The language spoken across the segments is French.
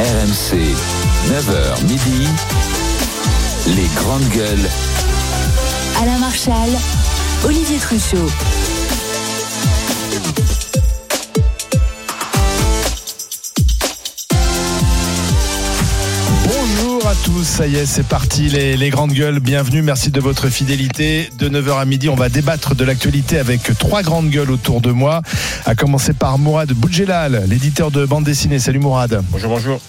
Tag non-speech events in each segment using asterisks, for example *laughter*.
RMC, 9h midi, les grandes gueules. Alain Marchal, Olivier Truchot. Tous, ça y est, c'est parti, les, les grandes gueules, bienvenue, merci de votre fidélité. De 9h à midi, on va débattre de l'actualité avec trois grandes gueules autour de moi, à commencer par Mourad Boudjelal, l'éditeur de bande dessinée. Salut Mourad. Bonjour, bonjour.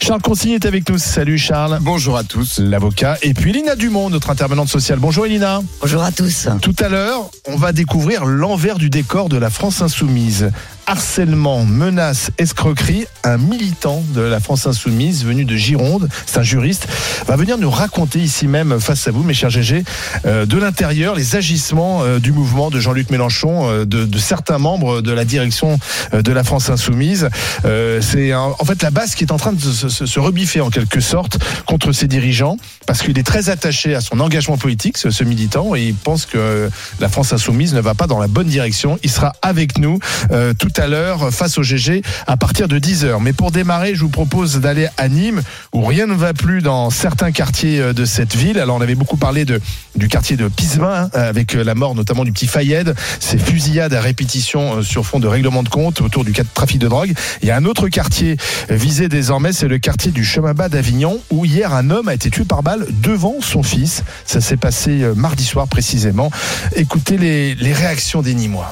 Charles Consigny est avec nous, salut Charles. Bonjour à tous. L'avocat. Et puis Elina Dumont, notre intervenante sociale. Bonjour Elina. Bonjour à tous. Tout à l'heure, on va découvrir l'envers du décor de la France insoumise. Harcèlement, menaces, escroquerie, un militant de la France insoumise venu de Gironde, c'est un juriste, va venir nous raconter ici même face à vous, mes chers GG, euh, de l'intérieur les agissements euh, du mouvement de Jean-Luc Mélenchon, euh, de, de certains membres de la direction euh, de la France insoumise. Euh, c'est en fait la base qui est en train de se, se- se rebiffer en quelque sorte contre ses dirigeants, parce qu'il est très attaché à son engagement politique, ce, ce militant, et il pense que la France insoumise ne va pas dans la bonne direction. Il sera avec nous euh, tout à l'heure face au GG à partir de 10h. Mais pour démarrer, je vous propose d'aller à Nîmes, où rien ne va plus dans certains quartiers euh, de cette ville. Alors on avait beaucoup parlé de, du quartier de Pisevin, hein, avec euh, la mort notamment du petit Fayed, ces fusillades à répétition euh, sur fond de règlement de compte autour du trafic de drogue. Il y a un autre quartier visé désormais, c'est le quartier du Chemin Bas d'Avignon, où hier un homme a été tué par balle devant son fils. Ça s'est passé mardi soir précisément. Écoutez les, les réactions des Nîmois.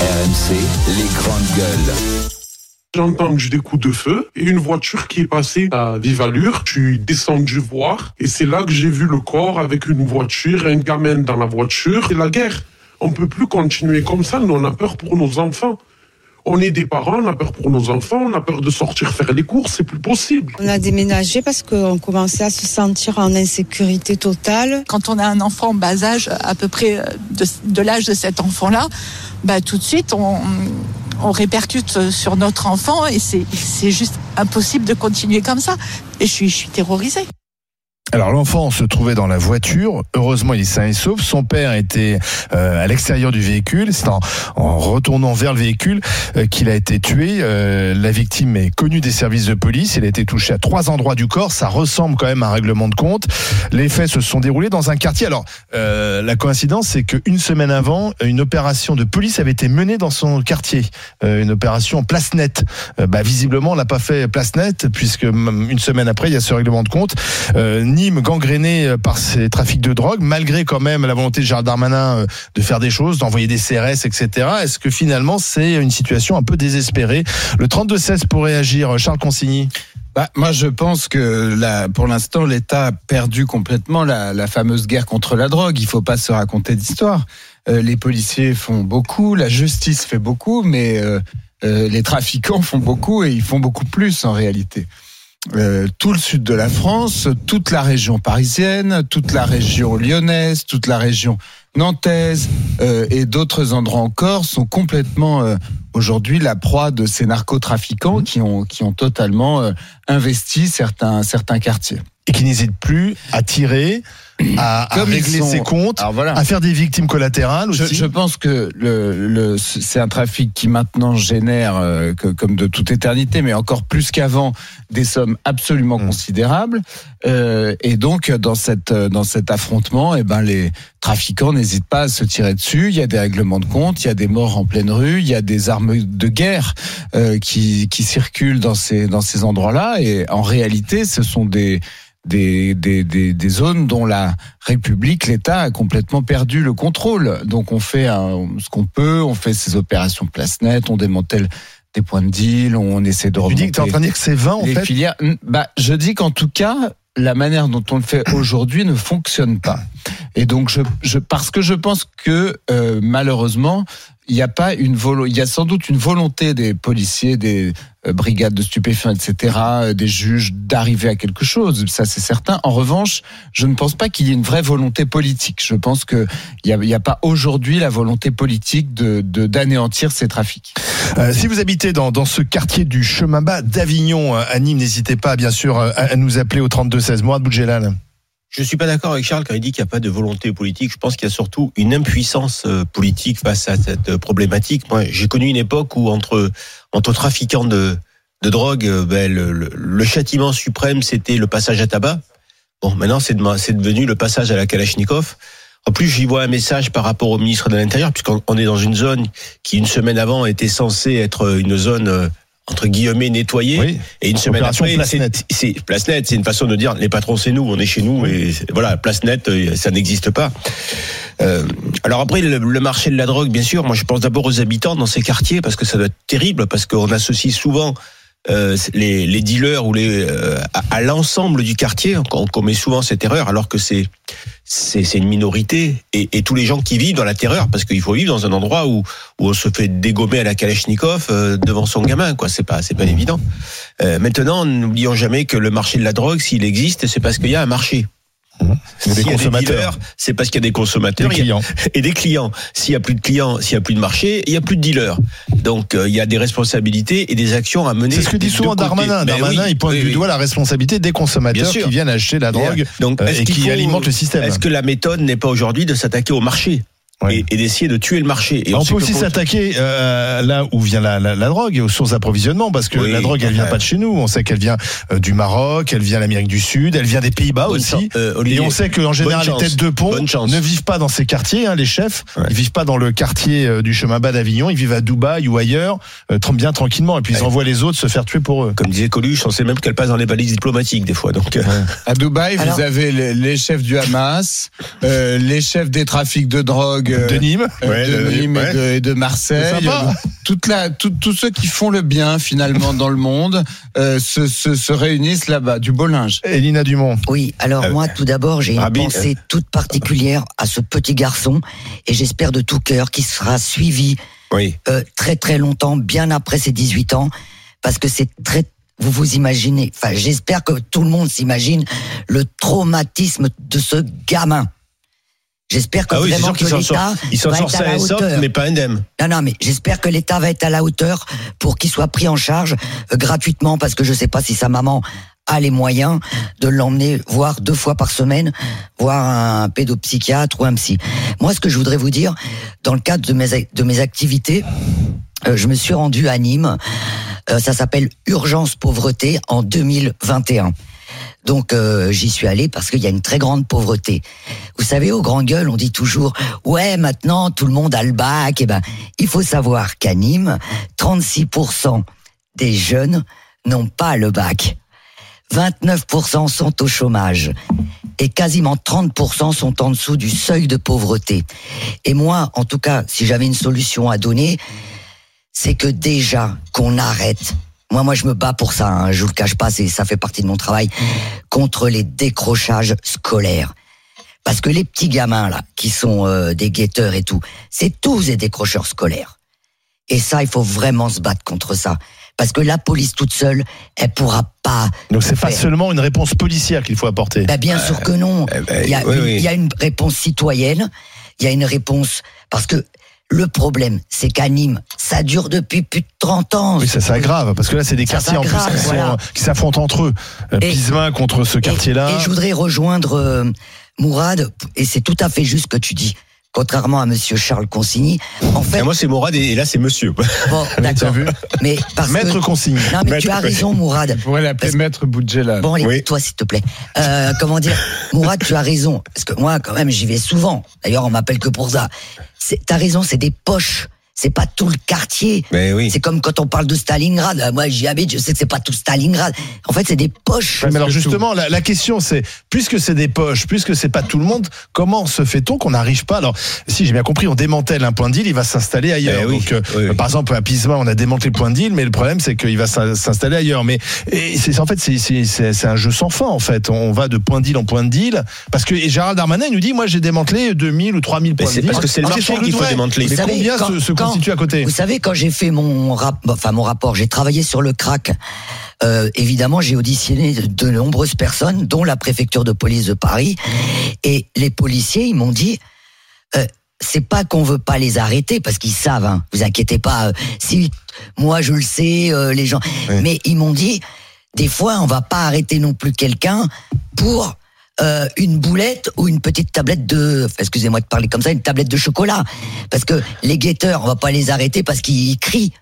RMC, les grandes gueules. J'entends que j'ai des coups de feu et une voiture qui est passée à vive allure. Je suis descendu voir et c'est là que j'ai vu le corps avec une voiture, un gamin dans la voiture. C'est la guerre. On peut plus continuer comme ça. Nous, on a peur pour nos enfants. On est des parents, on a peur pour nos enfants, on a peur de sortir faire les courses, c'est plus possible. On a déménagé parce qu'on commençait à se sentir en insécurité totale. quand on a un enfant en bas âge, à peu près de, de l'âge de cet enfant-là, bah, tout de suite, on, on répercute sur notre enfant et c'est c'est juste impossible de continuer comme ça. Et je suis, je suis terrorisée. Alors l'enfant se trouvait dans la voiture. Heureusement, il est sain et sauf. Son père était euh, à l'extérieur du véhicule. C'est en, en retournant vers le véhicule euh, qu'il a été tué. Euh, la victime est connue des services de police. Il a été touché à trois endroits du corps. Ça ressemble quand même à un règlement de compte. Les faits se sont déroulés dans un quartier. Alors euh, la coïncidence, c'est qu'une semaine avant, une opération de police avait été menée dans son quartier. Euh, une opération place nette. Euh, bah, visiblement, on l'a pas fait place nette puisque une semaine après, il y a ce règlement de compte. Nîmes gangréné euh, par ces trafics de drogue, malgré quand même la volonté de Gérald Darmanin euh, de faire des choses, d'envoyer des CRS, etc. Est-ce que finalement c'est une situation un peu désespérée? Le 32-16 pour réagir, Charles Consigny. Bah, moi, je pense que pour l'instant, l'État a perdu complètement la, fameuse guerre contre la drogue. Il faut pas se raconter d'histoire. Euh, les policiers font beaucoup, la justice fait beaucoup, mais euh, euh, les trafiquants font beaucoup et ils font beaucoup plus en réalité. Euh, tout le sud de la France, toute la région parisienne, toute la région lyonnaise, toute la région nantaise euh, et d'autres endroits encore sont complètement euh, aujourd'hui la proie de ces narcotrafiquants qui ont qui ont totalement euh, investi certains certains quartiers. Et qui n'hésite plus à tirer, à, à régler sont- ses comptes, voilà. à faire des victimes collatérales Je, aussi. je pense que le, le, c'est un trafic qui maintenant génère, euh, que, comme de toute éternité, mais encore plus qu'avant, des sommes absolument Mm. considérables. Euh, et donc, dans, cette, dans cet affrontement, eh ben, les trafiquants n'hésitent pas à se tirer dessus. Il y a des règlements de compte, il y a des morts en pleine rue, il y a des armes de guerre euh, qui, qui circulent dans ces, dans ces endroits-là. Et en réalité, ce sont des, des, des, des, des zones dont la République, l'État a complètement perdu le contrôle. Donc on fait un- ce qu'on peut, on fait ces opérations place nette, on démantèle des points de deal, on essaie de tu dis que es en remonter train de dire que c'est 20 en fait filières. Bah, je dis qu'en tout cas, la manière dont on le fait aujourd'hui ne fonctionne pas. Et donc, je, je, parce que je pense que euh, malheureusement, il n'y a pas une volo, il y a sans doute une volonté des policiers, des euh, brigades de stupéfiants, etc., euh, des juges d'arriver à quelque chose. Ça, c'est certain. En revanche, je ne pense pas qu'il y ait une vraie volonté politique. Je pense que il n'y a, y pas aujourd'hui la volonté politique de d'anéantir ces trafics. Euh, si vous habitez dans, dans ce quartier du chemin bas d'Avignon euh, à Nîmes, n'hésitez pas bien sûr à, à nous appeler au 32 16. Mourad Boudjelal. Je suis pas d'accord avec Charles quand il dit qu'il n'y a pas de volonté politique. Je pense qu'il y a surtout une impuissance euh, politique face à cette euh, problématique. Moi, j'ai connu une époque où entre entre trafiquants de de drogue, euh, ben, le, le- le châtiment suprême, c'était le passage à tabac. Bon, maintenant, c'est de- devenu le passage à la Kalachnikov. En plus, j'y vois un message par rapport au ministre de l'Intérieur, puisqu'on on est dans une zone qui, une semaine avant, était censée être une zone, entre guillemets, nettoyée. Oui. Et une semaine après, place c'est- nette. c'est place nette, c'est une façon de dire les patrons c'est nous, on est chez nous et voilà, place nette, euh, ça n'existe pas. Euh, alors après le, le marché de la drogue, bien sûr, moi je pense d'abord aux habitants dans ces quartiers parce que ça doit être terrible parce qu'on associe souvent euh, les, les dealers ou les euh, à, à l'ensemble du quartier, on commet souvent cette erreur alors que c'est c'est une minorité. Et, et tous les gens qui vivent dans la terreur parce qu'il faut vivre dans un endroit où où on se fait dégommer à la Kalachnikov euh, devant son gamin quoi. C'est pas c'est pas évident. Euh, maintenant, n'oublions jamais que le marché de la drogue, s'il existe, c'est parce qu'il y a un marché. Y a des dealers, c'est parce qu'il y a des consommateurs Des a- clients. et des clients. S'il y a plus de clients, s'il y a plus de marché, il y a plus de dealers. Donc euh, il y a des responsabilités et des actions à mener. C'est ce que dit souvent. Darmanin. Ben Darmanin, oui, il pointe oui, du oui. doigt la responsabilité des consommateurs qui viennent acheter la drogue Donc, euh, et qui faut- alimentent le système. Est-ce que la méthode n'est pas aujourd'hui de s'attaquer au marché? Oui. et, et d'essayer de tuer le marché Et on peut aussi s'attaquer euh, là où vient la, la, la drogue et aux sources d'approvisionnement parce que Oui, la drogue elle vient ouais. pas de chez nous on sait qu'elle vient euh, du Maroc elle vient d'Amérique du Sud elle vient des Pays-Bas aussi. Euh, Olivier, et on sait qu'en général les têtes de pont ne vivent pas dans ces quartiers hein, les chefs Ouais. ils vivent pas dans le quartier euh, du chemin bas d'Avignon ils vivent à Dubaï ou ailleurs euh, bien tranquillement et puis ils Ouais. envoient les autres se faire tuer pour eux Comme disait Coluche, on sait même qu'elle passe dans les balises diplomatiques des fois. Donc, euh, À Dubaï, Alors- vous avez les, les chefs du Hamas, euh, les chefs des trafics de drogue euh, de Nîmes euh, Ouais, de de Nîmes et, de, et de Marseille. C'est sympa. Toute la, tout- tous ceux qui font le bien finalement dans le monde euh, se, se, se réunissent là-bas, du beau linge. Elina Dumont Oui, alors Euh, moi tout d'abord j'ai une pensée toute particulière à ce petit garçon et j'espère de tout cœur qu'il sera suivi oui. euh, très très longtemps, bien après ses 18 ans, parce que c'est très... Vous vous imaginez, enfin j'espère que tout le monde s'imagine le traumatisme de ce gamin. J'espère que Ah oui, vraiment que l'État Il s'en va sort être à sain la et sauf, hauteur. mais pas indemne. Non, non, mais j'espère que l'État va être à la hauteur pour qu'il soit pris en charge euh, gratuitement, parce que je sais pas si sa maman a les moyens de l'emmener voir deux fois par semaine, voir un pédopsychiatre ou un psy. Moi, ce que je voudrais vous dire, dans le cadre de mes, de mes activités, euh, je me suis rendu à Nîmes. Euh, ça s'appelle Urgence Pauvreté en 2021. Donc euh, j'y suis allé parce qu'il y a une très grande pauvreté. Vous savez, au grand gueule, on dit toujours ouais maintenant tout le monde a le bac. Eh ben, il faut savoir qu'à Nîmes, 36% des jeunes n'ont pas le bac. 29% sont au chômage et quasiment 30% sont en dessous du seuil de pauvreté. Et moi, en tout cas, si j'avais une solution à donner, c'est que déjà qu'on arrête. Moi, moi, je me bats pour ça. Hein, je vous le cache pas, c'est ça fait partie de mon travail contre les décrochages scolaires. Parce que les petits gamins là, qui sont euh, des guetteurs et tout, c'est tous des décrocheurs scolaires. Et ça, il faut vraiment se battre contre ça. Parce que la police toute seule, elle pourra pas. donc c'est pas seulement une réponse policière qu'il faut apporter Bah, bien sûr que non. Il y, a oui, une, oui. il y a une réponse citoyenne, il y a une réponse parce que le problème, c'est qu'à Nîmes, ça dure depuis plus de 30 ans. Oui, ça s'aggrave parce que là, c'est des Ça quartiers en plus s'aggrave, qui voilà. s'affrontent entre eux. Euh, Et- Pismin contre ce Et- quartier-là. Et, je voudrais rejoindre euh, Mourad, et c'est tout à fait juste ce que tu dis. Contrairement à Monsieur Charles Consigny, en fait, Et moi, c'est Morad et là, c'est monsieur. bon, *laughs* d'accord. Mais parce Maître que, consigne. non, mais tu as raison, Mourad. On pourrait l'appeler Parce- Maître Boudjela. Bon, allez, Oui. toi, s'il te plaît. Euh, comment dire *laughs* Mourad, tu as raison. Parce que moi, quand même, j'y vais souvent. D'ailleurs, on m'appelle que pour ça. C'est- T'as raison, c'est des poches. C'est pas tout le quartier. Mais oui. C'est comme quand on parle de Stalingrad. Euh, Moi, j'y habite, je sais que c'est pas tout Stalingrad. En fait, c'est des poches. Ouais, mais alors justement, la, la question c'est, puisque c'est des poches, puisque c'est pas tout le monde, comment se fait-on qu'on n'arrive pas? Alors, si j'ai bien compris, on démantèle un point de deal, il va s'installer ailleurs. Eh oui, Donc, euh, oui, par exemple, à Pisma, on a démantelé le point de deal, mais le problème c'est qu'il va s'in- s'installer ailleurs. Mais c'est en fait c'est c'est- c'est c'est un jeu sans fin en fait. On va de point de deal en point de deal parce que et Gérald Darmanin nous dit moi j'ai démantelé 2000 ou 3000 Mais points de c'est deal. parce que c'est le marché qu'il faut démanteler. Mais quand- se, se quand- constitue à côté Vous savez, quand j'ai fait mon rap, enfin mon rapport, j'ai travaillé sur le crack. Euh, évidemment, j'ai auditionné de, de nombreuses personnes, dont la préfecture de police de Paris, et les policiers, ils m'ont dit, euh, c'est pas qu'on veut pas les arrêter parce qu'ils savent. Hein, vous inquiétez pas. euh, si moi je le sais, les gens, Oui. mais ils m'ont dit, des fois, on va pas arrêter non plus quelqu'un pour euh, une boulette ou une petite tablette de, excusez-moi de parler comme ça, une tablette de chocolat. Parce que les guetteurs, on va pas les arrêter parce qu'ils crient.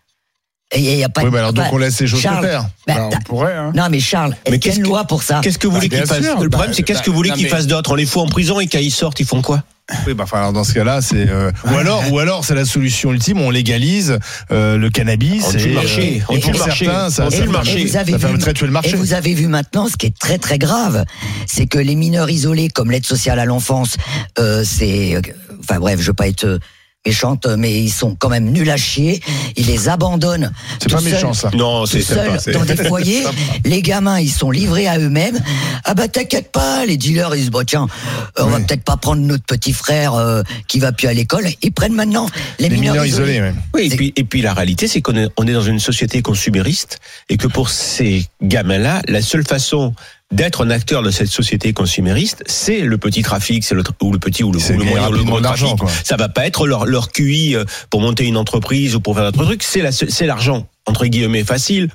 Et il y a pas Oui, mais alors donc on laisse les choses se Charles, faire. bah, Bah, on pourrait. Hein. Non, mais Charles, Mais une que- loi pour ça Qu'est-ce que vous voulez Bah, qu'ils bien fassent Le problème, bah, c'est qu'est-ce bah, que vous voulez qu'ils mais- fassent d'autre? On les fout en prison et quand ils sortent, ils font quoi? Oui, bah, enfin, alors, dans ce cas-là, c'est euh, ou alors, ou alors, c'est la solution ultime. On légalise euh, le cannabis. On tue le marché, euh, on et pour le marché, certains, ça, ça, marché. Et vous avez ça vu, permettrait de tuer le marché. Et vous avez vu maintenant, ce qui est très très grave, c'est que les mineurs isolés, comme l'aide sociale à l'enfance, euh, c'est, euh, enfin bref, je veux pas être euh, méchante, mais ils sont quand même nuls à chier. Ils les abandonnent. C'est pas méchant ça. Non, c'est sympa. dans des foyers, les gamins ils sont livrés à eux-mêmes. Ah bah t'inquiète pas, les dealers ils se disent bon tiens, euh, on va peut-être pas prendre notre petit frère euh, qui va plus à l'école. Ils prennent maintenant les, Les mineurs isolés, ouais. Oui, et puis, et puis la réalité, c'est qu'on est, on est dans une société consumériste et que pour ces gamins-là, la seule façon d'être un acteur de cette société consumériste, c'est le petit trafic, c'est le ou le petit ou le, ou moyen ou le gros trafic. quoi. Ça va pas être leur, leur QI euh, pour monter une entreprise ou pour faire d'autres trucs. C'est la, c'est l'argent entre guillemets facile.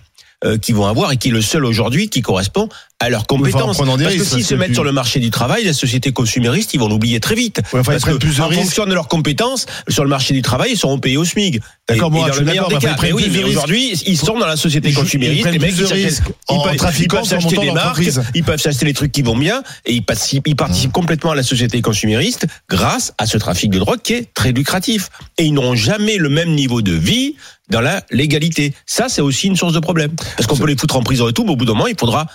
euh, qu'ils vont avoir et qui est le seul aujourd'hui qui correspond à leurs compétences. parce que s'ils se mettent tu- sur le marché du travail, la société consumériste, ils vont l'oublier très vite. Ouais, enfin, ils parce que plus de en risques. fonction de leurs compétences, sur le marché du travail, ils seront payés au SMIC. D'accord, moi, et je suis d'accord, mais ils oui, mais aujourd'hui, ils sont dans la société Ils- ils consumériste. prennent Les mecs, ils ils peuvent- ils s'acheter des de marques, ils peuvent s'acheter les trucs qui vont bien et ils participent, ils participent complètement à la société consumériste grâce à ce trafic de drogue qui est très lucratif. Et ils n'auront jamais le même niveau de vie dans la légalité. Ça, c'est aussi une source de problème. Parce qu'on peut les foutre en prison et tout, mais au bout d'un moment, il faudra,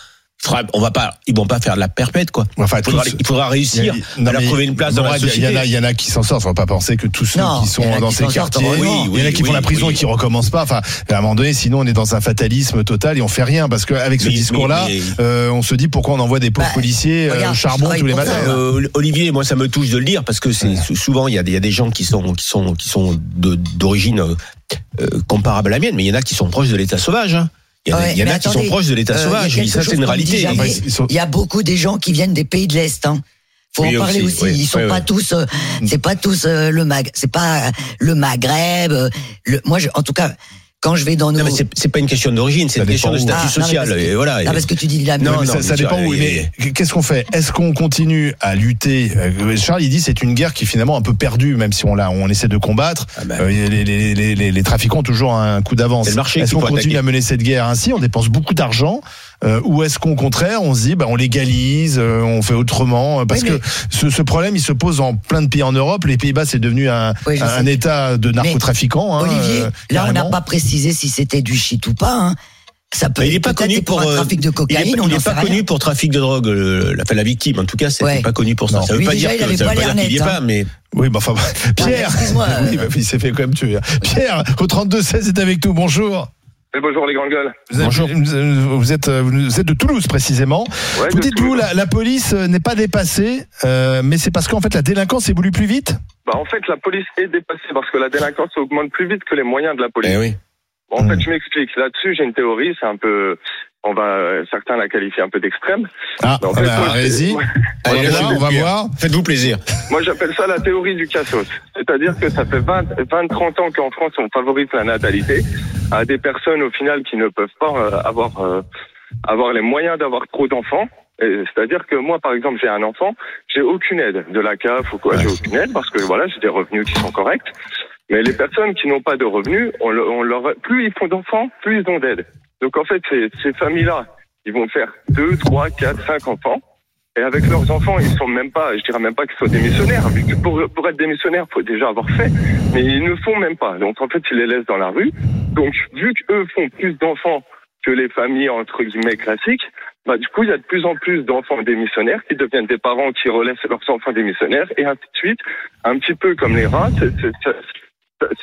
faudra- on va pas, ils vont pas faire de la perpète, quoi. Enfin, Il faudra, tous- il faudra réussir Non, à leur trouver une place dans la Morad, il y a- société. Il y, en a- y en a qui s'en sortent. Faut pas penser que tous ceux Non, qui sont a dans qui ces quartiers, heureusement. il y en a qui Oui, font la oui, prison oui. et qui recommencent pas. Enfin, à un moment donné, sinon on est dans un fatalisme total et on fait rien parce qu'avec ce discours-là, euh, on se dit pourquoi on envoie des pauvres Bah, policiers euh, regarde, au charbon tous les matins. Euh, Olivier, moi ça me touche de le dire parce que c'est sou- souvent il y a, des- il y a des gens qui sont qui sont qui sont d'origine euh, comparable à la mienne, mais il y en a qui sont proches de l'état sauvage. hein. Il y en a, Ouais, il y en mais a qui attendez, sont proches de l'état euh, sauvage. Et ça c'est une réalité. Il y a beaucoup des gens qui viennent des pays de l'Est. Hein. Faut Oui, en parler aussi, aussi. oui. Ils sont Oui, pas oui. tous. euh, c'est pas tous euh, le mag. C'est pas euh, le Maghreb. euh, le, moi, je, en tout cas, quand je vais dans nos. Non, mais c'est pas une question d'origine, c'est une question de statut Ah, non, social. parce que- et voilà. Ah, parce que tu dis la Non, Non, mais non, ça, mais ça tu dépend où. et- Mais qu'est-ce qu'on fait? Est-ce qu'on continue à lutter? Euh, Charles, il dit c'est une guerre qui est finalement un peu perdue, même si on l'a, on essaie de combattre. Ah ben. Euh, les, les, les, les, les trafiquants ont toujours un coup d'avance. Est-ce qu'on continue attaquer. à mener cette guerre ainsi? On dépense beaucoup d'argent. Euh, ou est-ce qu'au contraire, on se dit, bah, on légalise, euh, on fait autrement euh, Parce Oui, que ce, ce problème, il se pose en plein de pays en Europe. Les Pays-Bas, c'est devenu un, Oui, un. État de narcotrafiquants. hein, Olivier, euh, là, on n'a pas précisé si c'était du shit ou pas. Hein. Ça peut. Il n'est pas connu pour, euh, trafic de cocaïne. il n'en est sait pas rien. connu pour trafic de drogue. euh, La, la victime, en tout cas, c'est Ouais. pas connu pour ça. Non. Ça veut Lui, pas déjà, dire veut pas qu'il y est net, pas, hein. mais Oui, bah, enfin, Pierre, excuse-moi, *laughs* euh. oui, bah, il s'est fait quand même tuer. Pierre, au 32-16 est avec nous. Bonjour. Et bonjour les grandes gueules. Vous êtes, Bonjour. Vous êtes, euh, vous êtes de Toulouse précisément. Ouais, vous de dites vous Toulouse. la, la police euh, n'est pas dépassée, euh, mais c'est parce qu'en fait la délinquance évolue plus vite? Bah, en fait, la police est dépassée parce que la délinquance augmente plus vite que les moyens de la police. Eh oui. En fait, je m'explique. Là-dessus, j'ai une théorie. C'est un peu, on va, euh, certains la qualifient un peu d'extrême. Ah, en ah fait, bah, moi, allez-y. c'est- On va Allez, voir, lâchez-vous, on va voir. Faites-vous plaisir. Moi, j'appelle ça la théorie du cassos. C'est-à-dire que ça fait 20, 20 30 ans qu'en France, on favorise la natalité à des personnes, au final, qui ne peuvent pas euh, avoir, euh, avoir les moyens d'avoir trop d'enfants. C'est-à-dire que moi, par exemple, j'ai un enfant, j'ai aucune aide de la CAF ou quoi, j'ai aucune aide parce que voilà, j'ai des revenus qui sont corrects. Mais les personnes qui n'ont pas de revenus, on leur, plus ils font d'enfants, plus ils ont d'aide. Donc en fait, ces, ces familles-là, ils vont faire 2, 3, 4, 5 enfants. Et avec leurs enfants, ils sont même pas, je dirais même pas qu'ils sont démissionnaires. Vu que pour, pour être démissionnaire, faut déjà avoir fait. Mais ils ne font même pas. Donc en fait, ils les laissent dans la rue. Donc vu qu'eux font plus d'enfants que les familles entre guillemets classiques, bah du coup il y a de plus en plus d'enfants démissionnaires qui deviennent des parents qui relaissent leurs enfants démissionnaires et ainsi de suite. Un petit peu comme les rats.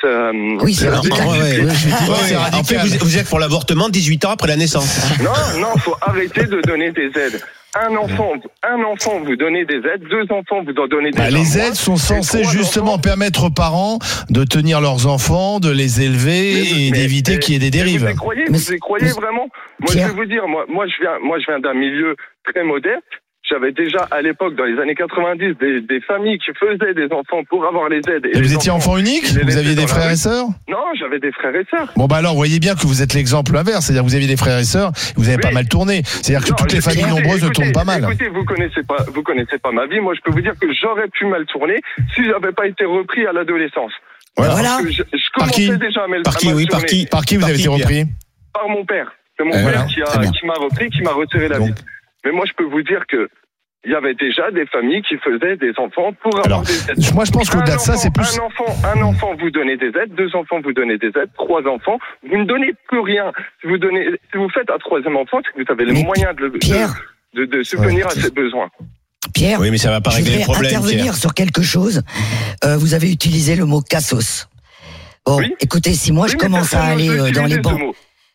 Ça- ça- Oui, c'est radical. ouais, ouais. Ouais, *laughs* c'est En fait, radical. vous, vous êtes pour l'avortement 18 ans après la naissance. *laughs* Non, non, faut arrêter de donner des aides. Un enfant, un enfant, vous donnez des aides. Deux enfants, vous en donnez des Bah, aides. les aides sont censées justement enfants. permettre aux parents de tenir leurs enfants, de les élever Mais- et d'éviter qu'il y ait des dérives. Vous y croyez, Mais vous y croyez mais- vraiment? Moi, Pierre. je vais vous dire, moi, moi, je viens, moi, je viens d'un milieu très modeste. J'avais déjà à l'époque, dans les années 90, des, des familles qui faisaient des enfants pour avoir les aides. Et vous étiez enfant unique Vous aviez des frères et sœurs Non, j'avais des frères et sœurs. Bon bah alors, voyez bien que vous êtes l'exemple inverse, c'est-à-dire que vous aviez des frères et sœurs, vous avez Oui. pas mal tourné. C'est-à-dire que Non, toutes les écoutez, familles nombreuses ne tournent pas mal. Écoutez, vous connaissez pas, vous connaissez pas ma vie. Moi, je peux vous dire que j'aurais pu mal tourner si j'avais pas été repris à l'adolescence. Voilà. Je, je Par qui déjà à Par qui, à oui, par qui Par qui vous Par avez qui, été repris Par mon père. C'est mon Eh, père voilà. qui m'a repris, qui m'a retiré la Donc. vie. Mais moi, je peux vous dire que il y avait déjà des familles qui faisaient des enfants pour avoir Alors, des aides. Moi, je pense qu'au-delà Un de ça, enfant- c'est plus. Un enfant, un enfant, vous donnez des aides. Deux enfants, vous donnez des aides. Trois enfants, vous ne donnez plus rien. Si vous donnez, si vous faites un troisième enfant, c'est que vous avez les Mais moyens de, le- Pierre. de, de, de subvenir à ses besoins. Pierre, Oui, mais ça va pas je régler vais le problème, intervenir Pierre. sur quelque chose. Euh, vous avez utilisé le mot cassos. Bon, Oui. écoutez, si moi Oui, je commence à aller euh, dans les bancs.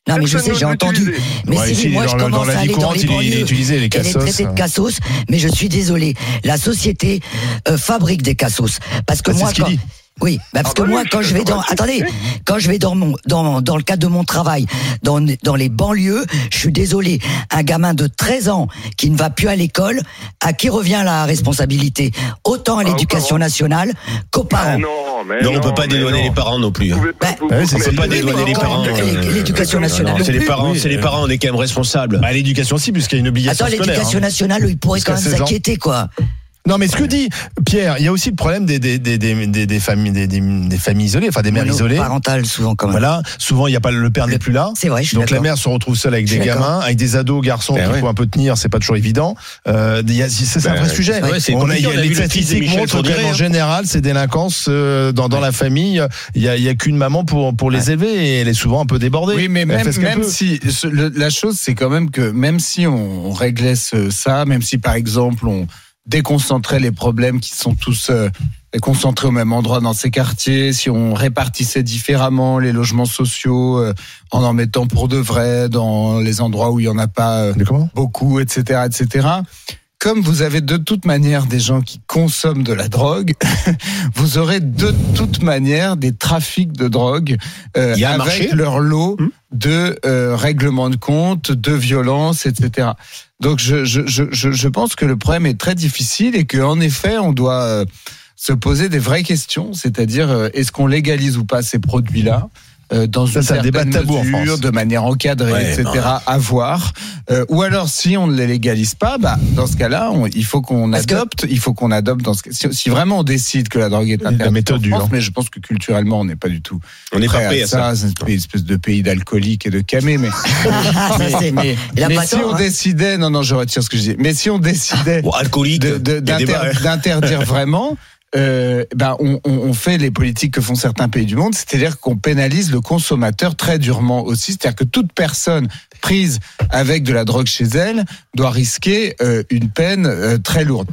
Non, mais je sais, j'ai entendu. Mais Ouais, si ici, moi dans je le- dans commence la à vie aller dans courante, les il est- il est banlieues utilisé, les et les cassos, traités de cassos, mais je suis désolé, la société euh, fabrique des cassos. Parce que Bah, c'est moi, ce qu'il quand, dit. Oui, bah parce Ah que bah moi, oui, quand je vais dans, attendez, quand je vais dans mon, dans, dans le cadre de mon travail, dans, dans les banlieues, je suis désolé, un gamin de 13 ans qui ne va plus à l'école, à qui revient la responsabilité Autant à Ah, l'éducation parents. nationale qu'aux Ah parents. non, mais Non, on non, peut pas dédouaner les parents non plus. Hein. Bah, ouais, c'est- pas dédouaner les parents. euh, L'éducation nationale. Non, c'est les parents, c'est les euh, parents, on est quand même responsables. Bah, l'éducation aussi, puisqu'il y a une obligation Attends, scolaire. l'éducation hein. nationale, ils pourraient quand même 16 ans. s'inquiéter, quoi. Non, mais ce que dit Pierre, il y a aussi le problème des, des, des, des, des, des familles, des, des, des familles isolées, enfin des mères isolées. Parentales, souvent, quand même. Voilà, souvent il y a pas le père n'est plus là. C'est vrai, je suis Donc la mère se retrouve seule avec des gamins, avec des ados, garçons Ben qu'il faut un peu tenir, c'est pas toujours évident. Euh, il y a- c'est un Ben, vrai sujet. ouais, c'est On a, il y a compliqué, on a les statistiques montrent que Fourniret, en hein. général, c'est délinquance euh, dans, dans la famille. Il y a, il y a qu'une maman pour pour les élever et elle est souvent un peu débordée. Oui, mais même, même si ce- le- la chose, c'est quand même que même si on, on réglait ça, même si par exemple on déconcentrait les problèmes qui sont tous euh, concentrés au même endroit dans ces quartiers, si on répartissait différemment les logements sociaux euh, en en mettant pour de vrai dans les endroits où il y en a pas euh, beaucoup, etc., etc. Comme vous avez de toute manière des gens qui consomment de la drogue, *laughs* vous aurez de toute manière des trafics de drogue euh, avec marché leur lot Hmm. de euh, règlements de compte, de violence, etc. Donc je, je, je, je je pense que le problème est très difficile et qu'en effet on doit euh, se poser des vraies questions, c'est-à-dire est-ce qu'on légalise ou pas ces produits-là? Euh, dans Ça, une c'est un débat certaine mesure, de manière encadrée, Ouais, etc. à voir. Euh, ou alors, si on ne les légalise pas, bah, dans ce cas-là, on- il faut qu'on que- adopte, il faut qu'on adopte dans ce cas- si, si vraiment on décide que la drogue est La interdite méthode en dure. France, mais je pense que culturellement, on n'est pas du tout On n'est pas prêt à ça. C'est une espèce de pays d'alcooliques et de camés, mais, Ah, *laughs* ça, c'est- mais, mais pas si on hein. décidait, non, non, je retire ce que je dis, mais si on décidait Bon, de- de- bars. d'interdire vraiment, euh, ben on, on, on fait les politiques que font certains pays du monde, c'est-à-dire qu'on pénalise le consommateur très durement aussi, c'est-à-dire que toute personne prise avec de la drogue chez elle doit risquer euh, une peine euh, très lourde.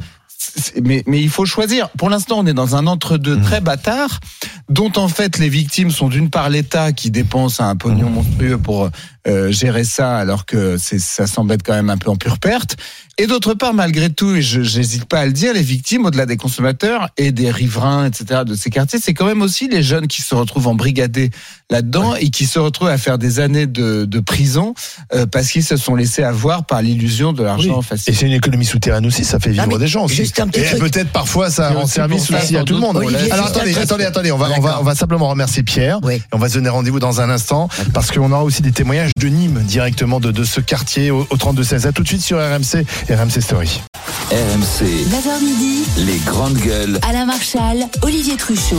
Mais, mais il faut choisir. Pour l'instant, on est dans un entre-deux très bâtard, dont en fait les victimes sont d'une part l'État qui dépense un pognon monstrueux pour euh, gérer ça, alors que ça semble être quand même un peu en pure perte. Et d'autre part, malgré tout, et je n'hésite pas à le dire, les victimes, au-delà des consommateurs et des riverains, etc., de ces quartiers, c'est quand même aussi les jeunes qui se retrouvent embrigadés là-dedans et qui se retrouvent à faire des années de, de prison euh, parce qu'ils se sont laissés avoir par l'illusion de l'argent Oui. facile. Et c'est une économie souterraine aussi, ça fait vivre des gens aussi. juste un petit et peut-être parfois ça rend aussi service aussi à tout le monde. Olivier, Alors attendez, attendez, attendez, on va, on va, on va simplement remercier Pierre. Oui. Et on va se donner rendez-vous dans un instant parce qu'on aura aussi des témoignages de Nîmes directement de, de ce quartier au, au 32-16. À tout de suite sur RMC RMC Story. RMC, 9h midi, les grandes gueules. Alain Marchal, Olivier Truchot.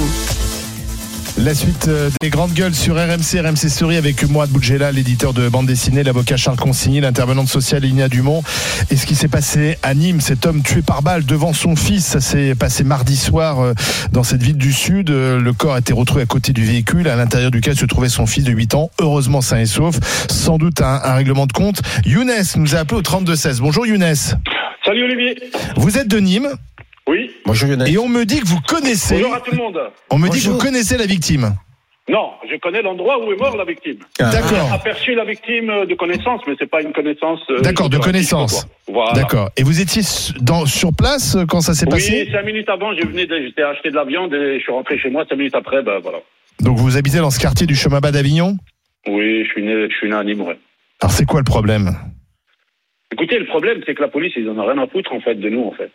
La suite euh, des grandes gueules sur RMC, RMC Story avec Mourad Boudjela, l'éditeur de bande dessinée, l'avocat Charles Consigny, l'intervenante sociale Lina Dumont. Et ce qui s'est passé à Nîmes, cet homme tué par balle devant son fils, ça s'est passé mardi soir euh, dans cette ville du Sud. Euh, Le corps a été retrouvé à côté du véhicule, à l'intérieur duquel se trouvait son fils de 8 ans, heureusement sain et sauf. Sans doute un, un règlement de compte. Younes nous a appelé au 32-16. Bonjour Younes. Salut Olivier. Vous êtes de Nîmes Oui. Bonjour Lionel. et on me dit que vous connaissez, Bonjour à tout le monde. on me dit que vous connaissez la victime. Non, je connais l'endroit où est mort la victime. D'accord. Aperçu la victime euh, de connaissance, mais c'est pas une connaissance. euh, D'accord, de connaissance. Voilà. D'accord. Et vous étiez dans, sur place euh, quand ça s'est Oui, passé cinq minutes avant, je venais, j'étais acheter de la viande et je suis rentré chez moi. Cinq minutes après, ben voilà. Donc vous habitez dans ce quartier du chemin bas d'Avignon Oui, je suis né, je suis né à Nîmes, ouais. Alors c'est quoi le problème? Écoutez, le problème, c'est que la police, ils en ont rien à foutre en fait de nous, en fait.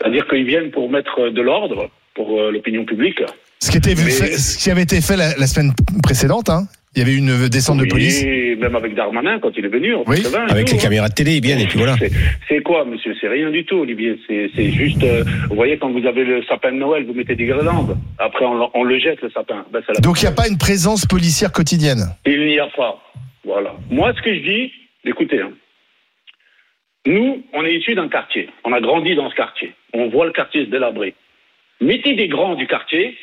C'est-à-dire qu'ils viennent pour mettre de l'ordre pour euh, l'opinion publique. ce qui, était Mais- fait- ce qui avait été fait la, la semaine précédente, hein Il y avait une descente de police. Oui, même avec Darmanin quand il est venu. en Oui, 80 et Avec tout, les hein. caméras de télé, ils viennent, et puis voilà. C'est- quoi, monsieur? C'est rien du tout, Olivier. C'est juste, euh, vous voyez, quand vous avez le sapin de Noël, vous mettez des guirlandes. Après, on, le- on le jette, le sapin. Ben, la- Donc il n'y a pas une présence policière quotidienne? Il n'y a pas. Voilà. Moi, ce que je dis, écoutez, hein. Nous, on est issus d'un quartier. On a grandi dans ce quartier. On voit le quartier se délabrer. Mettez des grands du quartier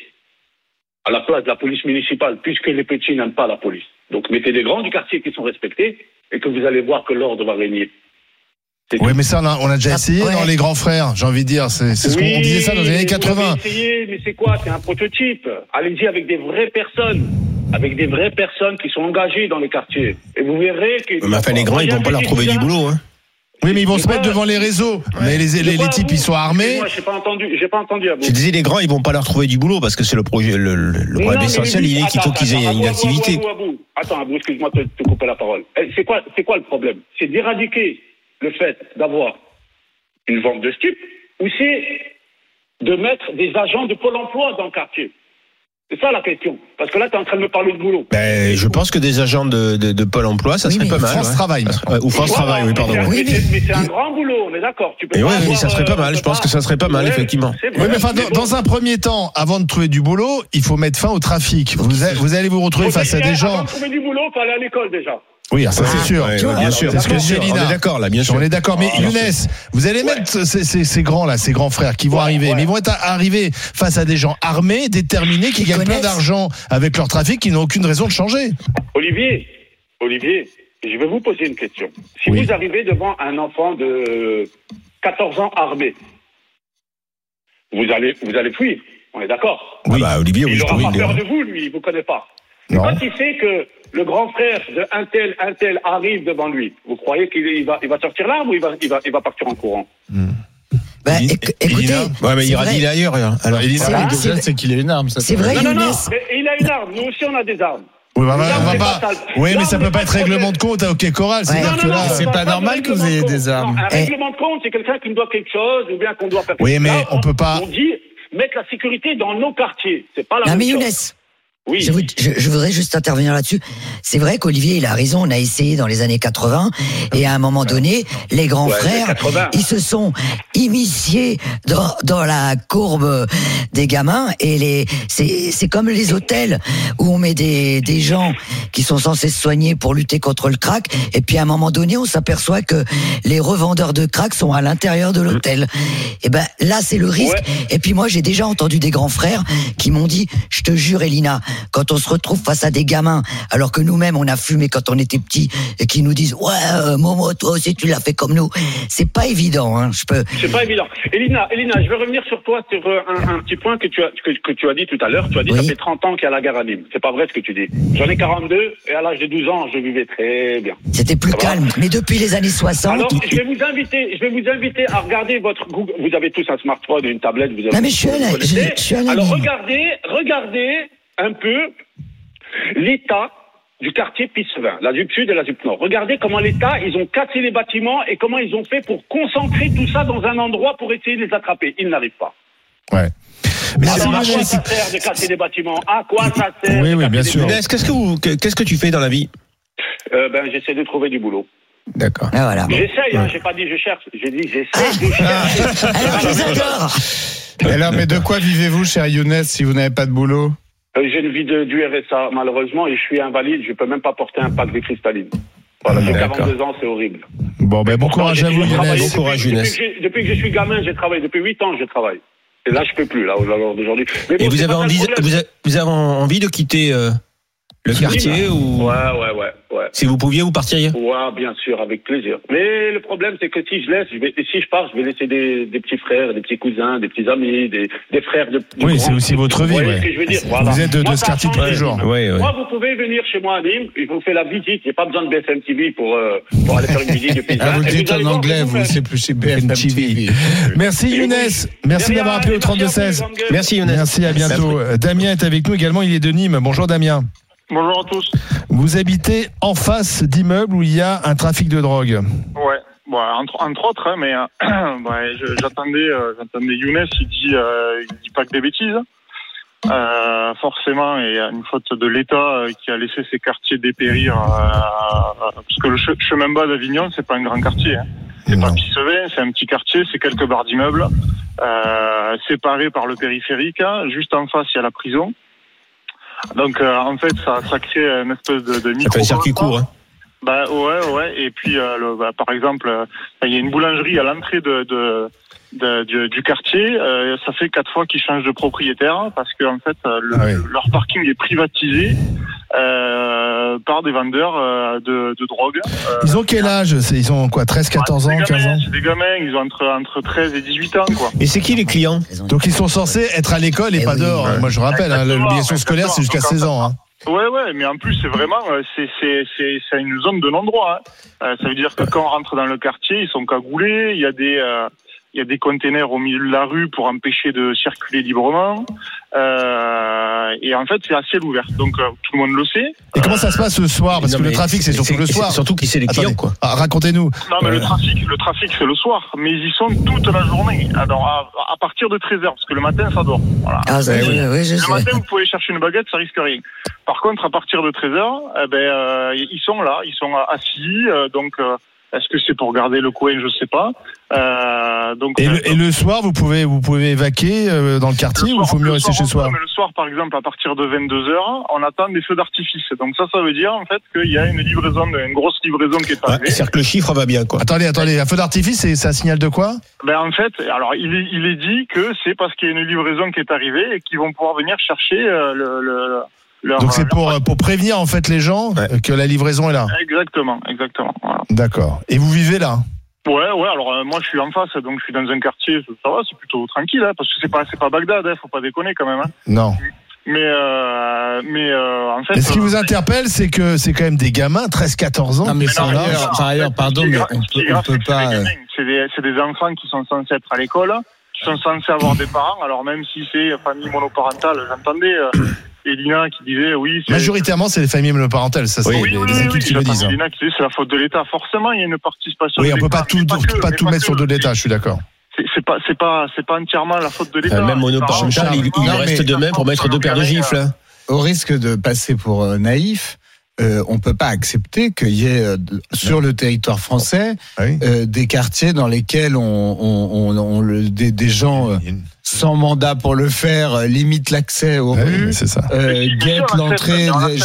à la place de la police municipale, puisque les petits n'aiment pas la police. Donc, mettez des grands du quartier qui sont respectés et que vous allez voir que l'ordre va régner. Oui, tout. mais ça, on a, on a déjà Ah, essayé ouais. dans les grands frères, j'ai envie de dire. C'est ce qu'on on disait ça dans les années vous 80. avez essayé, mais c'est quoi? C'est un prototype. Allez-y avec des vraies personnes. Avec des vraies personnes qui sont engagées dans les quartiers. Et vous verrez que. Mais enfin, les grands, ils vont pas leur trouver du boulot. Hein. Oui, mais ils vont se mettre devant les réseaux. Mais les, les, les types, ils sont armés. Moi, j'ai pas entendu. J'ai pas entendu à vous. Disais, les grands, ils vont pas leur trouver du boulot parce que c'est le projet, le, le- le Non, problème mais essentiel, il est qu'il faut qu'ils aient une activité. Abou, Abou. Attends, Abou, excuse-moi de te, te couper la parole. Eh, C'est quoi, c'est quoi le problème? C'est d'éradiquer le fait d'avoir une vente de stupes ou c'est de mettre des agents de Pôle emploi dans le quartier? C'est ça la question. Parce que là, tu es en train de me parler de boulot. Ben, je pense que des agents de, de, de Pôle emploi, ça Oui, serait mais pas mal. France ouais. Travail, ou France Voilà, Travail, oui, pardon. Mais, ouais. c'est- Oui, mais- mais c'est un grand boulot, on est d'accord. Tu peux Et ouais, oui, avoir, ça serait euh, pas mal. Je pense que ça serait pas mal, effectivement. Oui, mais enfin, mais dans, un premier temps, avant de trouver du boulot, il faut mettre fin au trafic. Vous, a- vous allez vous retrouver face à des Avant gens. de trouver du boulot, faut aller à l'école déjà. Oui, ça c'est sûr. Ouais, vois, bien sûr, c'est ce que sûr. On est d'accord, là, bien sûr. On est d'accord, mais Ah, Younes, vous allez mettre ces, ces- ces grands là, ces grands frères qui vont Ouais, arriver, mais ils vont être arrivés face à des gens armés, déterminés, qui gagnent plein d'argent avec leur trafic, qui n'ont aucune raison de changer. Olivier, Olivier, je vais vous poser une question. Si Oui. vous arrivez devant un enfant de 14 ans armé, vous allez, vous allez fuir. On est d'accord Ah bah, Olivier, oui, Il n'aura oui, pas oui. peur de vous, lui, il vous connaît pas. Non. quand il sait que le grand frère de un tel, un tel arrive devant lui, vous croyez qu'il il va, il va sortir l'arme ou il va, il, va, il va partir en courant Bah, Elina- éc- écoutez, Ouais, mais il dire ailleurs. hein. Alors, Elina, C'est- qu'il a une arme. ça, C'est vrai, Non, non, non, il a une arme, nous aussi on a des armes. Oui, bah, bah, pas. pas ça. Oui, mais ça peut pas pas être règlement de compte à OK non, c'est pas parle normal que vous ayez des compte. armes. Non, un Eh. règlement de compte, c'est quelqu'un qui nous doit quelque chose ou bien qu'on doit faire Oui, mais on peut pas- On dit mettre la sécurité dans nos quartiers. C'est pas la même chose. Oui. Je, vous- je- je voudrais juste intervenir là-dessus. C'est vrai qu'Olivier, il a raison. On a essayé dans les années 80 et à un moment donné, les grands Ouais, frères, 80. ils se sont immisciés dans, dans la courbe des gamins et les c'est comme les hôtels où on met des des gens qui sont censés se soigner pour lutter contre le crack et puis à un moment donné, on s'aperçoit que les revendeurs de crack sont à l'intérieur de l'hôtel. Et ben là, c'est le risque. Et puis moi, j'ai déjà entendu des grands frères qui m'ont dit, je te jure, Elina, quand on se retrouve face à des gamins, alors que nous-mêmes on a fumé quand on était petits, et qui nous disent, ouais, euh, Momo, toi aussi tu l'as fait comme nous, c'est pas évident. Hein, je peux. C'est pas évident. Elina, Elina, je vais revenir sur toi sur euh, un, un petit point que tu as que, que tu as dit tout à l'heure. Tu as dit Oui. ça fait 30 ans qu'il y a la guerre à Nîmes. C'est pas vrai ce que tu dis. J'en ai 42 et à l'âge de 12 ans, je vivais très bien. C'était plus Ça calme. Mais depuis les années 60, Alors, je vais vous inviter, je vais vous inviter à regarder votre Google. Vous avez tous un smartphone et une tablette. Vous avez, Non, mais je suis connaissez. je- je suis la Alors regardez, regardez un peu l'état du quartier Pissevin, la ZUP Sud et la ZUP Nord. Regardez comment l'État, ils ont cassé les bâtiments et comment ils ont fait pour concentrer tout ça dans un endroit pour essayer de les attraper. Ils n'arrivent pas. Ouais. Mais Alors, à c'est- quoi ça sert de casser des bâtiments? À quoi ça sert Oui, oui, bien sûr. qu'est-ce que qu'est-ce que tu fais dans la vie? Euh, Ben, j'essaie de trouver du boulot. D'accord. Ah, voilà. J'essaye, hein, j'ai pas dit je cherche, j'ai dit j'essaie de chercher. Alors je les adore. Alors, mais de quoi vivez-vous, cher Younes, si vous n'avez pas de boulot? J'ai une vie de, du RSA, malheureusement, et je suis invalide. Je peux même pas porter un pack de cristalline. Voilà, j'ai D'accord. 42 ans, c'est horrible. Bon, ben bon courage à vous, Younes. Bon courage, depuis, Younes. depuis, que j'ai- depuis que je suis gamin, j'ai travaillé. Depuis 8 ans, je travaille. Et là, je peux plus, là, au jour d'aujourd'hui. Mais bon, Et vous avez, envie, problème. vous, avez, vous avez envie de quitter euh, le quartier ou Ouais, ouais, ouais, ouais. si vous pouviez, vous partiriez Ouais, bien sûr, avec plaisir. Mais le problème, c'est que si je laisse, je vais, si je pars, je vais laisser des, des petits frères, des petits cousins, des petits amis, des, des frères de. de Oui, c'est aussi votre vie, Vous voyez ouais. ce que je veux dire Vous Voilà. êtes de- de Moi, ce quartier tous les jours. Ouais, ouais. Moi, vous pouvez venir chez moi à Nîmes, je vous fais la visite. J'ai pas besoin de BFM TV pour, euh, pour aller faire une visite de pizza. Ah, vous dites en anglais, vous, c'est plus chez BFM TV. Merci Younes. Merci d'avoir appelé au et merci à vous, 3216. les grandes gueules. Merci Younes. Merci, à bientôt. Euh, Damien est avec nous également, il est de Nîmes. Bonjour Damien. Bonjour à tous. Vous habitez en face d'immeubles où il y a un trafic de drogue. Ouais, bon, entre, entre autres, hein, mais euh, *clears throat* ouais, j'attendais, euh, j'attendais Younes. Il dit, euh, il dit pas que des bêtises. Euh, forcément, il y a une faute de l'État qui a laissé ces quartiers dépérir. parce que le che- chemin bas d'Avignon, c'est pas un grand quartier. Hein. C'est pas Pissevin, c'est un petit quartier, c'est quelques barres d'immeubles, séparés par le périphérique. hein. Juste en face, il y a la prison. Donc, euh, en fait, ça, ça crée une espèce de, de Ça micro. fait un circuit court. Hein. Bah ouais, ouais. Et puis, euh, le- bah, par exemple, euh, il y a une boulangerie à l'entrée de, de, de- du, du quartier. Euh, ça fait quatre fois qu'ils changent de propriétaire parce que en fait, euh, le- Ah oui. leur parking est privatisé euh, par des vendeurs euh, de, de drogue. Euh, Ils ont quel âge Ils ont quoi 13, 14 c'est ans, des 15 gamins, ans C'est des gamins, ils ont entre, entre 13 et 18 ans, quoi. Et c'est qui les clients? Donc ils sont censés être à l'école et Eh pas oui. dehors. Moi je rappelle, hein, l'obligation scolaire c'est jusqu'à exactement. 16 ans. hein. Ouais, ouais, mais en plus, c'est vraiment, c'est, c'est, c'est, c'est une zone de non-droit. hein. Euh, ça veut dire que quand on rentre dans le quartier, ils sont cagoulés, il y a des, euh, il y a des containers au milieu de la rue pour empêcher de circuler librement. Euh, et en fait, c'est à ciel ouvert. Donc, euh, tout le monde le sait. Et comment ça se passe ce soir? Parce Non, que le trafic c'est surtout le soir. Surtout qui c'est les clients, Attendez. quoi. Ah, Racontez-nous. Non, mais le trafic, le trafic, c'est le soir. Mais ils y sont toute la journée. Alors, à, à partir de 13h, parce que le matin, ça dort. Voilà. Ah, Eh oui, oui, je Le sais. matin, vous pouvez chercher une baguette, ça risque rien. Par contre, à partir de 13h, eh ben, euh, ils sont là, ils sont assis. euh, donc, euh, est-ce que c'est pour garder le coin Je sais pas. Euh, donc, Et euh, le, et le soir vous pouvez vous pouvez évacuer euh, dans le quartier ou il faut mieux rester chez soi le soir, par exemple, à partir de 22h, on attend des feux d'artifice. Donc ça, ça veut dire en fait qu'il y a une livraison, une grosse livraison qui est Ouais, arrivée. C'est-à-dire que le chiffre va bien, quoi. Attendez, attendez, un feu d'artifice c'est c'est un signal de quoi? Ben en fait, alors il est, il est dit que c'est parce qu'il y a une livraison qui est arrivée et qu'ils vont pouvoir venir chercher euh, le, le leur. Donc c'est pour euh, pour prévenir en fait les gens Ouais. euh, que la livraison est là. Exactement, exactement. Voilà. D'accord. Et vous vivez là Ouais, ouais. Alors euh, moi, je suis en face, donc je suis dans un quartier. Ça va, c'est plutôt tranquille, hein, parce que c'est pas, c'est pas Bagdad. Hein, faut pas déconner quand même. Hein. Non. Mais, euh, mais euh, en fait. Et ce qui euh, vous interpelle, c'est que c'est quand même des gamins, 13-14 ans. Non, mais qui sont par là. ailleurs, par ailleurs, pardon, mais on peut, on peut pas. C'est des, c'est des enfants qui sont censés être à l'école, qui sont censés avoir des parents. Alors même si c'est famille monoparentale, j'entendais euh, Elina qui disait oui. c'est- Majoritairement, c'est les familles monoparentales, ça c'est Oui, les, oui, les oui, études oui, qui le disent. hein. Elina qui disait c'est la faute de l'État. Forcément, il y a une participation. Oui, on peut l'État, pas tout, tout- que, pas tout mettre sur que. le dos de l'État, je suis d'accord. C'est pas, c'est pas, c'est pas entièrement la faute de l'État. Même monoparental, il, il forcément, reste mais- de même pour mettre deux paires de gifles. hein. au risque de passer pour euh, naïf, euh, on peut pas accepter qu'il y ait euh, sur le territoire français Oui. euh, des quartiers dans lesquels on, on, on, on le- des, des gens euh, sans mandat pour le faire euh, limitent l'accès aux Ah oui, rues. mais c'est ça. Euh, guettent l'entrée. je-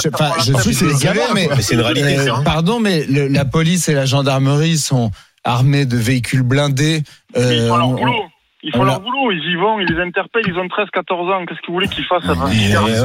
suis C'est des désolé, mais. Mais c'est une réalité, ça. hein. pardon, mais le- la police et la gendarmerie sont armés de véhicules blindés. Mais ils Euh, font leur on- boulot. Ils font on leur l'a- boulot, ils y vont, ils les interpellent, ils ont 13, 14 ans. Qu'est-ce que vous voulez qu'ils fassent avant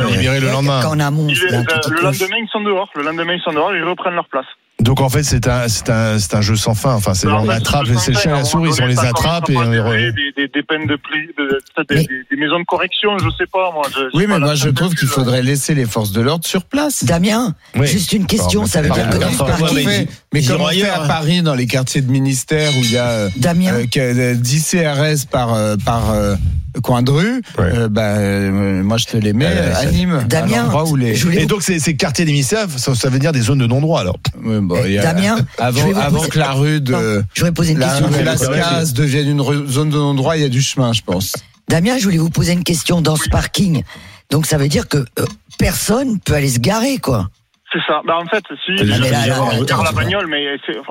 libérés le lendemain. Ils- euh, le lendemain, ils sont dehors. Le lendemain, ils sont dehors, ils reprennent leur place. Donc en fait, c'est un, c'est un, c'est un jeu sans fin. Enfin, c'est Alors, on attrape, c'est le chat et la souris, on les attrape et on les des, des, des peines de pli, de- des, Mais- des- des maisons de correction, je sais pas moi. je- Oui, mais moi je trouve qu'il faudrait laisser les forces de l'ordre sur place. Damien, Oui. juste une question, Non, mais ça veut dire que mais- mais comment on fait à hein. Paris dans les quartiers de ministère où il y a euh, Damien, euh, que- euh, 10 CRS par euh, par euh, coin de rue Ouais. euh, bah, euh, moi je te les mets Euh, à Nîmes Damien, à où les Et donc ces, ces quartiers d'émissaires, ça, ça veut dire des zones de non-droit alors. Bon, il a- Damien, avant poser- que la rue de Non, je voudrais poser une la question. rue Ouais, Lascaz devienne une zone de non-droit, il y a du chemin, je pense. Damien, je voulais vous poser une question dans ce parking. Donc ça veut dire que euh, personne peut aller se garer, quoi. C'est ça. Bah, en fait, si, Ah, je la bagnole, mais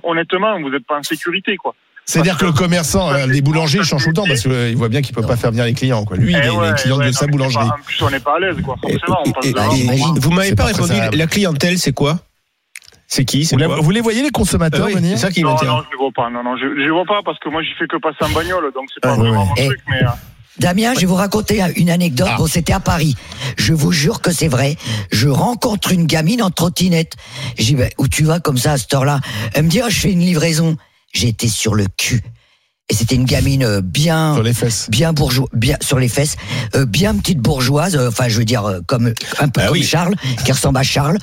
honnêtement, vous n'êtes pas en sécurité, quoi. C'est-à-dire que le commerçant, euh, les boulangers, ils changent tout le temps parce qu'il voit bien qu'il peut pas faire venir les clients. Quoi. Lui, il Eh est ouais, les clients ouais, de non, sa boulangerie. pas- En plus, on n'est pas à l'aise, quoi. Forcément, on passe Et- devant. et- Imagine. Vous m'avez pas répondu. La clientèle, c'est quoi? C'est qui C'est Vous, la- vous les voyez les consommateurs oui, venir C'est ça qui Non, non, je ne vois pas. Non, non, je ne vois pas parce que moi, j'y fais que passer en bagnole, donc c'est pas Ah, vraiment ouais. mon Eh. truc, mais. euh, Damien, je vais vous raconter une anecdote. Ah. Bon, c'était à Paris. Je vous jure que c'est vrai. Je rencontre une gamine en trottinette. Je dis, ben, où tu vas comme ça à cette heure-là Elle me dit, ah, je fais une livraison. J'étais sur le cul. Et c'était une gamine euh, bien, sur les fesses. bien bourgeois, bien sur les fesses, euh, bien petite bourgeoise. euh, Enfin, je veux dire euh, comme un peu Ah comme oui. Charles, qui ressemble à Charles.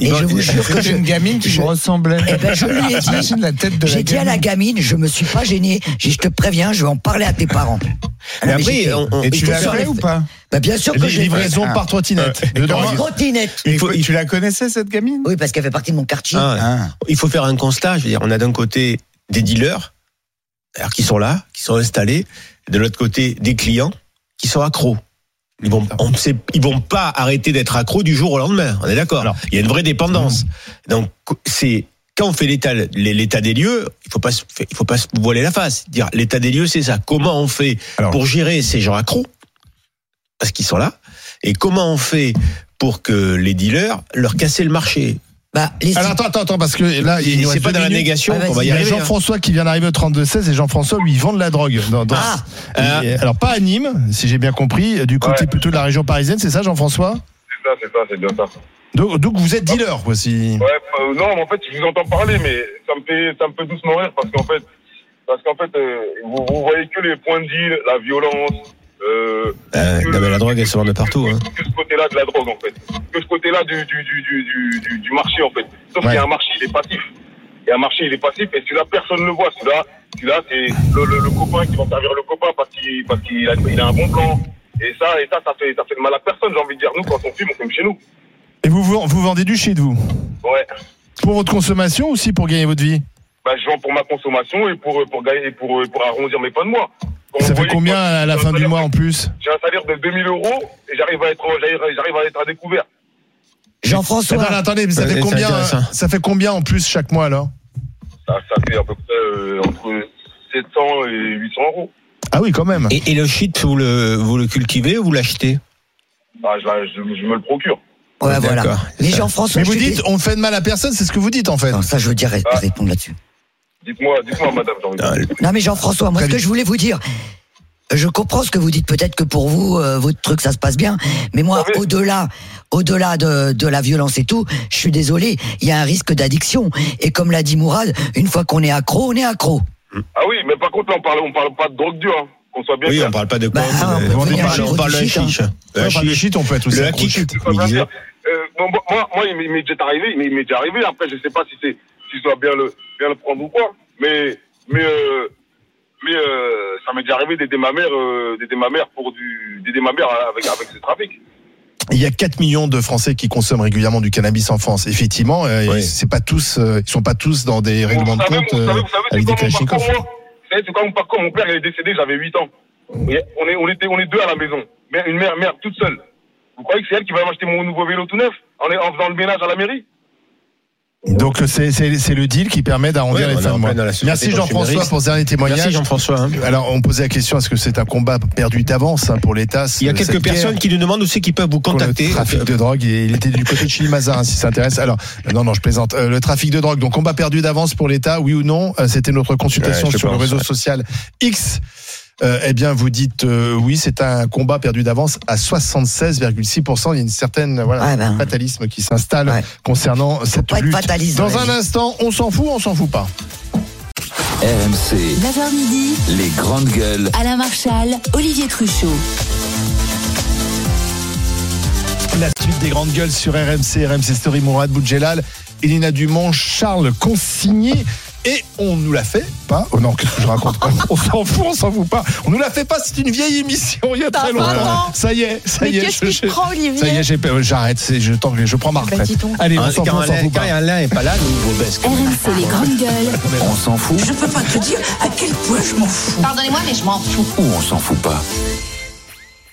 Et je vous jure que je, une gamine qui je- me ressemblait. Eh ben, je lui ai dit- T'imagines la tête de la j'ai dit à la gamine. je me suis pas gêné. J'ai dit, je te préviens, je vais en parler à tes parents. Mais mais après, on- on- Et tu l'as fait les- ou pas Bah, bien sûr que je l'ai fait. livraisons Ah. par trottinette. Euh, trottinette. Tu la connaissais cette gamine? Oui, parce qu'elle fait partie de mon quartier. Ah, Ah. il faut faire un constat. Je veux dire, on a d'un côté des dealers alors, qui sont là, qui sont installés, de l'autre côté des clients qui sont accros. Ils vont, on sait- ils vont pas arrêter d'être accros du jour au lendemain. On est d'accord. Il y a une vraie dépendance. Donc c'est quand on fait l'état l'état des lieux, il faut pas il faut pas se voiler la face. Dire l'état des lieux, c'est ça. Comment on fait pour gérer ces gens accros? Parce qu'ils sont là et comment on fait pour que les dealers leur casser le marché? Bah, Alors attends, attends, attends, parce que là, il c'est pas dans la négation Ah, va y Il y a hein. Jean-François qui vient d'arriver au 32-16 et Jean-François, lui, il vend de la drogue. Dans, dans- Ah. Et, alors pas à Nîmes, si j'ai bien compris, du côté plutôt de la région parisienne, c'est ça Jean-François? C'est ça, c'est ça, c'est bien ça. donc, donc vous êtes dealer, quoi, si... Ouais, euh, non, mais en fait, je vous entends parler, mais ça me fait, ça me fait doucement rire parce qu'en fait, parce qu'en fait, euh, vous, vous voyez que les points de deal, la violence, euh, Euh, non, mais la drogue, elle se vend de partout. Hein. que ce côté-là de la drogue, en fait. Que ce côté-là du, du, du, du, du, du, du marché, en fait. Sauf qu'il y a un marché, il est passif. Il y a un marché, il est passif, et celui-là, personne ne le voit. Celui-là, celui-là, c'est le, le, le copain qui va servir le copain parce qu'il, parce qu'il a, il a un bon plan. Et ça, et ça, ça fait, ça fait de mal à personne, j'ai envie de dire. Nous, quand on fume, on fume chez nous. Et vous, vous, vous vendez du shit, vous? Ouais. Pour votre consommation ou aussi pour gagner votre vie? Bah, je vends pour ma consommation et pour, pour gagner, et pour, pour arrondir mes fins de mois. Quand Ça fait combien à la j'ai un fin du salaire- mois en plus J'ai un salaire de 2000 euros et j'arrive à être, j'arrive, j'arrive à être à découvert. Jean-François. Attendez, attendez, mais ça fait combien euh, Ça fait combien en plus chaque mois alors? Ça, ça fait à peu près euh, entre 700 et 800 euros. Ah oui, quand même. Et, et le shit, vous le, vous le cultivez ou vous l'achetez? Ah, je, je, je me le procure. Ouais, voilà. Ça. Jean-François, Mais vous dites, on fait de mal à personne, c'est ce que vous dites en fait. Non, ça, je veux dire Ah. répondre là-dessus. Dites-moi, dites-moi, madame, Ah. Non, mais Jean-François, moi, ce que je voulais vous dire, je comprends ce que vous dites. Peut-être que pour vous, euh, votre truc, ça se passe bien. Mais moi, Oui. au-delà, au-delà de, de la violence et tout, je suis désolé, il y a un risque d'addiction. Et comme l'a dit Mourad, une fois qu'on est accro, on est accro. Ah oui, mais par contre, là, on parle, on parle pas de drogue dure, hein, qu'on soit bien Oui, clair. on parle pas de Bah, coke, on on, parle, on parle de hashish. hein. Le shit, on peut être aussi Le dire, euh, moi, moi, il m'est- déjà arrivé, mais il m'est déjà arrivé. Après, je sais pas si c'est, si dois bien le, bien le prendre ou quoi. Mais, mais, euh, mais, euh, ça m'est déjà arrivé d'aider ma mère, euh, d'aider ma mère pour du, d'aider ma mère avec, avec ce trafic. Il y a 4 millions de Français qui consomment régulièrement du cannabis en France. Effectivement, euh, Oui. ils- c'est pas tous, euh, ils sont pas tous dans des règlements de compte vous savez, vous savez, avec des quoi mon Kalachnikov. parcours, moi Vous savez, c'est quoi mon parcours Mon père, il est décédé, j'avais 8 ans. Voyez, On est, on était, on est deux à la maison. Une mère, mère toute seule. Vous croyez que c'est elle qui va m'acheter mon nouveau vélo tout neuf en, en faisant le ménage à la mairie? Donc c'est le deal qui permet d'arrondir Ouais, les fins de mois. Merci Jean-François pour ce dernier témoignage. Merci Jean-François. hein. Alors on posait la question est-ce que c'est un combat perdu d'avance hein, pour l'État Il y a quelques personnes qui nous demandent aussi qui peuvent vous contacter. Le trafic de drogue, il était du côté de Chili Mazarin, si ça intéresse. Alors, non, non, je plaisante. Euh, le trafic de drogue, donc combat perdu d'avance pour l'État, oui ou non Euh, C'était notre consultation Ouais, sur le réseau ouais. social X. Euh, eh bien, vous dites euh, oui, c'est un combat perdu d'avance à 76,6%. Il y a une certaine voilà, Ouais, ben. fatalisme qui s'installe Ouais. concernant cette lutte. fataliste dans un instant, on s'en fout, on s'en fout pas? RMC, 9h midi, les grandes gueules. Alain Marchal, Olivier Truchot. La suite des grandes gueules sur RMC, RMC Story, Mourad Boudjelal, Elina Dumont, Charles Consigny. Et on nous l'a fait pas Oh non, qu'est-ce que je raconte On s'en fout, on s'en fout pas. On nous l'a fait pas, c'est une vieille émission il y a T'as très longtemps. temps. Ça y est, ça Mais y est. qu'est-ce qui te prend, Olivier Ça y est, j'ai- j'arrête, c'est- je, je prends ma retraite. dis donc. Allez, on Hein, s'en fout, Quand on s'en fout quand pas. Alain est pas là, nous vous baisse. RMC les grandes gueules. On s'en fout Je peux pas te dire à quel point je m'en fous. Pardonnez-moi, mais je m'en fous. ou on s'en fout pas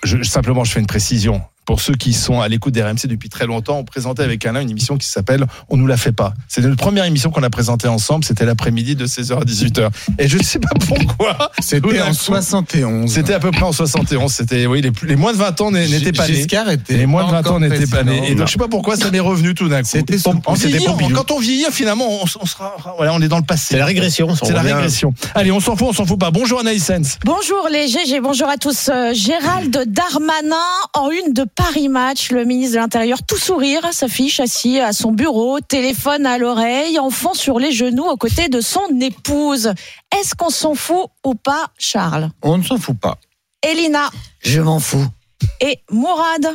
Je- simplement, je fais une précision. Pour ceux qui sont à l'écoute des RMC depuis très longtemps, on présentait avec Alain une émission qui s'appelle On nous la fait pas. C'est notre première émission qu'on a présentée ensemble. C'était l'après-midi de 16h à 18h. Et je ne sais pas pourquoi. C'était en coup, 71. C'était à peu près en 71. C'était, oui, les, plus- les moins de 20 ans n'étaient pas nés. Les moins de 20 ans n'étaient pas nés. Et donc, je sais pas pourquoi ça m'est revenu tout d'un coup. C'était vieillir, quand on vieillit, finalement, on, on sera, voilà, on est dans le passé. C'est la régression. C'est on la régression. Allez, on s'en fout, on s'en fout pas. Bonjour Anaïs Sens. Bonjour les GG, bonjour à tous. Euh, Gérald Darmanin en une de Paris Match, le ministre de l'Intérieur tout sourire s'affiche assis à son bureau, téléphone à l'oreille, enfant sur les genoux aux côtés de son épouse. Est-ce qu'on s'en fout ou pas, Charles? On ne s'en fout pas. Elina Je m'en fous. et Mourad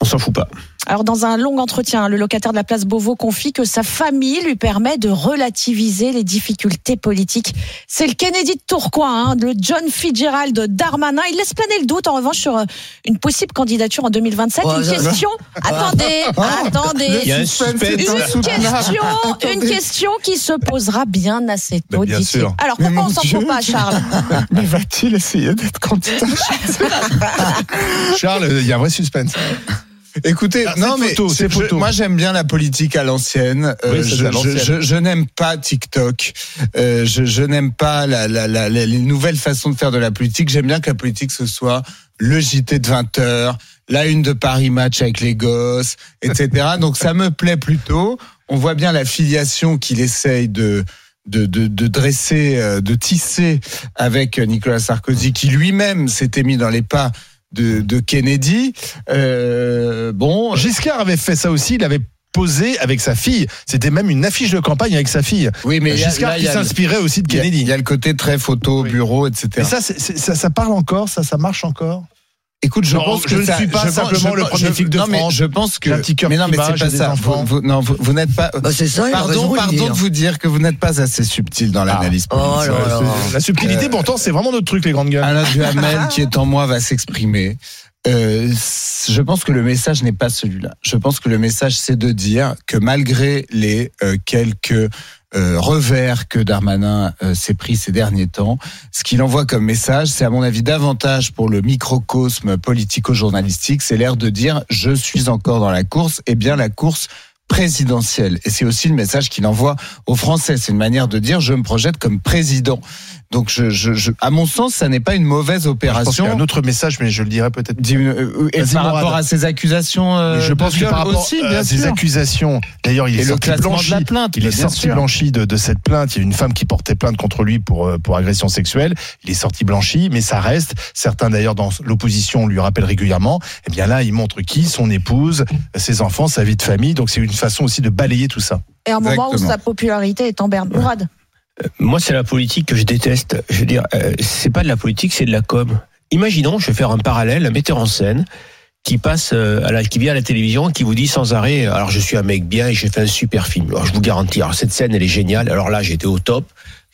On s'en fout pas. Alors, dans un long entretien, le locataire de la place Beauvau confie que sa famille lui permet de relativiser les difficultés politiques. C'est le Kennedy de Tourcoing, hein, le John Fitzgerald Darmanin. Il laisse planer le doute, en revanche, sur euh, une possible candidature en 2027. Ouais, une question. *laughs* attendez, attendez. Il y a un suspense Une question, *laughs* une question qui se posera bien assez tôt, Ben, bien sûr. Alors, pourquoi on s'en fout pas, Charles *laughs* Mais va-t-il essayer d'être candidat? Charles, il y a un vrai suspense. Écoutez, Ah, non mais photo, je- moi j'aime bien la politique à l'ancienne. Euh, Oui, je n'aime pas TikTok. Euh, je n'aime pas la, la, la- les nouvelles façons de faire de la politique. J'aime bien que la politique ce soit le JT de 20 heures, la une de Paris Match avec les gosses, etc. Donc ça me plaît plutôt. On voit bien la filiation qu'il essaye de de, de, de dresser, euh, de tisser avec Nicolas Sarkozy, qui lui-même s'était mis dans les pas de, de Kennedy. Euh, bon, Giscard avait fait ça aussi, il avait posé avec sa fille. C'était même une affiche de campagne avec sa fille. oui, mais Giscard là, qui s'inspirait aussi de Kennedy. Il y a le côté très photo, bureau, etc. Ça, ça, ça parle encore, ça, ça marche encore? Écoute, je Non, pense je que ne ça- suis pas je pense- simplement je le premier je- flic de non, mais je pense que J'ai un petit cœur mais non, mais c'est pas ça. enfants. Vous, vous- non, vous, vous n'êtes pas. Bah, c'est ça, il a raison pardon, pardon de vous dire que vous n'êtes pas assez subtil dans l'analyse Oh politique. là là. La subtilité, Euh, pourtant, c'est vraiment notre truc, les grandes gueules. Alain Duhamel, *laughs* qui est en moi, va s'exprimer. Euh, je pense que le message n'est pas celui-là. Je pense que le message, c'est de dire que malgré les euh, quelques euh, revers que Darmanin euh, s'est pris ces derniers temps, ce qu'il envoie comme message, c'est à mon avis davantage pour le microcosme politico-journalistique, c'est l'air de dire je suis encore dans la course, et bien la course présidentielle. Et c'est aussi le message qu'il envoie aux Français. C'est une manière de dire je me projette comme président. Donc, je, je, je- à mon sens, ça n'est pas une mauvaise Je pense y opération. a un autre message, mais je le dirai peut-être. Dis- euh, Et par Morad. rapport à ces accusations, euh, je pense que par rapport aussi, à ces sûr. accusations, d'ailleurs, il est Et sorti blanchi. de la plainte, il est sorti sûr. blanchi de, de cette plainte. Il y a une femme qui portait plainte contre lui pour euh, pour agression sexuelle. Il est sorti blanchi, mais ça reste. Certains d'ailleurs dans l'opposition lui rappellent régulièrement. Et bien là, il montre qui, son épouse, ses enfants, sa vie de famille. Donc c'est une façon aussi de balayer tout ça. Et à un moment où sa popularité est en berne. Mourad. Moi, c'est la politique que je déteste. Je veux dire, euh, c'est pas de la politique, c'est de la com. Imaginons, je vais faire un parallèle, un metteur en scène qui passe euh, à qui vient à la télévision, qui vous dit sans arrêt, alors je suis un mec bien et j'ai fait un super film. Alors je vous garantis, alors cette scène elle est géniale. Alors là, j'étais au top.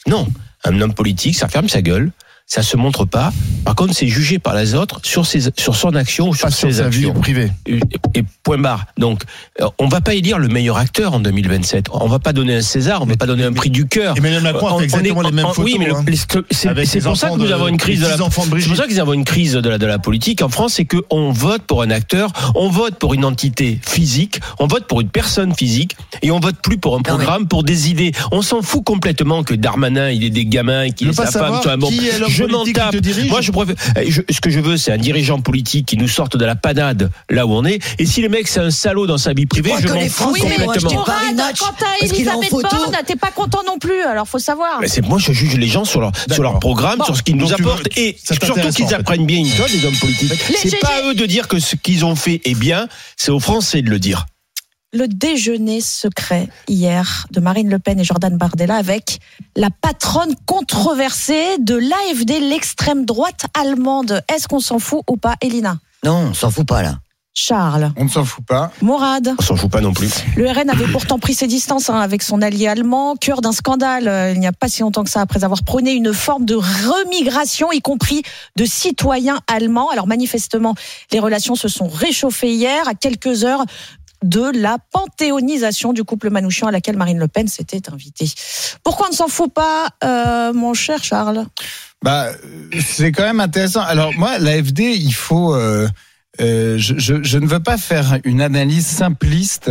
Non, un homme politique, ça ferme sa gueule. Ça se montre pas. Par contre, c'est jugé par les autres sur ses, sur son action ou sur Pas sur ses sa vie actions. privée. Et, et point barre. Donc, euh, on va pas élire le meilleur acteur en 2027. On va pas donner un César, on va pas donner un prix du cœur. Emmanuel Macron a On- fait on exactement est- les mêmes on- photos. Oui, mais le- hein. c'est pour ça que nous de- avons une crise les de la. C'est pour ça que nous avons une crise de la de la politique en France, c'est que on vote pour un acteur, on vote pour une entité physique, on vote pour une personne physique et on vote plus pour un programme, pour des idées. On s'en fout complètement que Darmanin il ait des gamins, qu'il Tu pas sa femme, bon, qui est l'homme je m'en tape. Moi, je préfère. eh, je- ce que je veux, c'est un dirigeant politique qui nous sorte de la panade là où on est. Et si le mec c'est un salaud dans sa vie privée, je m'en fous complètement. Est en Elisabeth. Borne, t'es pas content non plus, alors faut savoir. Mais c'est moi je juge les gens sur leur sur leur programme, Bon. sur ce qu'ils nous veux- apportent et surtout qu'ils apprennent bien une chose les hommes politiques. C'est pas à eux de dire que ce qu'ils ont fait est bien, c'est aux Français de le dire. Le déjeuner secret hier de Marine Le Pen et Jordan Bardella avec la patronne controversée de l'AFD, l'extrême droite allemande. Est-ce qu'on s'en fout ou pas, Elina Non, on s'en fout pas là. Charles, On ne s'en fout pas. Mourad. On s'en fout pas non plus. Le RN avait pourtant pris ses distances hein, avec son allié allemand, cœur d'un scandale euh, il n'y a pas si longtemps que ça, après avoir prôné une forme de remigration, y compris de citoyens allemands. Alors manifestement, les relations se sont réchauffées hier, à quelques heures de la panthéonisation du couple Manouchian à laquelle Marine Le Pen s'était invitée. Pourquoi on ne s'en fout pas, euh, mon cher Charles? Bah, c'est quand même intéressant. Alors moi, l'AFD, il faut. euh, euh, je, ne veux pas faire une analyse simpliste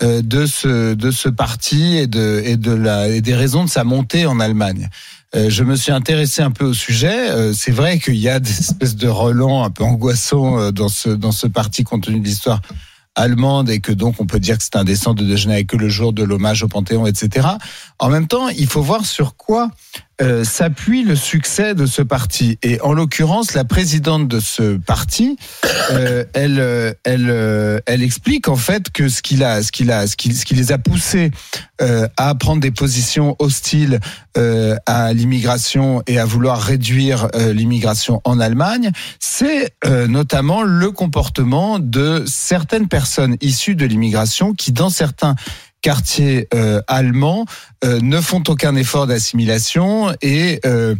de ce de ce parti et de et de la et des raisons de sa montée en Allemagne. Je me suis intéressé un peu au sujet. C'est vrai qu'il y a des espèces de relents un peu angoissants dans ce dans ce parti compte tenu de l'histoire allemande et que donc on peut dire que c'est indécent de déjeuner avec eux le jour de l'hommage au Panthéon, etc. En même temps, il faut voir sur quoi euh, s'appuie le succès de ce parti. Et en l'occurrence, la présidente de ce parti, euh, *coughs* elle, euh, elle, euh, elle explique en fait que ce qu'il a, ce qu'il a, ce qui, ce qui les a poussés euh, à prendre des positions hostiles à l'immigration et à vouloir réduire l'immigration en Allemagne, c'est notamment le comportement de certaines personnes issues de l'immigration qui, dans certains quartiers euh, allemands euh, ne font aucun effort d'assimilation et euh,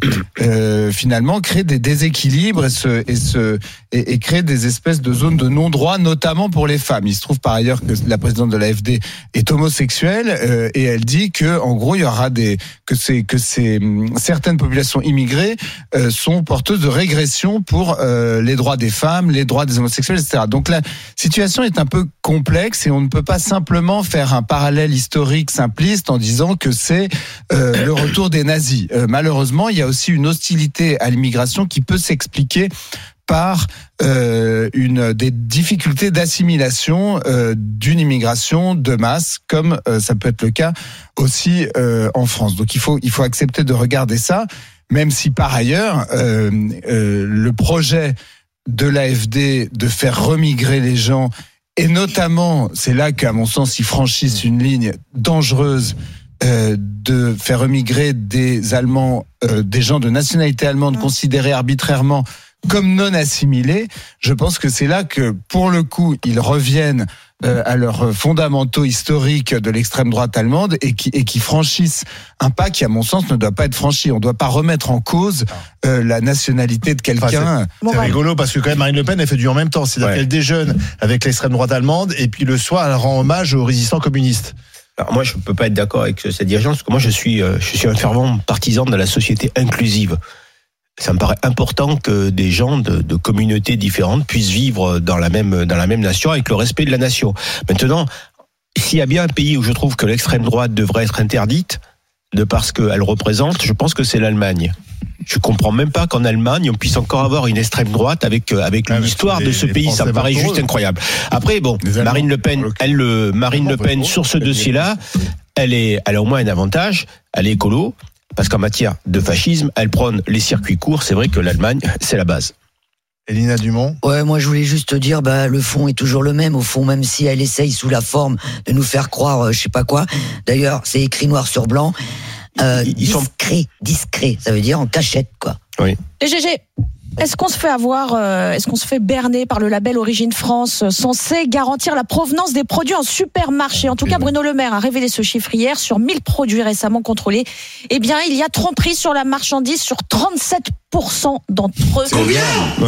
finalement créent des déséquilibres et, se, et, se, et, et créent des espèces de zones de non-droit, notamment pour les femmes. Il se trouve par ailleurs que la présidente de l'AFD est homosexuelle et elle dit que en gros il y aura des que c'est que c'est hum, certaines populations immigrées sont porteuses de régression pour les droits des femmes, les droits des homosexuels, etc. Donc la situation est un peu complexe et on ne peut pas simplement faire un parallèle historique simpliste en disant que c'est euh, le *coughs* retour des nazis. Euh, malheureusement, il y a aussi une hostilité à l'immigration qui peut s'expliquer par euh, une des difficultés d'assimilation euh, d'une immigration de masse, comme euh, ça peut être le cas aussi en France. Donc il faut il faut accepter de regarder ça, même si par ailleurs le projet de l'AFD de faire remigrer les gens et notamment, c'est là qu'à mon sens, ils franchissent une ligne dangereuse euh, de faire remigrer des Allemands, euh, des gens de nationalité allemande considérés arbitrairement comme non assimilés. Je pense que c'est là que, pour le coup, ils reviennent euh, à leurs fondamentaux historiques de l'extrême droite allemande et qui, et qui franchissent un pas qui, à mon sens, ne doit pas être franchi. On ne doit pas remettre en cause euh, la nationalité de quelqu'un. C'est rigolo parce que quand même Marine Le Pen elle fait du en même temps, c'est-à-dire qu'elle déjeune avec l'extrême droite allemande et puis le soir elle rend hommage aux résistants communistes. Alors moi, je peux pas être d'accord avec cette dirigeante, parce que moi, je suis, euh, je suis un fervent partisan de la société inclusive. Ça me paraît important que des gens de, de communautés différentes puissent vivre dans la même dans la même nation avec le respect de la nation. Maintenant, s'il y a bien un pays où je trouve que l'extrême droite devrait être interdite, de parce qu'elle représente, je pense que c'est l'Allemagne. Je comprends même pas qu'en Allemagne on puisse encore avoir une extrême droite avec euh, avec l'histoire de ce les pays. Ça me paraît juste incroyable. Après bon, Marine Le Pen, elle le Marine Le Pen sur ce dossier-là, elle est elle a au moins un avantage. Elle est écolo parce qu'en matière de fascisme, elle prône les circuits courts. C'est vrai que l'Allemagne, c'est la base. Elina Dumont. Ouais, moi je voulais juste te dire, bah le fond est toujours le même. Au fond, même si elle essaye sous la forme de nous faire croire, euh, je sais pas quoi. D'ailleurs, c'est écrit noir sur blanc. Euh, discret, discret. Ça veut dire en cachette, quoi. Oui. Et GG, est-ce qu'on se fait avoir, euh, est-ce qu'on se fait berner par le label Origine France, euh, censé garantir la provenance des produits en supermarché? En tout cas, Bruno Le Maire a révélé ce chiffre hier sur 1000 produits récemment contrôlés. Eh bien, il y a tromperie sur la marchandise sur 37% d'entre eux.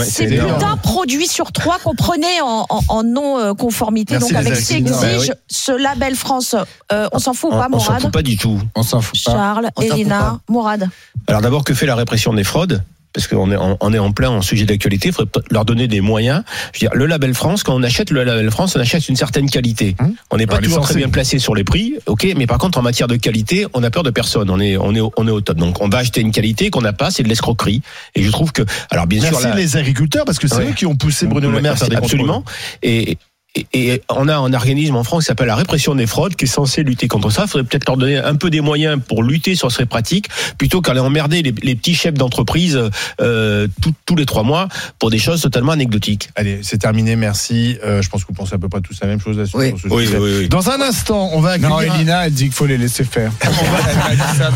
C'est plus d'un produit sur trois qu'on prenait en, en- en non-conformité. Donc, avec ce accidents. exige Bah oui. ce label France, euh, on s'en fout ou On, pas, on s'en Mourad? fout pas du tout. On s'en fout Charles, Elina, Mourad. Alors d'abord, que fait la répression des fraudes? Parce qu'on est en, on est en plein en sujet d'actualité, il faudrait leur donner des moyens. Je veux dire, le label France, quand on achète le label France, on achète une certaine qualité. On n'est pas Alors, toujours très bien placé sur les prix, ok, mais par contre en matière de qualité, on a peur de personne. On est on est au- on est au top. Donc on va acheter une qualité qu'on n'a pas, c'est de l'escroquerie. Et je trouve que alors bien Merci sûr la- les agriculteurs parce que c'est Ouais. eux qui ont poussé Bruno Le Maire à faire des Absolument. contrôles. Et, et, et on a un organisme en France qui s'appelle la répression des fraudes, qui est censé lutter contre ça. Il faudrait peut-être leur donner un peu des moyens pour lutter sur ces pratiques, plutôt qu'aller emmerder les, les petits chefs d'entreprise euh, tout- tous les trois mois pour des choses totalement anecdotiques. Allez, c'est terminé, merci. Euh, je pense que vous pensez à peu près tous la même chose là-dessus. Oui. Oui, oui, oui. Dans un instant, on va Non, accueillir. Elina, elle dit qu'il faut les laisser faire. *laughs*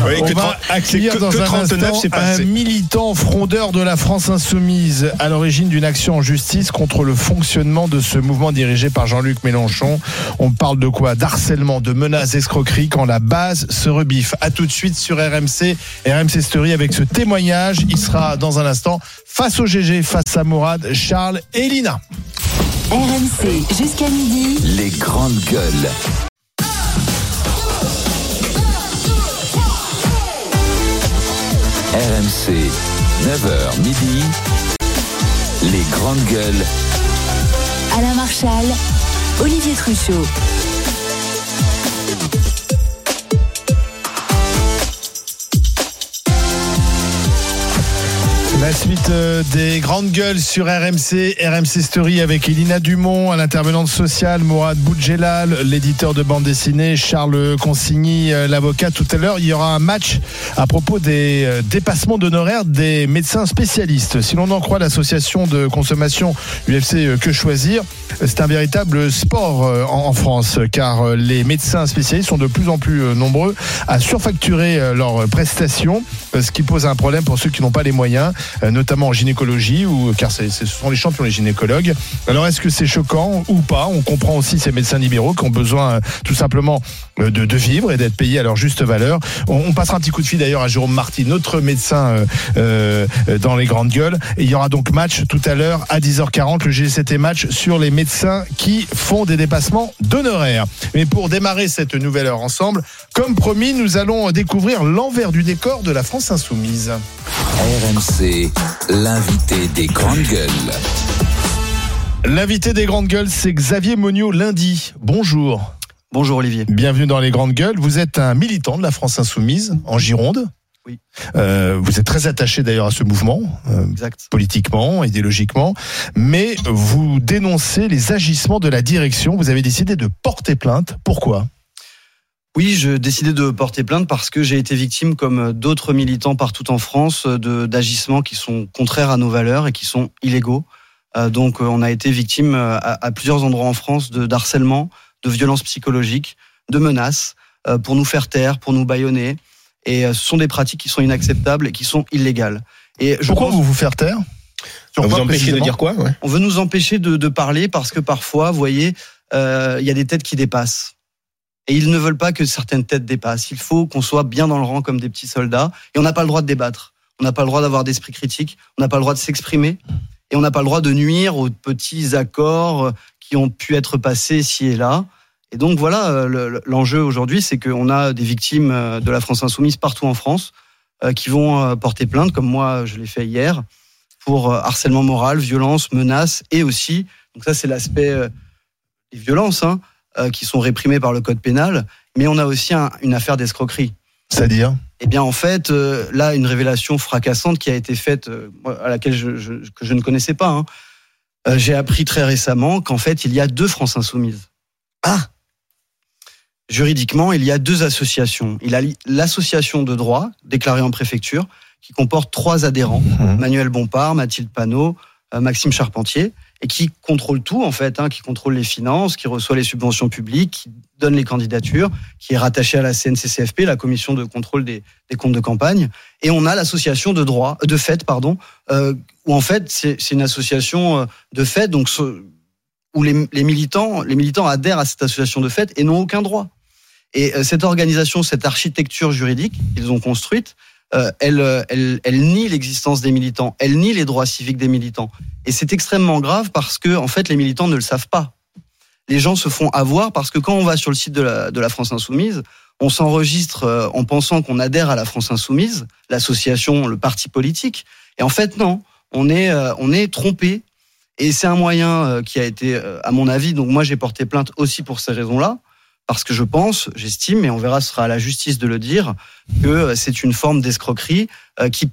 Oui, on que va trente- accueillir que- dans que un 39, instant un militant frondeur de la France insoumise à l'origine d'une action en justice contre le fonctionnement de ce mouvement dirigé par Jean-Luc Mélenchon. On parle de quoi? D'harcèlement, de menaces, d'escroquerie quand la base se rebiffe. À tout de suite sur RMC, RMC Story avec ce témoignage. Il sera dans un instant face au GG, face à Mourad, Charles et Lina. RMC jusqu'à midi. Les grandes gueules. RMC, 9h midi. Les grandes gueules. Alain Marchal, Olivier Truchot. La suite euh, des grandes gueules sur RMC, RMC Story avec Elina Dumont, l'intervenante sociale, Mourad Boudjelal, l'éditeur de bande dessinée, Charles Consigny, euh, l'avocat. Tout à l'heure, il y aura un match à propos des euh, dépassements d'honoraires des médecins spécialistes. Si l'on en croit l'association de consommation UFC Que Choisir, c'est un véritable sport en France, car les médecins spécialistes sont de plus en plus nombreux à surfacturer leurs prestations, ce qui pose un problème pour ceux qui n'ont pas les moyens, notamment en gynécologie, ou, car ce sont les champions les gynécologues. Alors est-ce que c'est choquant ou pas? On comprend aussi ces médecins libéraux qui ont besoin euh, tout simplement euh, de, vivre et d'être payés à leur juste valeur. On, passera un petit coup de fil d'ailleurs à Jérôme Marty, notre médecin euh, euh, dans les grandes gueules. Et il y aura donc match tout à l'heure à 10h40, le GCT match sur les médecins qui font des dépassements d'honoraires. Mais pour démarrer cette nouvelle heure ensemble, comme promis, nous allons découvrir l'envers du décor de la France insoumise. RMC, l'invité des grandes gueules. L'invité des grandes gueules, c'est Xavier Monio lundi. Bonjour. Bonjour Olivier. Bienvenue dans les grandes gueules. Vous êtes un militant de la France insoumise en Gironde. Oui. Euh, vous êtes très attaché d'ailleurs à ce mouvement, euh, politiquement, idéologiquement, mais vous dénoncez les agissements de la direction. Vous avez décidé de porter plainte. Pourquoi? Oui, je décidais de porter plainte parce que j'ai été victime, comme d'autres militants partout en France, de- d'agissements qui sont contraires à nos valeurs et qui sont illégaux. Euh, donc, euh, on a été victime euh, à, à plusieurs endroits en France de d'harcèlement, de violences psychologiques, de menaces euh, pour nous faire taire, pour nous bâillonner. Et euh, ce sont des pratiques qui sont inacceptables et qui sont illégales. Et je Pourquoi pense- vous vous faire taire? Sur Vous empêcher de dire quoi ouais? On veut nous empêcher de, de parler parce que parfois, vous voyez, euh, il y a des têtes qui dépassent. Et ils ne veulent pas que certaines têtes dépassent. Il faut qu'on soit bien dans le rang comme des petits soldats. Et on n'a pas le droit de débattre. On n'a pas le droit d'avoir d'esprit critique. On n'a pas le droit de s'exprimer. Et on n'a pas le droit de nuire aux petits accords qui ont pu être passés ici et là. Et donc voilà, euh, le- l'enjeu aujourd'hui, c'est qu'on a des victimes euh, de la France insoumise partout en France euh, qui vont euh, porter plainte, comme moi je l'ai fait hier, pour euh, harcèlement moral, violence, menaces et aussi, donc ça c'est l'aspect euh, des violences hein, euh, qui sont réprimées par le code pénal, mais on a aussi un- une affaire d'escroquerie. C'est-à-dire? Eh bien, en fait, euh, là, une révélation fracassante qui a été faite, euh, à laquelle je, je- que je ne connaissais pas. hein. J'ai appris très récemment qu'en fait, il y a deux France insoumises. Ah Juridiquement, il y a deux associations. Il y a l'association de droit, déclarée en préfecture, qui comporte trois adhérents Manuel Bompard, Mathilde Panot, Maxime Charpentier, et qui contrôle tout, en fait, hein, qui contrôle les finances, qui reçoit les subventions publiques, qui donne les candidatures, qui est rattaché à la CNCCFP, la commission de contrôle des, des comptes de campagne. Et on a l'association de droit, de fait, pardon, euh, où en fait c'est une association euh, de fait, donc où les, les militants, les militants adhèrent à cette association de fait et n'ont aucun droit. Et euh, cette organisation, cette architecture juridique qu'ils ont construite, euh, elle, euh, elle, elle nie l'existence des militants, elle nie les droits civiques des militants. Et c'est extrêmement grave parce que, en fait, les militants ne le savent pas. Les gens se font avoir parce que quand on va sur le site de la, de la France Insoumise, on s'enregistre euh, en pensant qu'on adhère à la France Insoumise, l'association, le parti politique. Et en fait, non, on est, euh, on est trompé. Et c'est un moyen qui a été, à mon avis, donc moi j'ai porté plainte aussi pour ces raisons-là, parce que je pense, j'estime, et on verra, ce sera à la justice de le dire, que euh, c'est une forme d'escroquerie euh, qui,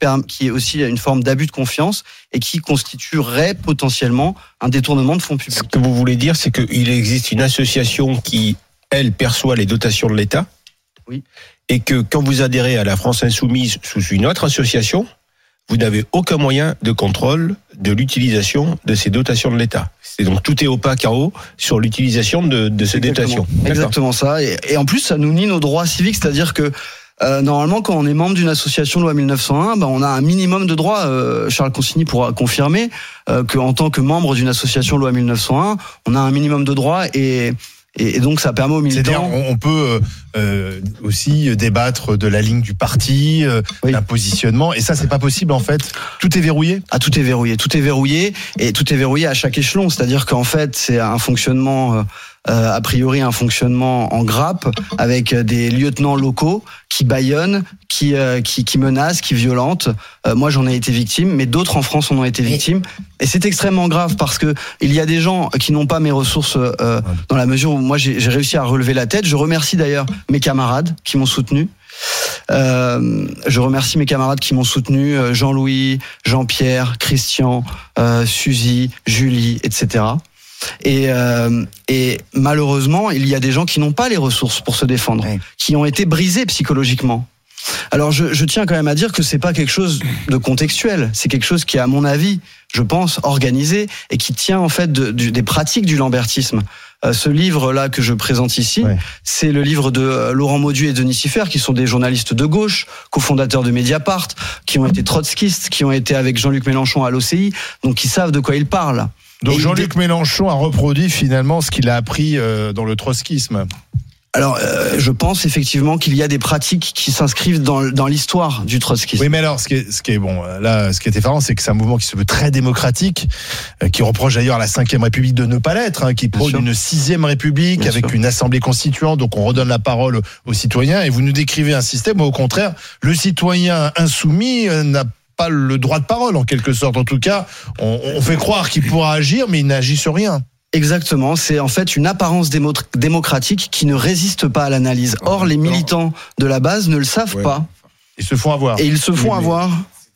est aussi une forme d'abus de confiance et qui constituerait potentiellement un détournement de fonds publics. Ce que vous voulez dire, c'est qu'il existe une association qui, elle, perçoit les dotations de l'État. Oui. Et que quand vous adhérez à la France Insoumise sous une autre association, vous n'avez aucun moyen de contrôle de l'utilisation de ces dotations de l'État. C'est donc tout est au pas carreau sur l'utilisation de, de ces dotations. Exactement ça. Et, et en plus, ça nous nie nos droits civiques, c'est-à-dire que euh, normalement, quand on est membre d'une association loi 1901, ben, on a un minimum de droits. Euh, Charles Consigny pourra confirmer euh, qu'en tant que membre d'une association loi 1901, on a un minimum de droits et, et, et donc ça permet aux militants. on, on peut euh, euh, aussi débattre de la ligne du parti, euh, d'un positionnement, et ça, c'est pas possible en fait. Tout est verrouillé. Ah, tout est verrouillé, tout est verrouillé et tout est verrouillé à chaque échelon. C'est-à-dire qu'en fait, c'est un fonctionnement, euh, euh, a priori, un fonctionnement en grappe avec des lieutenants locaux qui baillonnent, qui euh, qui, qui menacent, qui violentent. Euh, moi, j'en ai été victime, mais d'autres en France en ont été victimes. Et c'est extrêmement grave parce que il y a des gens qui n'ont pas mes ressources euh, dans la mesure où moi j'ai j'ai réussi à relever la tête. Je remercie d'ailleurs mes camarades qui m'ont soutenu. Euh, je remercie mes camarades qui m'ont soutenu, euh, Jean-Louis, Jean-Pierre, Christian, euh, Suzy, Julie, etc. Et, euh, et malheureusement, il y a des gens qui n'ont pas les ressources pour se défendre, qui ont été brisés psychologiquement. Alors je, je tiens quand même à dire que c'est pas quelque chose de contextuel, c'est quelque chose qui est à mon avis, je pense, organisé et qui tient en fait de- des pratiques du lambertisme. Euh, ce livre-là que je présente ici, c'est le livre de euh, Laurent Maudu et Denis Siffer, qui sont des journalistes de gauche, cofondateurs de Mediapart, qui ont été trotskistes, qui ont été avec Jean-Luc Mélenchon à l'OCI, donc qui savent de quoi ils parlent. Donc Jean-Luc Mélenchon a reproduit finalement ce qu'il a appris euh, dans le trotskisme. Alors, euh, je pense effectivement qu'il y a des pratiques qui s'inscrivent dans, dans l'histoire du trotskisme. Oui, mais alors, ce qui est, ce qui est bon, euh, là, ce qui est effarant, c'est que c'est un mouvement qui se veut très démocratique, euh, qui reproche d'ailleurs à la Cinquième République de ne pas l'être, hein, qui prône une Sixième République Bien avec sûr. une assemblée constituante, donc on redonne la parole aux, citoyens, et vous nous décrivez un système où, au contraire, le citoyen insoumis n'a pas le droit de parole, en quelque sorte. En tout cas, on, on fait croire qu'il pourra agir, mais il n'agit sur rien. Exactement, c'est en fait une apparence démo- démocratique qui ne résiste pas à l'analyse. Or, les militants de la base ne le savent pas. Ils se font avoir. Et ils se font avoir.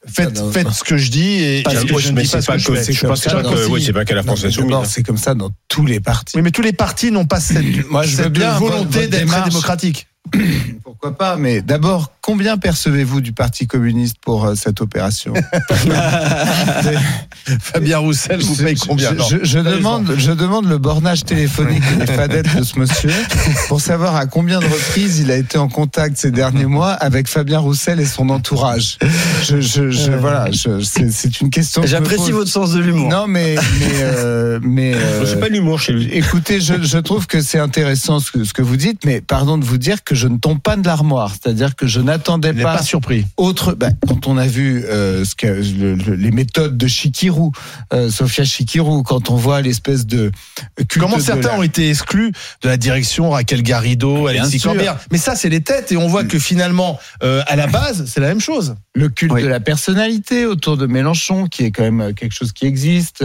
Faites, faites ce que je dis et Parce et que je ne dis pas ce pas que je fais. Je pense ça que oui, c'est pas qu'à la France hein. c'est comme ça dans tous les partis. Oui, mais tous les partis n'ont pas cette, Moi, je veux cette bien votre- volonté d'être démarche. démocratique. *coughs* Pourquoi pas Mais d'abord, combien percevez-vous du Parti communiste pour euh, cette opération *laughs* *laughs* Fabien Roussel vous paye combien je, Non. je- je Allez, demande, je demande le bornage téléphonique et les fadettes de ce monsieur *laughs* pour savoir à combien de reprises il a été en contact ces derniers mois avec Fabien Roussel et son entourage. Je, je, je- voilà, je- c'est c'est une question. que je me J'apprécie pose. votre sens de l'humour. Non, mais mais euh, mais euh, C'est pas l'humour chez lui. Écoutez, je, je trouve que c'est intéressant ce que, ce que vous dites, mais pardon de vous dire que je ne tombe pas de l'armoire. C'est-à-dire que je n'attendais N'est pas, pas surpris. autre. bah, quand on a vu euh, ce que, le- le- les méthodes de Chikirou, euh, Sofia Chikirou, quand on voit l'espèce de culte Comment de certains la- ont été exclus de la direction Raquel Garrido, Bien Alexis. Corbière Mais ça, c'est les têtes et on voit que finalement, euh, à la base, c'est la même chose. le culte Oui. de la personnalité autour de Mélenchon, qui est quand même quelque chose qui existe.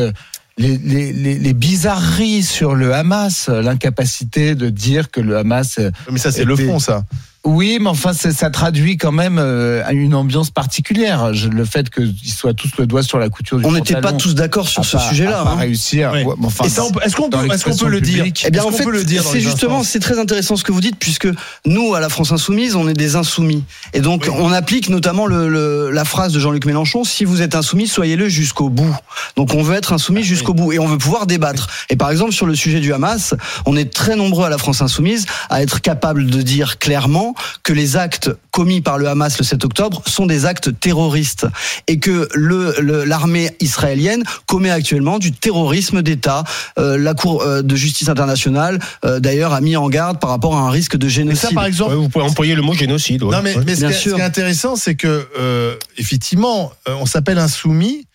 Les, les, les, les bizarreries sur le Hamas, l'incapacité de dire que le Hamas euh, Mais ça, c'est le fond, ça. Oui, mais enfin, ça traduit quand même euh, une ambiance particulière. Je- le fait qu'ils soient tous le doigt sur la couture du On n'était pas tous d'accord sur ce sujet-là. hein. réussir. Oui. Ouais, enfin, est-ce qu'on peut, est-ce qu'on peut le dire Eh bien, en fait, peut le dire dans c'est justement, c'est très intéressant ce que vous dites, puisque nous, à la France Insoumise, on est des insoumis. Et donc, Oui. on applique notamment le, le- la phrase de Jean-Luc Mélenchon, si vous êtes insoumis, soyez-le jusqu'au bout. Donc, on veut être insoumis jusqu'au bout. Et on veut pouvoir débattre. Et par exemple, sur le sujet du Hamas, on est très nombreux à la France Insoumise à être capable de dire clairement que les actes commis par le Hamas le 7 octobre sont des actes terroristes. Et que le, le- l'armée israélienne commet actuellement du terrorisme d'État. Euh, la Cour euh, de justice internationale, euh, d'ailleurs, a mis en garde par rapport à un risque de Mais génocide. ça, par exemple, Ouais, vous pouvez employer le mot génocide. ouais. Non, mais, Ouais. mais ce, Bien qui est, ce sûr. qui est intéressant, c'est que, euh, effectivement, euh, on s'appelle insoumis,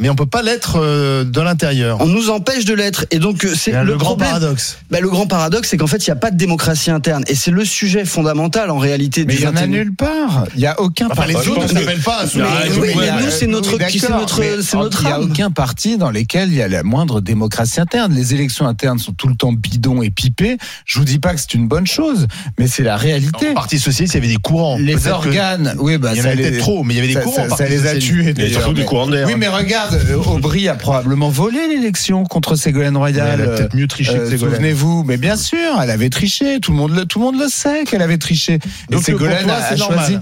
mais on peut pas l'être euh, de l'intérieur. On nous empêche de l'être. Et donc, euh, c'est le, le, grand problème. paradoxe. Bah, le grand paradoxe, c'est qu'en fait, il n'y a pas de démocratie interne. Et c'est le sujet fondamental, en réalité, Mais il y en a 21e. nulle part. Il y a aucun Enfin, les parti. autres ne s'appellent pas oui, mais nous, c'est notre- Oui, c'est notre- c'est notre Il n'y a aucun parti dans lequel il y a la moindre démocratie interne. Les élections internes sont tout le temps bidons et pipées. Je vous dis pas que c'est une bonne chose, mais c'est la réalité. Au Parti socialiste, il y avait des courants. Les organes, oui, bah, il y en avait trop, mais il y avait des ça, courants. ça- Parti les a tués. Il y a surtout du courant d'air. Oui, mais regarde, euh, Aubry a probablement volé l'élection contre Ségolène Mais Royal. Elle a peut-être mieux triché que Euh, Ségolène. Souvenez-vous, mais bien sûr, elle avait triché. Tout le monde le, tout le monde le sait qu'elle avait triché. Donc, et Ségolène a, a choisi.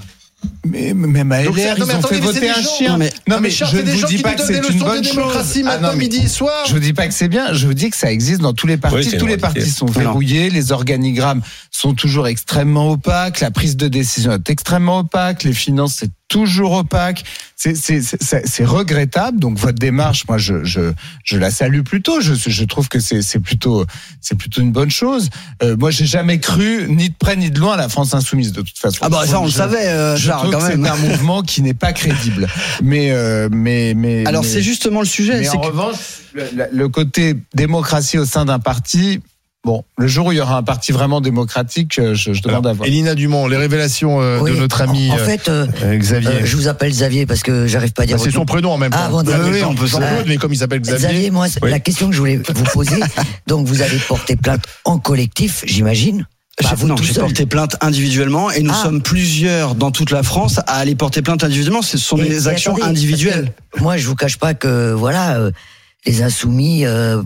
Mais même à LR, ils non, mais ont attendez, fait voter un gens- chien. Non, mais- non, mais je ne des vous gens dis qui pas que donnent c'est des une leçons de bonne chose. démocratie Ah, non, midi et soir. Je vous dis pas que c'est bien, je vous dis que ça existe dans tous les partis. Oui, tous les partis sont verrouillés, les organigrammes sont toujours extrêmement opaques, la prise de décision est extrêmement opaque, les finances c'est toujours opaque. C'est regrettable. Donc votre démarche, moi je je, je la salue plutôt. Je, je trouve que c'est plutôt c'est plutôt une bonne chose. Euh, moi j'ai jamais cru ni de près ni de loin à la France insoumise de toute façon. Ah bah ça, on le savait, euh, je Charles, trouve quand que même. C'est un mouvement qui n'est pas crédible. *laughs* Mais euh, mais mais Alors, c'est justement le sujet. mais en que- revanche, le- le côté démocratie au sein d'un parti, bon, le jour où il y aura un parti vraiment démocratique, euh, je, je demande à voir. Elina Dumont, les révélations euh, Oui, de notre ami en, en euh, fait, euh, Xavier. euh, je vous appelle Xavier parce que j'arrive pas à dire. Bah, c'est son nom. prénom en même temps. Ah, bon. Oui, oui, on peut. Jean-Claude, mais comme il s'appelle Xavier. Xavier, moi, Oui. la question que je voulais vous poser, *laughs* donc vous avez porté plainte en collectif, j'imagine. Bah, vous non, j'ai porté plainte individuellement et nous Ah. sommes plusieurs dans toute la France à aller porter plainte individuellement. Ce sont Et- des et actions attendez, individuelles. Moi, je vous cache pas que voilà, euh, les insoumis, euh,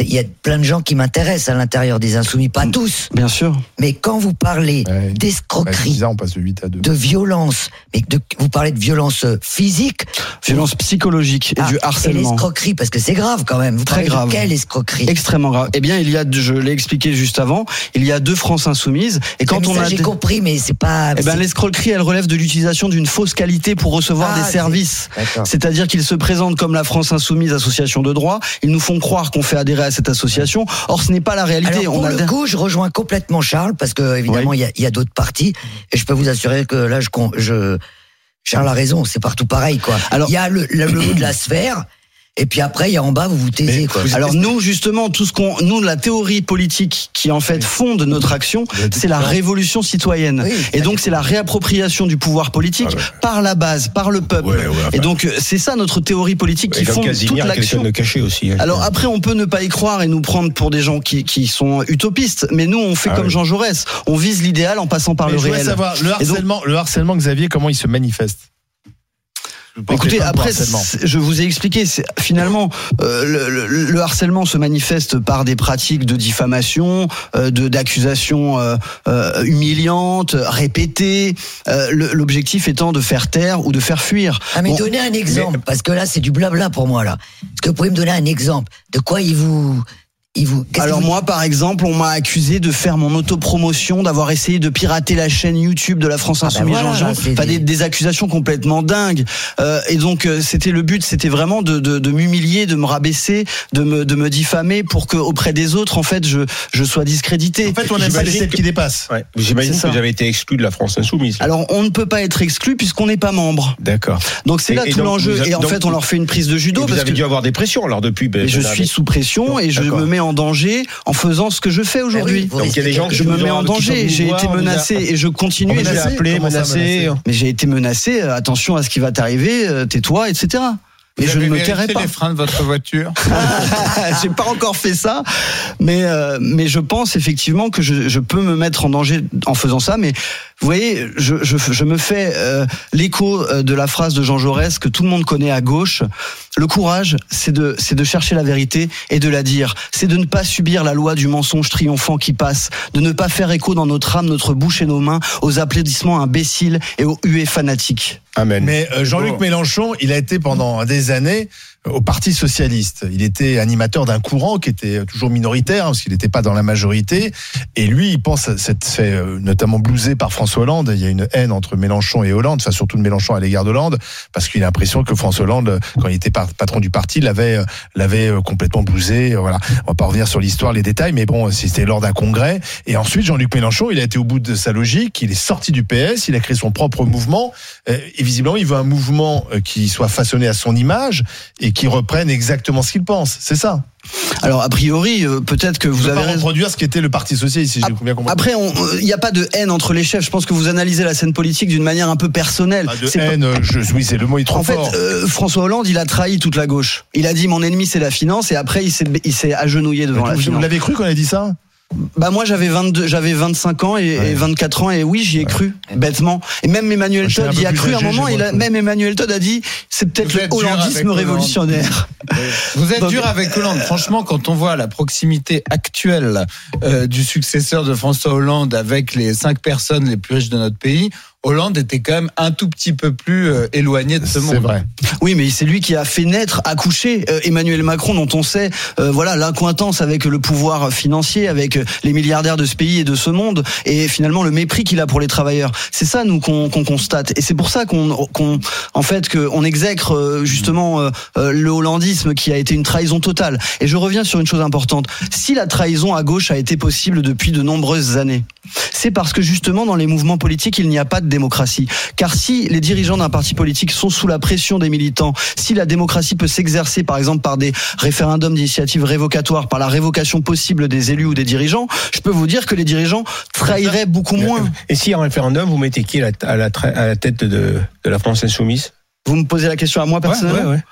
il y a plein de gens qui m'intéressent à l'intérieur des insoumis, pas tous. Bien sûr. Mais quand vous parlez Ouais. D'escroquerie, passe de 8 à 2. de violence, mais de, vous parlez de violence euh, physique, Violence psychologique et ah, du et harcèlement. l'escroquerie, parce que c'est grave quand même. Vous Très parlez grave. de quelle escroquerie? Extrêmement grave. Eh bien, il y a, je l'ai expliqué juste avant, il y a deux France insoumises. Et quand Mais on ça, a j'ai compris, mais c'est pas. Eh ben, l'escroquerie, elle relève de l'utilisation d'une fausse qualité pour recevoir Ah, des services. C'est-à-dire qu'ils se présentent comme la France insoumise association de droit. Ils nous font croire qu'on fait adhérer à cette association. Or, ce n'est pas la réalité. Alors, pour on le coup, je rejoins complètement Charles parce que évidemment il y a, d'autres partis et je peux vous assurer que là je Charles a raison, c'est partout pareil quoi. Alors- il y a le, le, le haut de la sphère et puis après il y a en bas vous vous taisez quoi. Alors nous justement tout ce qu'on nous la théorie politique qui en fait fonde notre action c'est la révolution citoyenne Oui, et donc c'est la réappropriation du pouvoir politique par la base par le peuple Ouais, ouais, enfin. et donc c'est ça notre théorie politique qui fonde toute l'action de caché aussi. hein. alors après, on peut ne pas y croire et nous prendre pour des gens qui, qui sont utopistes, mais nous, on fait Ah comme. Jean Jaurès. On vise l'idéal en passant par Mais le je réel. savoir, le donc- harcèlement, le harcèlement, Xavier, comment il se manifeste? Écoutez, après, je vous ai expliqué. Finalement, euh, le, le- le harcèlement se manifeste par des pratiques de diffamation, euh, de d'accusations euh, euh, humiliantes, répétées. euh, L'objectif étant de faire taire ou de faire fuir. Ah mais Bon, donnez un exemple parce que là c'est du blabla pour moi là. Est-ce que vous pouvez me donner un exemple de quoi il vous vous Alors moi, par exemple, on m'a accusé de faire mon autopromotion, d'avoir essayé de pirater la chaîne YouTube de la France Ah ben Insoumise voilà, c'est Enfin, des- des, des accusations complètement dingues. Euh, et donc, euh, c'était le but, c'était vraiment de, de, de m'humilier, de me rabaisser, de me, de me diffamer pour que auprès des autres, en fait, je, je sois discrédité. En fait, on n'aime pas les que- qui dépassent. Ouais. J'imagine que avez été exclu de la France insoumise. Alors, on ne peut pas être exclu puisqu'on n'est pas membre. D'accord. Donc, c'est là et tout l'enjeu. Et en donc, fait, on leur fait une prise de Et judo vous parce avez que dû avoir des pressions alors depuis. ben, et je suis sous pression et je me mets en danger en faisant ce que je fais aujourd'hui. Donc il y a des gens Je qui me mets en danger, j'ai été menacé et je continue. Et je- appelé, menacé. Mais j'ai été menacé, euh, attention à ce qui va t'arriver, euh, tais-toi, etc. Mais Vous je ne me tairai pas. les freins de votre voiture *laughs* J'ai pas encore fait ça, mais euh, mais je pense effectivement que je, je peux me mettre en danger en faisant ça. Mais vous voyez, je, je, je me fais euh, l'écho de la phrase de Jean Jaurès que tout le monde connaît à gauche. Le courage, c'est de c'est de chercher la vérité et de la dire. C'est de ne pas subir la loi du mensonge triomphant qui passe, de ne pas faire écho dans notre âme, notre bouche et nos mains aux applaudissements imbéciles et aux huées fanatiques. Amen. Mais euh, Jean-Luc Mélenchon, il a été pendant des années au Parti socialiste. Il était animateur d'un courant qui était toujours minoritaire, hein, parce qu'il n'était pas dans la majorité. Et lui, il pense fait euh, notamment blouser par François Hollande. Il y a une haine entre Mélenchon et Hollande, enfin surtout de Mélenchon à l'égard d'Hollande, parce qu'il a l'impression que François Hollande, quand il était patron du parti, l'avait euh, l'avait euh, complètement blousé. Voilà. On va pas revenir sur l'histoire, les détails, mais bon, c'était lors d'un congrès. Et ensuite, Jean-Luc Mélenchon, il a été au bout de sa logique. Il est sorti du PS, il a créé son propre mouvement. Et visiblement, il veut un mouvement qui soit façonné à son image qui reprenne exactement ce qu'il pense. C'est ça. Alors a priori, euh, peut-être que Vous vous avez pas reproduire ce qu'était le Parti socialiste, si j'ai bien compris. Après, il n'y a pas de haine entre les chefs. Je pense que vous analysez la scène politique d'une manière un peu personnelle. Pas de pas- haine, euh, je, oui, c'est le mot est trop En fait, euh, François Hollande, il a trahi toute la gauche. Il a dit mon ennemi c'est la finance et après il s'est il agenouillé devant la vous, vous finance. l'avez cru quand il a dit ça? Bah moi j'avais 22 j'avais 25 ans et, et 24 ans et oui, j'y ai cru bêtement. Et même Emmanuel Todd y a cru à un moment, moins même Emmanuel Todd a dit c'est peut-être le hollandisme Hollande. révolutionnaire. Vous êtes Donc- dur avec Hollande. Franchement, quand on voit la proximité actuelle euh, du successeur de François Hollande avec les cinq personnes les plus riches de notre pays, Hollande était quand même un tout petit peu plus euh, éloigné de ce monde. C'est vrai. Oui, mais c'est lui qui a fait naître, accoucher euh, Emmanuel Macron, dont on sait, euh, voilà, l'incointance avec le pouvoir financier, avec euh, les milliardaires de ce pays et de ce monde, et finalement le mépris qu'il a pour les travailleurs. C'est ça, nous, qu'on constate, et c'est pour ça qu'on, qu'on, en fait, qu'on exècre euh, justement euh, euh, le hollandisme qui a été une trahison totale. Et je reviens sur une chose importante. Si la trahison à gauche a été possible depuis de nombreuses années, c'est parce que justement dans les mouvements politiques, il n'y a pas de démocratie. Car si les dirigeants d'un parti politique sont sous la pression des militants, si la démocratie peut s'exercer par exemple par des référendums d'initiative révocatoire, par la révocation possible des élus ou des dirigeants, je peux vous dire que les dirigeants trahiraient beaucoup moins. Et si en référendum, vous mettez qui à la, à la, tra- à la tête de, de la France insoumise? Vous me posez la question à moi personnellement? ouais, ouais.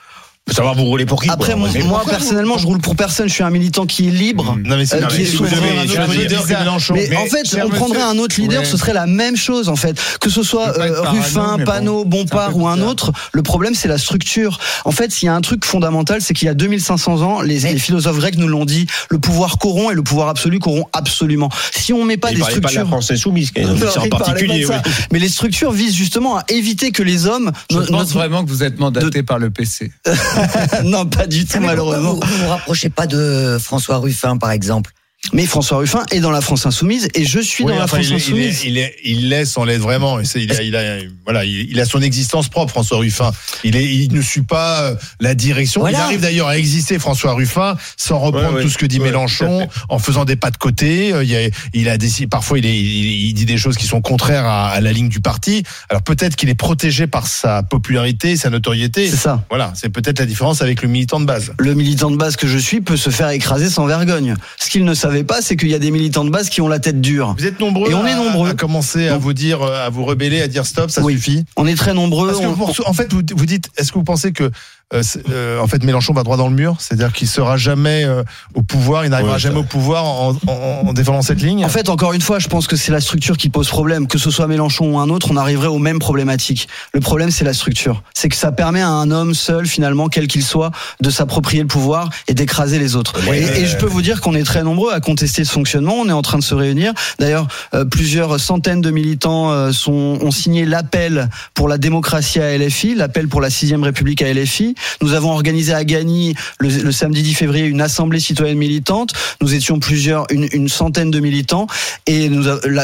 Faut savoir vous rouler pour qui. Après, quoi. moi, Mais moi, pourquoi personnellement, je roule pour personne. Je suis un militant qui est libre, Non, mais c'est euh, non, qui mais est souverain. avez un autre Mais- leader que Mélenchon. Mais, Mais, en fait, on prendrait monsieur- un autre leader, Ouais. ce serait la même chose en fait. Que ce soit euh, Ruffin, Panot, Bompard ou un autre, le problème c'est la structure. En fait, s'il y a un truc fondamental, c'est qu'il y a 2500 ans, les, les philosophes grecs nous l'ont dit, le pouvoir corrompt et le pouvoir absolu corrompt absolument. Si on met pas des parlait pas de la structures France est Non, en particulier. Mais les structures visent justement à éviter que les hommes. Je pense vraiment que vous êtes mandaté par le PC. *laughs* *laughs* non, pas du tout, malheureusement. Vous ne vous rapprochez pas de François Ruffin, par exemple. Mais François Ruffin est dans la France insoumise et je suis Oui, dans la France il, est- il, est- insoumise. il, est- il laisse en l'aide vraiment. Il a, il a- voilà, il, a son existence propre, François Ruffin. Il, est, il ne suit pas euh, la direction. Voilà. Il arrive d'ailleurs à exister, François Ruffin, sans reprendre Ouais, ouais. tout ce que dit Ouais, Mélenchon, en faisant des pas de côté. Euh, Il, a, il a décidé, parfois, il, est- il, il dit des choses qui sont contraires à, à la ligne du parti. Alors peut-être qu'il est protégé par sa popularité, sa notoriété. C'est ça. Voilà, c'est peut-être la différence avec le militant de base. Le militant de base que je suis peut se faire écraser sans vergogne. Ce qu'il ne savait pas, c'est qu'il y a des militants de base qui ont la tête dure. Vous êtes nombreux, Et on à, est nombreux. à commencer à vous dire, euh, à vous rebeller, à dire stop, ça Oui. suffit. On est très nombreux. Parce que on- vous- en fait, vous, vous dites, est-ce que vous pensez que euh, euh, en fait Mélenchon va droit dans le mur, c'est-à-dire qu'il sera jamais euh, au pouvoir, il n'arrivera Ouais, jamais au pouvoir en, en- en défendant cette ligne. En fait, encore une fois, je pense que c'est la structure qui pose problème. Que ce soit Mélenchon ou un autre, on arriverait aux mêmes problématiques. Le problème, c'est la structure. C'est que ça permet à un homme seul, finalement, quel qu'il soit, de s'approprier le pouvoir et d'écraser les autres. Ouais, et, je peux vous dire qu'on est très nombreux à contester ce fonctionnement. On est en train de se réunir. D'ailleurs, euh, plusieurs centaines de militants euh, sont, ont signé l'appel pour la démocratie à LFI, l'appel pour la sixième République à LFI. Nous avons organisé à Gagny le, le samedi 10 février une assemblée citoyenne militante. Nous étions plusieurs, une, une centaine de militants, et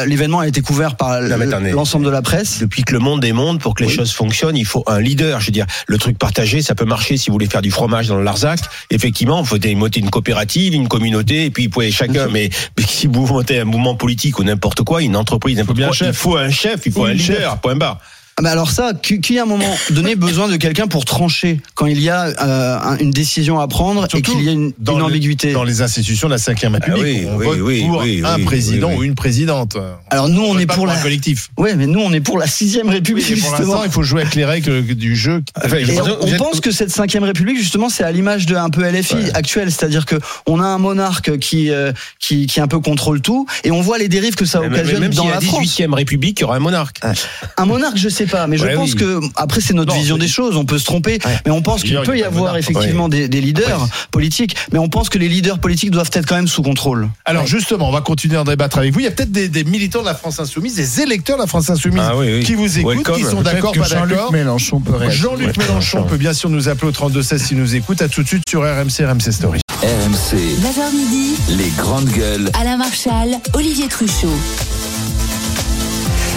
l'événement a été couvert par l'ensemble de la presse. Depuis que le monde est monde, pour que les Oui. choses fonctionnent, il faut un leader. Je veux dire, le truc partagé, ça peut marcher si vous voulez faire du fromage dans le Larzac. Effectivement, il faut des- monter une coopérative, une communauté, et puis vous pouvez chacun. Mais, mais si vous montez un mouvement politique ou n'importe quoi, une entreprise, n'importe bien un quoi, chef. il faut un chef, il faut un leader. Point barre. Ah, Mais alors ça, qui, à un moment donné *laughs* besoin de quelqu'un pour trancher quand il y a euh, un- une décision à prendre et qu'il y a une, dans une le- ambiguïté. dans les institutions de la 5 République, oui, on oui, vote oui, pour oui, un oui, président oui, oui. ou une présidente. Alors nous, on est pour la. un collectif. Ouais, mais nous, on est pour la sixième République Oui, mais pour l'instant, il faut jouer avec les règles du jeu. Enfin, Et je pense- on, pense que cette cinquième République, justement, c'est à l'image de un peu LFI Ouais. actuelle, c'est-à-dire que on a un monarque qui, euh, qui qui un peu contrôle tout, et on voit les dérives que ça même, occasionne même dans a la la France. 18e République, il y aura un monarque. Un monarque, je sais pas, mais je Ouais, pense oui. que après c'est notre Non, vision des choses, on peut se tromper, Ouais. mais on pense qu'il peut y avoir effectivement des, des leaders politiques, mais on pense que les leaders politiques doivent être quand même sous contrôle. Alors justement, on va continuer à débattre avec vous. Il y a peut-être des, des militants de la France Insoumise, des électeurs de la France Insoumise Ah oui, oui. qui vous écoutent, Welcome. qui sont d'accord, pas Jean-Luc d'accord. Mélenchon peut réagir. Jean-Luc Ouais, Mélenchon peut bien sûr nous appeler au 3216 s'il nous écoute. À tout de suite sur RMC, RMC Story. RMC, 9h midi, les grandes gueules. Alain Marchal, Olivier Truchot.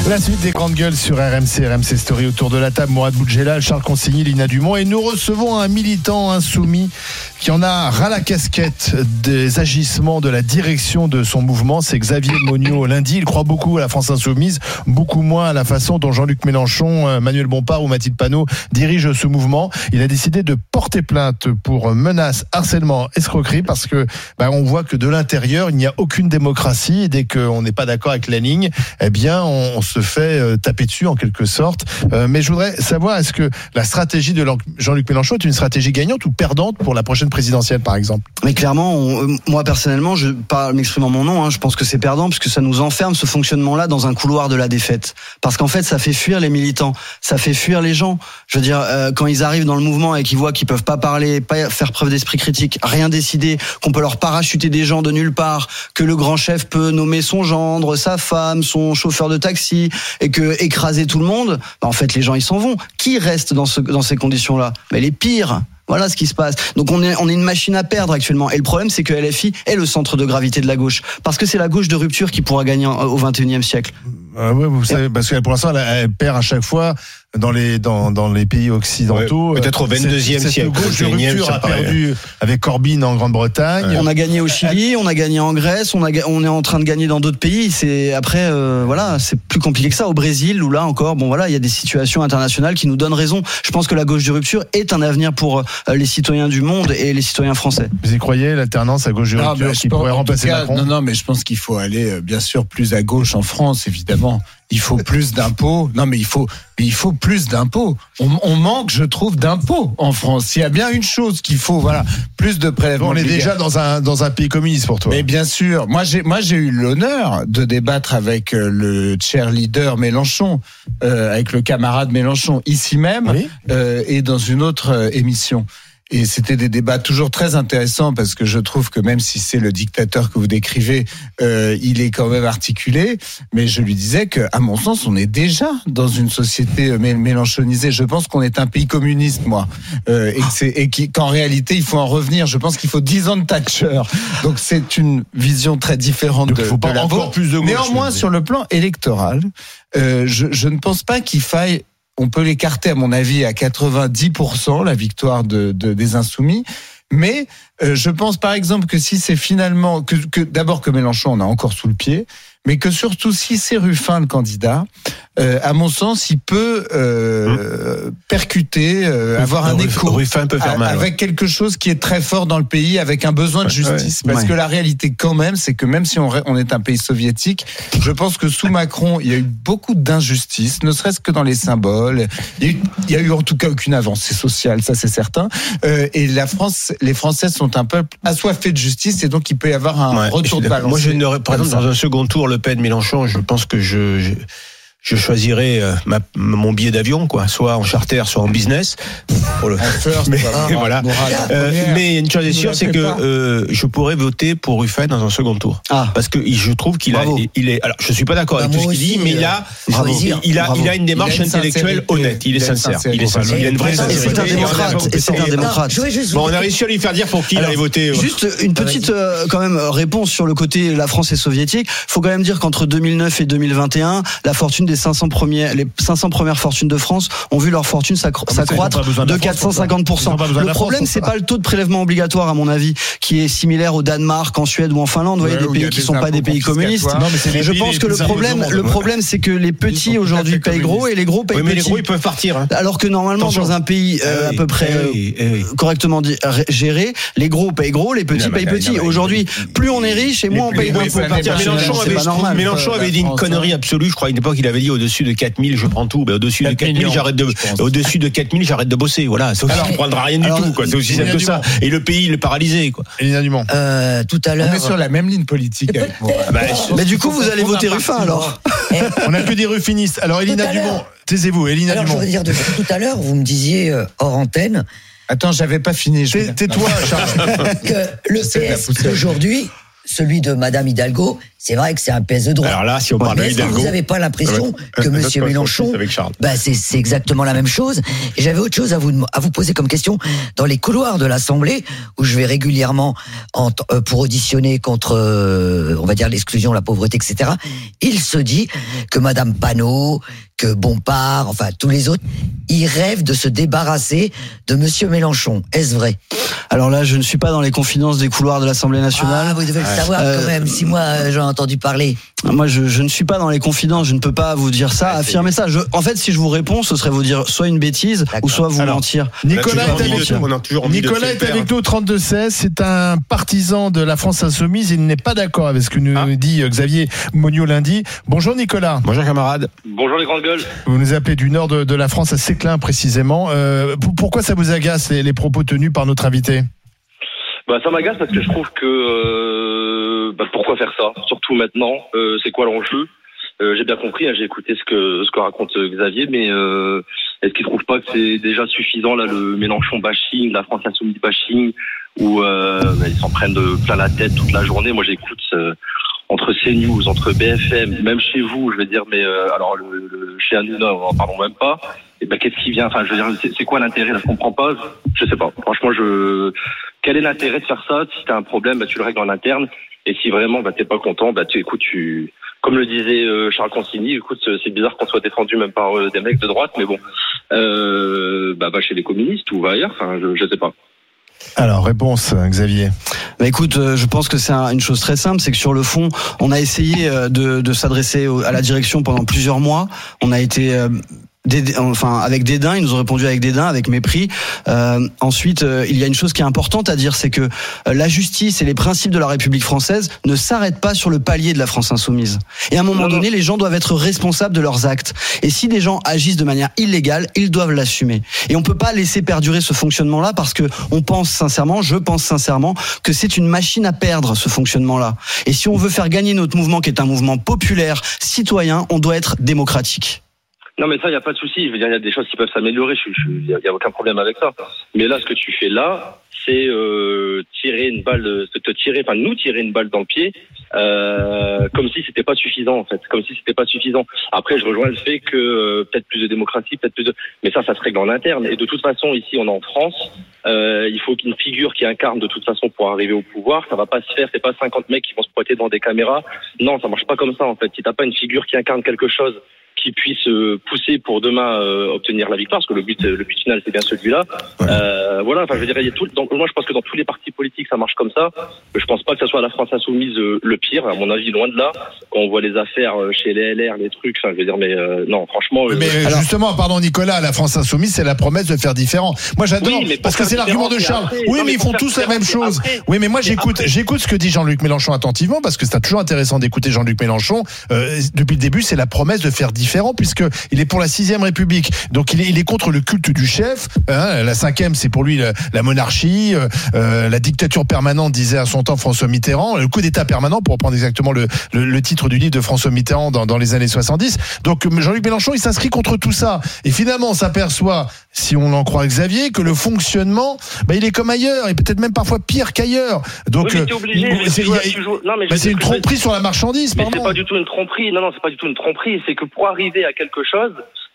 La suite des grandes gueules sur RMC, RMC Story autour de la table. Mourad Boudjela, Charles Consigny, Lina Dumont. Et nous recevons un militant insoumis qui en a ras la casquette des agissements de la direction de son mouvement. C'est Xavier Monio lundi. Il croit beaucoup à la France insoumise, beaucoup moins à la façon dont Jean-Luc Mélenchon, euh, Manuel Bompard ou Mathilde Panot dirigent ce mouvement. Il a décidé de porter plainte pour menaces, harcèlement, escroquerie parce que bah, on voit que de l'intérieur, il n'y a aucune démocratie et dès qu'on n'est pas d'accord avec la ligne, eh bien, on, on se fait euh, taper dessus en quelque sorte. Euh, mais je voudrais savoir, est-ce que la stratégie de Jean-Luc Mélenchon est une stratégie gagnante ou perdante pour la prochaine présidentielle, par exemple? Mais clairement, euh, moi personnellement, je parle m'exprime en mon nom, hein, je pense que c'est perdant parce que ça nous enferme ce fonctionnement-là dans un couloir de la défaite. Parce qu'en fait, ça fait fuir les militants, ça fait fuir les gens. Je veux dire, quand ils arrivent dans le mouvement et qu'ils voient qu'ils peuvent pas parler, pas faire preuve d'esprit critique, rien décider, qu'on peut leur parachuter des gens de nulle part, que le grand chef peut nommer son gendre, sa femme, son chauffeur de taxi, et que écraser tout le monde, bah, en fait, les gens ils s'en vont. Qui reste dans, ce, dans ces conditions-là? Mais les pires. Voilà ce qui se passe. Donc on est une machine à perdre actuellement. Et le problème c'est que LFI est le centre de gravité de la gauche parce que c'est la gauche de rupture qui pourra gagner au 21e siècle. Euh, ouais, vous savez, parce que pour l'instant, elle perd à chaque fois dans les dans, dans les pays occidentaux. Ouais, peut-être au Cette- 22e cette siècle, gauche de 21e, rupture a perdu avec Corbyn en Grande-Bretagne. On a gagné au Chili, on a gagné en Grèce, on a ga- on est en train de gagner dans d'autres pays. C'est après euh, voilà, c'est plus compliqué que ça au Brésil où là encore bon voilà, il y a des situations internationales qui nous donnent raison. Je pense que la gauche de rupture est un avenir pour euh, les citoyens du monde et les citoyens français. Vous y croyez, l'alternance à gauche de Non, rupture je qui pense- pourrait remplacer cas, Macron? Non, non, mais je pense qu'il faut aller euh, bien sûr plus à gauche en France, évidemment. Il faut plus d'impôts. Non, mais il faut, il faut plus d'impôts. On, on manque, je trouve, d'impôts en France. Il y a bien une chose qu'il faut, voilà, plus de prélèvements. On est déjà dans un, dans un pays communiste pour toi. Mais bien sûr, moi j'ai moi j'ai eu l'honneur de débattre avec euh, le cheerleader Mélenchon, euh, avec le camarade Mélenchon ici même euh, et dans une autre émission. Et c'était des débats toujours très intéressants parce que je trouve que même si c'est le dictateur que vous décrivez, euh, il est quand même articulé. Mais je lui disais que, à mon sens, on est déjà dans une société euh, mé- mélenchonisée. Je pense qu'on est un pays communiste, moi, euh, et qu'en réalité il faut en revenir. Je pense qu'il faut 10 ans de Thatcher. Donc c'est une vision très différente Donc, de, il faut pas de la encore plus de gauche, Néanmoins, sur le plan électoral, euh, je, je ne pense pas qu'il faille. On peut l'écarter, à mon avis, à 90% la victoire de, de- des insoumis. Mais euh, je pense, par exemple, que si c'est finalement que, que d'abord que Mélenchon on a encore sous le pied, mais que surtout si c'est Ruffin le candidat, euh, à mon sens, il peut euh, percuter, euh, avoir un écho Ruffin peut faire a- mal, ouais. avec quelque chose qui est très fort dans le pays, avec un besoin de justice. ouais. Parce Ouais. que la réalité, quand même, c'est que même si on, est un pays soviétique, je pense que sous Macron, il y a eu beaucoup d'injustices, ne serait-ce que dans les symboles. Il y, a eu, il y a eu en tout cas aucune avancée sociale, ça c'est certain. Euh, et la France, les Français sont un peuple assoiffé de justice, et donc il peut y avoir un Ouais, retour de balance. *laughs* Moi, je n'aurais, ça. dans un second tour, Le Pen, Mélenchon, je pense que je, je, je choisirais euh, ma, mon billet d'avion, quoi, soit en charter, soit en business. Pour le... mais, Ah, voilà. *laughs* Euh, mais une chose est sûre, c'est que euh, je pourrais voter pour Ruffin dans un second tour. Parce que il- je trouve qu'il a, il est. Alors, je suis pas d'accord Bah, avec tout ce qu'il dit, mais il euh, a, bravo. il, il a, Bravo. il a une démarche Il une intellectuelle sincérité. honnête. Il est Il sincère. Il est sincérité. sincère. Il a une vraie Et c'est un sincérité. démocrate, et c'est un démocrate. Bon, on a réussi à lui faire dire pour qui il allait voter. Juste une petite quand même réponse sur le côté la France est soviétique. Faut quand même dire qu'entre 2009 et 2021, la fortune des 500 premiers, les 500 premières fortunes de France ont vu leur fortune Ah, s'accroître de de la France pour ça. 450 Ils ont pas besoin de Le la France problème c'est pas le taux de prélèvement obligatoire à mon avis, qui est similaire au Danemark, en Suède ou en Finlande. Vous voyez Ouais, des où il y a pays qui des sont pas des pays communistes. Non, mais les Je pays pense les que le problème, le problème c'est que les petits aujourd'hui payent gros et les gros payent Oui, mais les gros, ils peuvent partir. hein. Alors que normalement, Attention. dans un pays euh, Eh à peu près eh euh, correctement dit- géré, les gros payent gros, les petits Non, payent petits. Aujourd'hui, plus on est riche et moins on les paye gros, d'impôts. Mélenchon C'est avait, dit une connerie hein. absolue. Je crois à une époque, il avait au-dessus de 4000, je prends tout. Ben, au-dessus de 4 4000, millions, j'arrête de, je au-dessus de 4000, j'arrête de bosser. Voilà. C'est aussi, Alors- on prendra rien du alors, tout, quoi. C'est aussi simple que ça. Et le pays, il est paralysé, quoi. Elina Dumont. Euh, tout à On l'heure. est sur la même ligne politique avec moi. Bah, Mais du coup, vous allez voter Ruffin alors On n'a que des ruffinistes. Alors, Elina Dumont, taisez-vous. Elina Alors, je Dumont. voudrais dire de, tout à l'heure, vous me disiez euh, hors antenne Attends, j'avais pas fini. je Tais-toi, Charles. *laughs* que le PS d'aujourd'hui, celui de Madame Hidalgo, c'est vrai que c'est un PS de droite. Alors là, si on parle Hidalgo. vous n'avez pas l'impression que. *laughs* Monsieur. Mélenchon, bah c'est exactement la même chose. Et j'avais autre chose à vous à vous poser comme question dans les couloirs de l'Assemblée où je vais régulièrement en euh, pour auditionner contre, euh, on va dire l'exclusion, la pauvreté, etc. Il se dit que Madame Panot, que Bompard, enfin tous les autres, ils rêvent de se débarrasser de Monsieur Mélenchon. Est-ce vrai? Alors là, je ne suis pas dans les confidences des couloirs de l'Assemblée nationale. Ah, vous devez le savoir Euh, quand même. Si moi euh, j'en ai entendu parler. Moi, je, je ne suis pas dans les confidences, je ne peux pas vous dire ça, affirmer ça. Je, en fait, si je vous réponds, ce serait vous dire soit une bêtise ou soit vous Alors, mentir. Nicolas est avec nous. on a toujours envie de Nicolas est avec nous au 32-16. C'est un partisan de la France Insoumise. Il n'est pas d'accord avec ce que nous Ah. dit euh, Xavier Monio lundi. Bonjour Nicolas. Bonjour, camarade. Bonjour les grandes Vous nous appelez du nord de, de la France, à Séclin précisément. Euh, pour- pourquoi ça vous agace les, les propos tenus par notre invité Bah ça m'agace parce que je trouve que euh, bah, pourquoi faire ça? Surtout maintenant, euh, c'est quoi l'enjeu? J'ai bien compris, hein, j'ai écouté ce que ce que raconte Xavier, mais est-ce qu'il trouve pas que c'est déjà suffisant là le Mélenchon bashing, la France insoumise bashing, où bah, ils s'en prennent de plein la tête toute la journée? Moi j'écoute entre CNews, entre BFM, même chez vous, je veux dire, mais euh, alors le, le- chez on en parlons même pas. Et ben qu'est-ce qui vient? Enfin, je veux dire, c'est quoi l'intérêt? Je comprends pas. Je sais pas. Franchement, je quel est l'intérêt de faire ça? Si t'as un problème, bah, tu le règles en interne. Et si vraiment bah, t'es pas content, bah tu écoutes, tu comme le disait euh, Charles Consigny, écoute, c'est bizarre qu'on soit défendu même par euh, des mecs de droite, mais bon, euh, bah va chez les communistes ou va ailleurs. Enfin, je, je sais pas. Alors, réponse, euh, Xavier. Bah écoute, euh, je pense que c'est un- une chose très simple, c'est que sur le fond, on a essayé euh, de, de s'adresser à la direction pendant plusieurs mois. On a été euh, déda- enfin avec dédain, ils nous ont répondu avec dédain, avec mépris. Euh, ensuite, euh, il y a une chose qui est importante à dire, c'est que euh, la justice et les principes de la République française ne s'arrêtent pas sur le palier de la France insoumise. Et à un moment donné, les gens doivent être responsables de leurs actes. Et si des gens agissent de manière illégale, ils doivent l'assumer. Et on peut pas laisser perdurer ce fonctionnement-là parce que on pense sincèrement, je pense sincèrement, que c'est une machine à perdre ce fonctionnement-là. Et si on veut faire gagner notre mouvement, qui est un mouvement populaire, citoyen, on doit être démocratique. Non, mais ça, il n'y a pas de souci. Je veux dire, il y a des choses qui peuvent s'améliorer. Il n'y a, a aucun problème avec ça. Mais là, ce que tu fais là, c'est euh, tirer une balle, te tirer, enfin nous tirer une balle dans le pied, euh, comme si c'était pas suffisant en fait, comme si c'était pas suffisant. Après, je rejoins le fait que euh, peut-être plus de démocratie, peut-être plus de, mais ça, ça se règle en interne. Et de toute façon, ici, on est en France. Euh, il faut qu'une figure qui incarne de toute façon pour arriver au pouvoir. Ça va pas se faire. C'est pas 50 mecs qui vont se pointer devant des caméras. Non, ça marche pas comme ça en fait. Si t'as pas une figure qui incarne quelque chose qui puisse euh, pousser pour demain euh, obtenir la victoire, parce que le but, le but final, c'est bien celui-là. Euh, voilà, enfin, je veux dire, il y a tout, donc, moi, je pense que dans tous les partis politiques, ça marche comme ça. Je pense pas que ça soit la France insoumise euh, le pire, à mon avis, loin de là. Quand on voit les affaires euh, chez les LR, les trucs, enfin, je veux dire, mais euh, non, franchement. euh, Mais justement, pardon Nicolas, la France insoumise, c'est la promesse de faire différent. Moi j'adore, Oui, mais parce que c'est l'argument de Charles. après. Oui, Non, mais mais ils font tous la même chose. après. Oui, mais moi j'écoute, j'écoute ce que dit Jean-Luc Mélenchon attentivement, parce que c'est toujours intéressant d'écouter Jean-Luc Mélenchon. Euh, depuis le début, c'est la promesse de faire différent, puisque il est pour la sixième République. Donc il est, il est contre le culte du chef. hein. la cinquième, c'est pour lui la, la monarchie, euh, euh, la dictature permanente, disait à son temps François Mitterrand, le coup d'État permanent, pour reprendre exactement le, le, le titre du livre de François Mitterrand dans, dans les années 70. Donc Jean-Luc Mélenchon, il s'inscrit contre tout ça. Et finalement, on s'aperçoit, si on en croit Xavier, que le fonctionnement, bah, il est comme ailleurs, et peut-être même parfois pire qu'ailleurs. Donc, oui, euh, c'est- bah, dire une tromperie sur la marchandise, Mais c'est pas du tout une tromperie. Non, non, c'est pas du tout une tromperie. C'est que pour arriver à quelque chose,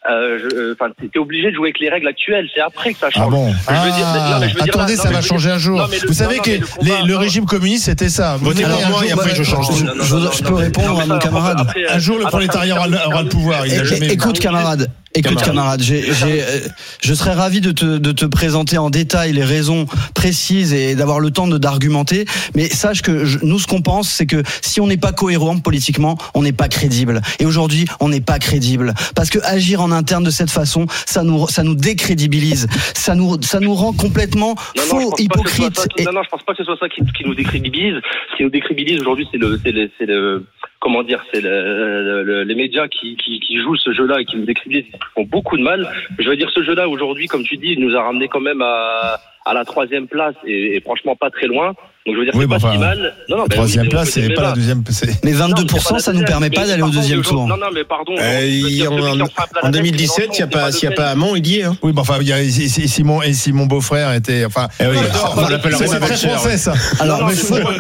euh, je- euh, enfin, t'es obligé de jouer avec les règles actuelles. C'est après que ça change. Ah bon Je veux dire- Ah, non, mais je veux dire là- Attendez, non, ça mais va changer dire- un jour. non, le- Vous savez que le les- combat- le régime communiste, c'était ça. Votez pour un moi jour- et après je change. Je, je- je peux répondre à mon camarade. Un jour, le prolétariat aura, le- pouvoir. Écoute camarade, écoute Camarade. j'ai, j'ai, euh, je serais ravi de te, de te présenter en détail les raisons précises et d'avoir le temps de d'argumenter. Mais sache que je- nous, ce qu'on pense, c'est que si on n'est pas cohérent politiquement, on n'est pas crédible. Et aujourd'hui, on n'est pas crédible parce que agir en interne de cette façon, ça nous, ça nous décrédibilise, ça nous, ça nous rend complètement Non, faux, hypocrite. ça qui- Non, non, je pense pas que ce soit ça qui, qui nous décrédibilise. Ce qui nous décrédibilise aujourd'hui, c'est le, c'est le, c'est le, comment dire, c'est le, le- le- les médias qui, jouent ce jeu-là et qui nous décrivent, font beaucoup de mal. Je veux dire, ce jeu-là, aujourd'hui, comme tu dis, nous a ramené quand même à, la troisième place et franchement pas très loin. Donc je veux dire, Oui, c'est pas enfin, si mal. Non, non, La troisième oui, place, c'est pas la deuxième. Mais Non, 22%, mais ça nous permet pas d'aller au deuxième. tour. Non, non, mais pardon. Euh, en, en 2017, il n'y a pas, s'il y a pas Hamon, il y est. Hein. Oui, mais enfin, y a, et si, si mon, et si mon beau-frère était, enfin, Eh oui, Non, on non, l'appelle c'est très français, ça. Alors,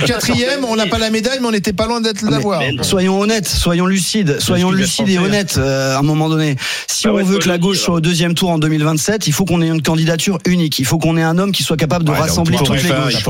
quatrième, on n'a pas la médaille, mais on n'était pas loin d'être l'avoir. Soyons honnêtes, soyons lucides, soyons lucides et français. honnêtes euh, à un moment donné. Si Bah on veut que la gauche soit au deuxième tour en 2027, il faut qu'on ait une candidature unique. Il faut qu'on ait un homme qui soit capable de rassembler toutes les gauches.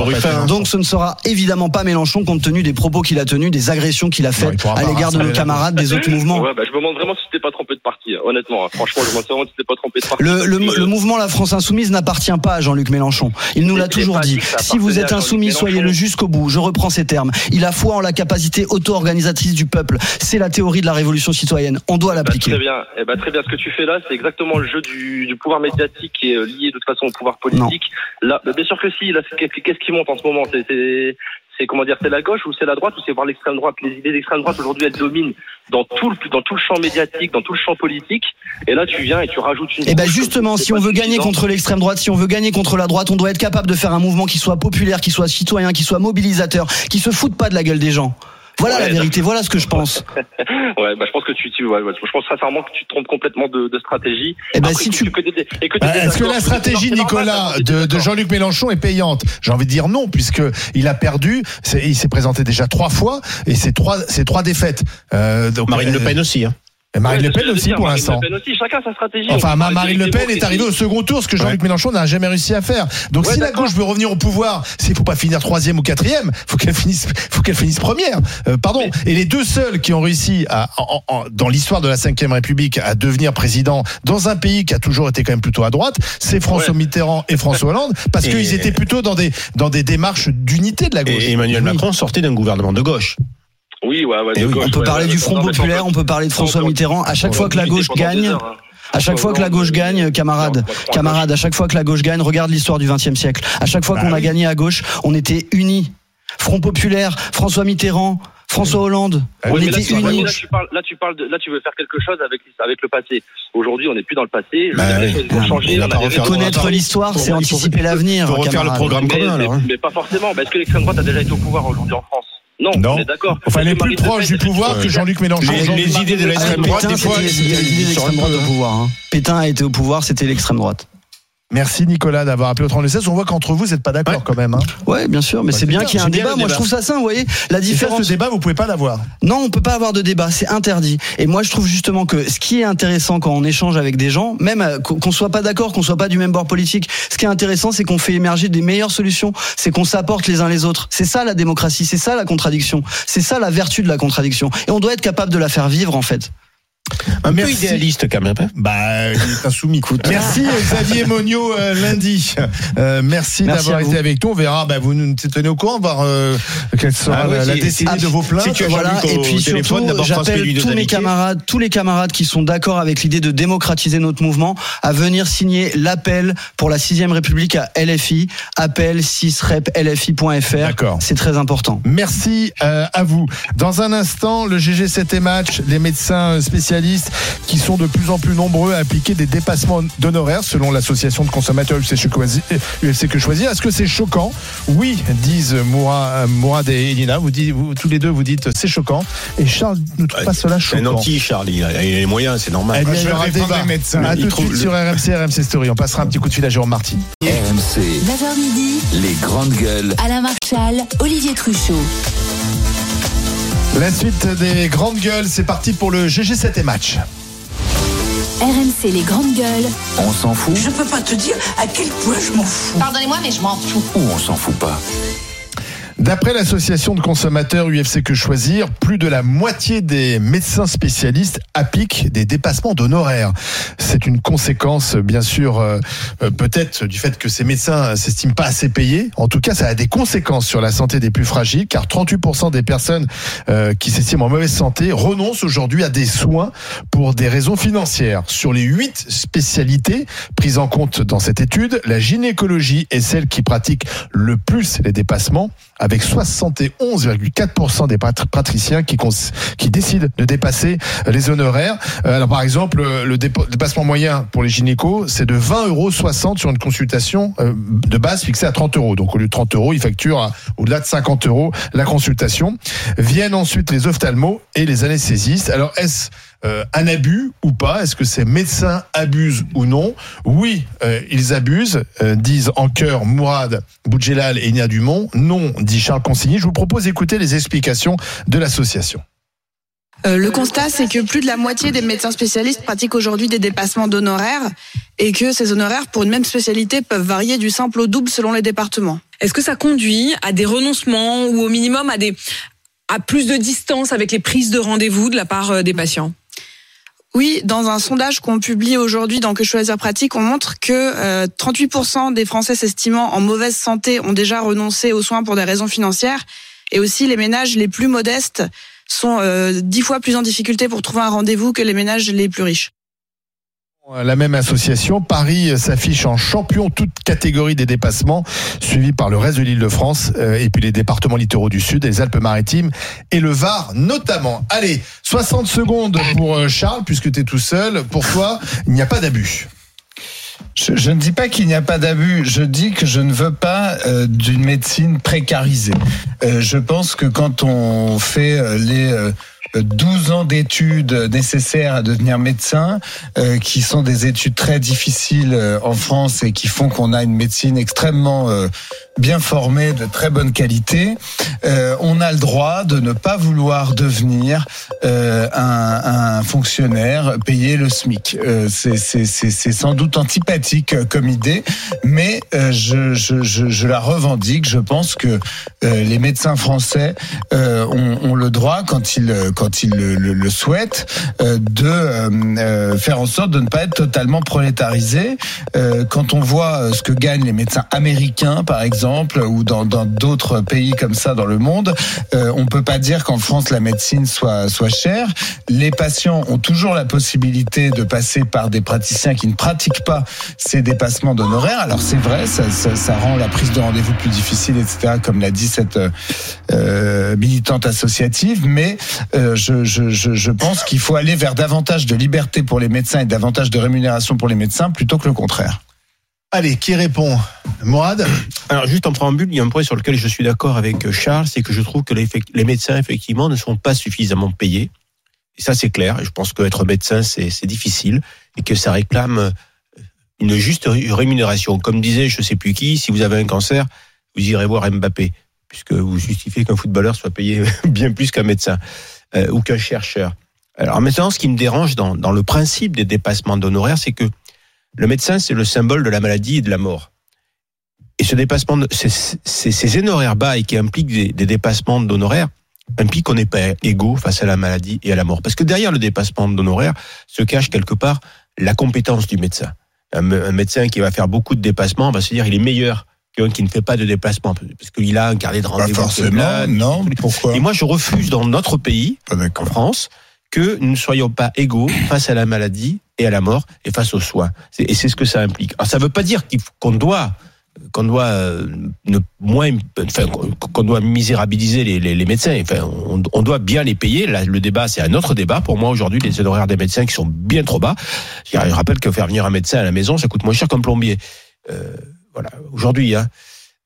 Donc ce ne sera évidemment pas Mélenchon compte tenu des propos qu'il a tenus, des agressions qu'il a faites à l'égard de nos camarades des autres mouvements. Ouais, bah, je me demande vraiment si tu t'es pas trompé de parti, honnêtement. hein. Franchement, je me demande vraiment si tu t'es pas trompé de parti. Le, le mouvement La France Insoumise n'appartient pas à Jean-Luc Mélenchon. Il nous l'a toujours dit. Si vous êtes insoumis, soyez-le jusqu'au bout. Je reprends ces termes. Il a foi en la capacité auto-organisatrice du peuple. C'est la théorie de la révolution citoyenne. On doit Bah, l'appliquer. très bien. Eh ben, très bien. Ce que tu fais là, c'est exactement le jeu du, du pouvoir médiatique qui est euh, lié de toute façon au pouvoir politique. Là, bah, bien sûr que si. Là, qu'est-ce qui monte en ce moment? C'est, c'est, comment dire C'est la gauche ou c'est la droite ou c'est voir l'extrême droite Les idées d'extrême droite aujourd'hui, elles dominent dans tout le dans tout le champ médiatique, dans tout le champ politique. Et là, tu viens et tu rajoutes une. Et ben couche justement, si on veut gagner contre l'extrême droite, si on veut gagner contre la droite, on doit être capable de faire un mouvement qui soit populaire, qui soit citoyen, qui soit mobilisateur, qui se foute pas de la gueule des gens. Voilà Ouais, la vérité, voilà ce que je pense. *laughs* ouais, bah, je pense que tu, tu ouais, ouais, je pense sincèrement que tu te trompes complètement de, de stratégie. Eh ben, Après, si que tu- que et que Bah, Est-ce que la stratégie, Nicolas, de, de. Jean-Luc Mélenchon est payante? J'ai envie de dire non, puisque il a perdu. c'est- Il s'est présenté déjà trois fois et c'est trois, c'est trois défaites. Euh, donc, Marine Le euh, Pen aussi. Hein. Et Marine Ouais, Le c'est Pen aussi dire, pour Marine l'instant. Le Pen aussi, chacun sa stratégie. Enfin, ma Marine Le Pen est arrivée au second tour, ce que Jean-Luc Mélenchon n'a jamais réussi à faire. Donc, Ouais, si la gauche veut revenir au pouvoir, s'il faut pas finir troisième ou quatrième, faut qu'elle finisse, faut qu'elle finisse première. Euh, pardon. Et les deux seuls qui ont réussi à, en- en- dans l'histoire de la Cinquième République à devenir président dans un pays qui a toujours été quand même plutôt à droite, c'est François. Mitterrand et François Hollande, parce Et- qu'ils étaient plutôt dans des dans des démarches d'unité de la gauche. Et Emmanuel. Macron sortait d'un gouvernement de gauche. Oui, ouais, ouais. Et de oui, gauche, On peut ouais, parler ouais, du Front populaire, on peut parler de François Mitterrand. À chaque fois que la gauche gagne, heures, hein. À chaque fois que la gauche gagne, camarade, camarade, à chaque fois que la gauche gagne, regarde l'histoire du XXe siècle. À chaque fois Bah qu'on a gagné à gauche, on était unis. Front populaire, François Mitterrand, François Hollande, on Oui, mais là, était unis. là, tu parles, là, tu parles de, là, tu veux faire quelque chose avec, avec le passé. Aujourd'hui, on n'est plus dans le passé. Bah les oui. choses vont changer. On va on a pas des refaire raisons. Connaître l'histoire, c'est anticiper l'avenir. refaire le programme mais, commun, mais, alors. hein. mais pas forcément. Est-ce que l'extrême droite a déjà été au pouvoir aujourd'hui en France non, Non. on est d'accord. Enfin, elle est plus proche du pouvoir que Jean-Luc Mélenchon. Les, les idées de l'extrême droite, des fois, c'était l'extrême droite au pouvoir. Pétain a été au pouvoir, c'était l'extrême droite. Merci Nicolas d'avoir appelé au 32 On voit qu'entre vous, vous n'êtes pas d'accord quand même. Hein. Ouais, bien sûr, mais c'est bien qu'il y ait un débat. Moi, je trouve ça sain, vous voyez. La ça, différence. ce débat, vous pouvez pas l'avoir. Non, on peut pas avoir de débat, c'est interdit. Et moi, je trouve justement que ce qui est intéressant quand on échange avec des gens, même euh, qu'on qu'on soit pas d'accord, qu'on soit pas du même bord politique, ce qui est intéressant, c'est qu'on fait émerger des meilleures solutions, c'est qu'on s'apporte les uns les autres. C'est ça la démocratie, c'est ça la contradiction, c'est ça la vertu de la contradiction. Et on doit être capable de la faire vivre, en fait. Un peu Merci. idéaliste quand même. hein. Bah, il est insoumis. Merci Xavier Monio euh, lundi. Euh, merci, Merci d'avoir été avec nous. On verra. Bah, vous nous tenez au courant, voir euh, quelle sera Ah oui, la, la si- décision si- de vos plaintes. si Voilà, et puis téléphone, surtout, j'appelle tous mes camarades, tous les camarades qui sont d'accord avec l'idée de démocratiser notre mouvement, à venir signer l'appel pour la 6ème République à LFI, appel 6replfi.fr. D'accord. C'est très important. Merci euh, à vous. Dans un instant, le GG7 et match, les médecins spécialistes qui sont de plus en plus nombreux à appliquer des dépassements d'honoraires selon l'association de consommateurs UFC UFC que choisir. Est-ce que c'est choquant Oui, disent Moura- Mourad et Elina. Vous, dites, vous tous les deux, vous dites c'est choquant. Et Charles ne trouve pas cela C'est un choquant. anti, Charlie. Il a il a les moyens, c'est normal. Eh bien, il je y vais aura débat. les médecins. À Il tout de suite le- sur RMC, RMC Story. On passera un petit coup de fil à Jérôme Marty. RMC, 9h midi, les grandes gueules. Alain Marchal, Olivier Truchot. La suite des grandes gueules, c'est parti pour le GG7 et match. RMC les grandes gueules. On s'en fout Je peux pas te dire à quel point je m'en fous. Pardonnez-moi, mais je m'en fous. ou on s'en fout pas D'après l'association de consommateurs UFC Que Choisir, plus de la moitié des médecins spécialistes appliquent des dépassements d'honoraires. C'est une conséquence, bien sûr, euh, euh, peut-être du fait que ces médecins s'estiment pas assez payés. En tout cas, ça a des conséquences sur la santé des plus fragiles, car 38% des personnes euh, qui s'estiment en mauvaise santé renoncent aujourd'hui à des soins pour des raisons financières. Sur les huit spécialités prises en compte dans cette étude, la gynécologie est celle qui pratique le plus les dépassements, 71,4% des pat- praticiens qui, décident de dépasser les honoraires. Euh, Alors par exemple, le dépa- dépassement moyen pour les gynécos, c'est de 20,60 euros sur une consultation euh, de base fixée à 30 euros. Donc au lieu de 30 euros, ils facturent au-delà de 50 euros la consultation. Viennent ensuite les ophtalmos et les anesthésistes. Alors est-ce euh, un abus ou pas Est-ce que ces médecins abusent ou non Oui, euh, ils abusent, euh, disent en chœur Mourad Boudjelal et Nia Dumont. Non, dit Charles Consigny. Je vous propose d'écouter les explications de l'association. Euh, le constat, c'est que plus de la moitié des médecins spécialistes pratiquent aujourd'hui des dépassements d'honoraires et que ces honoraires pour une même spécialité peuvent varier du simple au double selon les départements. Est-ce que ça conduit à des renoncements ou au minimum à des à plus de distance avec les prises de rendez-vous de la part des patients? Oui, dans un sondage qu'on publie aujourd'hui dans Que choisir pratique, on montre que euh, 38% des Français s'estimant en mauvaise santé ont déjà renoncé aux soins pour des raisons financières et aussi les ménages les plus modestes sont euh, dix fois plus en difficulté pour trouver un rendez-vous que les ménages les plus riches. La même association, Paris s'affiche en champion toute catégorie des dépassements, suivi par le reste de l'île de France, euh, et puis les départements littoraux du Sud, les Alpes-Maritimes et le Var notamment. Allez, 60 secondes pour euh, Charles, puisque tu es tout seul. Pour toi, il n'y a pas d'abus. Je, je ne dis pas qu'il n'y a pas d'abus, je dis que je ne veux pas euh, d'une médecine précarisée. Euh, je pense que quand on fait euh, les euh, 12 ans d'études nécessaires à devenir médecin, euh, qui sont des études très difficiles euh, en France et qui font qu'on a une médecine extrêmement euh, bien formée, de très bonne qualité, on a le droit de ne pas vouloir devenir un, un fonctionnaire payé le SMIC. C'est- sans doute antipathique comme idée, mais je, je, je, je la revendique. Je pense que les médecins français ont, ont le droit, quand ils, quand ils le, le- souhaitent, euh, de euh, euh, faire en sorte de ne pas être totalement prolétarisé. Quand on voit ce que gagnent les médecins américains, par exemple, ou dans d'autres pays comme ça dans le monde, on peut pas dire qu'en France la médecine soit chère. Les patients ont toujours la possibilité de passer par des praticiens qui ne pratiquent pas ces dépassements d'honoraires. Alors c'est vrai, ça, rend la prise de rendez-vous plus difficile, etc. Comme l'a dit cette militante associative, mais je, je, je, je pense qu'il faut aller vers davantage de liberté pour les médecins et davantage de rémunération pour les médecins plutôt que le contraire. Allez, qui répond? Mourad? Alors juste en préambule, il y a un point sur lequel je suis d'accord avec euh, Charles, c'est que je trouve que les, les médecins effectivement ne sont pas suffisamment payés. Et ça c'est clair. Je pense qu'être médecin c'est difficile et que ça réclame euh, une juste ré- rémunération. Comme disait je sais plus qui, si vous avez un cancer, vous irez voir Mbappé, puisque vous justifiez qu'un footballeur soit payé *laughs* bien plus qu'un médecin euh, ou qu'un chercheur. Alors maintenant, ce qui me dérange dans, dans le principe des dépassements d'honoraires, c'est que le médecin, c'est le symbole de la maladie et de la mort. Et ce dépassement, de, ces, ces, ces honoraires bas et qui impliquent des, des dépassements d'honoraires, impliquent qu'on n'est pas égaux face à la maladie et à la mort. Parce que derrière le dépassement d'honoraires se cache quelque part la compétence du médecin. Un médecin qui va faire beaucoup de dépassements va se dire il est meilleur qui ne fait pas de déplacement parce qu'il a un carnet de rendez-vous. forcément, là, non. Pourquoi Et moi, je refuse dans notre pays, en France, que nous ne soyons pas égaux face à la maladie et à la mort et face aux soins. Et c'est ce que ça implique. Alors, ça ne veut pas dire qu'on doit qu'on doit euh, ne moins enfin qu'on- qu'on doit misérabiliser les, les, les médecins enfin on, on doit bien les payer Là, le débat c'est un autre débat pour moi aujourd'hui les honoraires des médecins qui sont bien trop bas je rappelle que faire venir un médecin à la maison ça coûte moins cher qu'un plombier euh, voilà aujourd'hui hein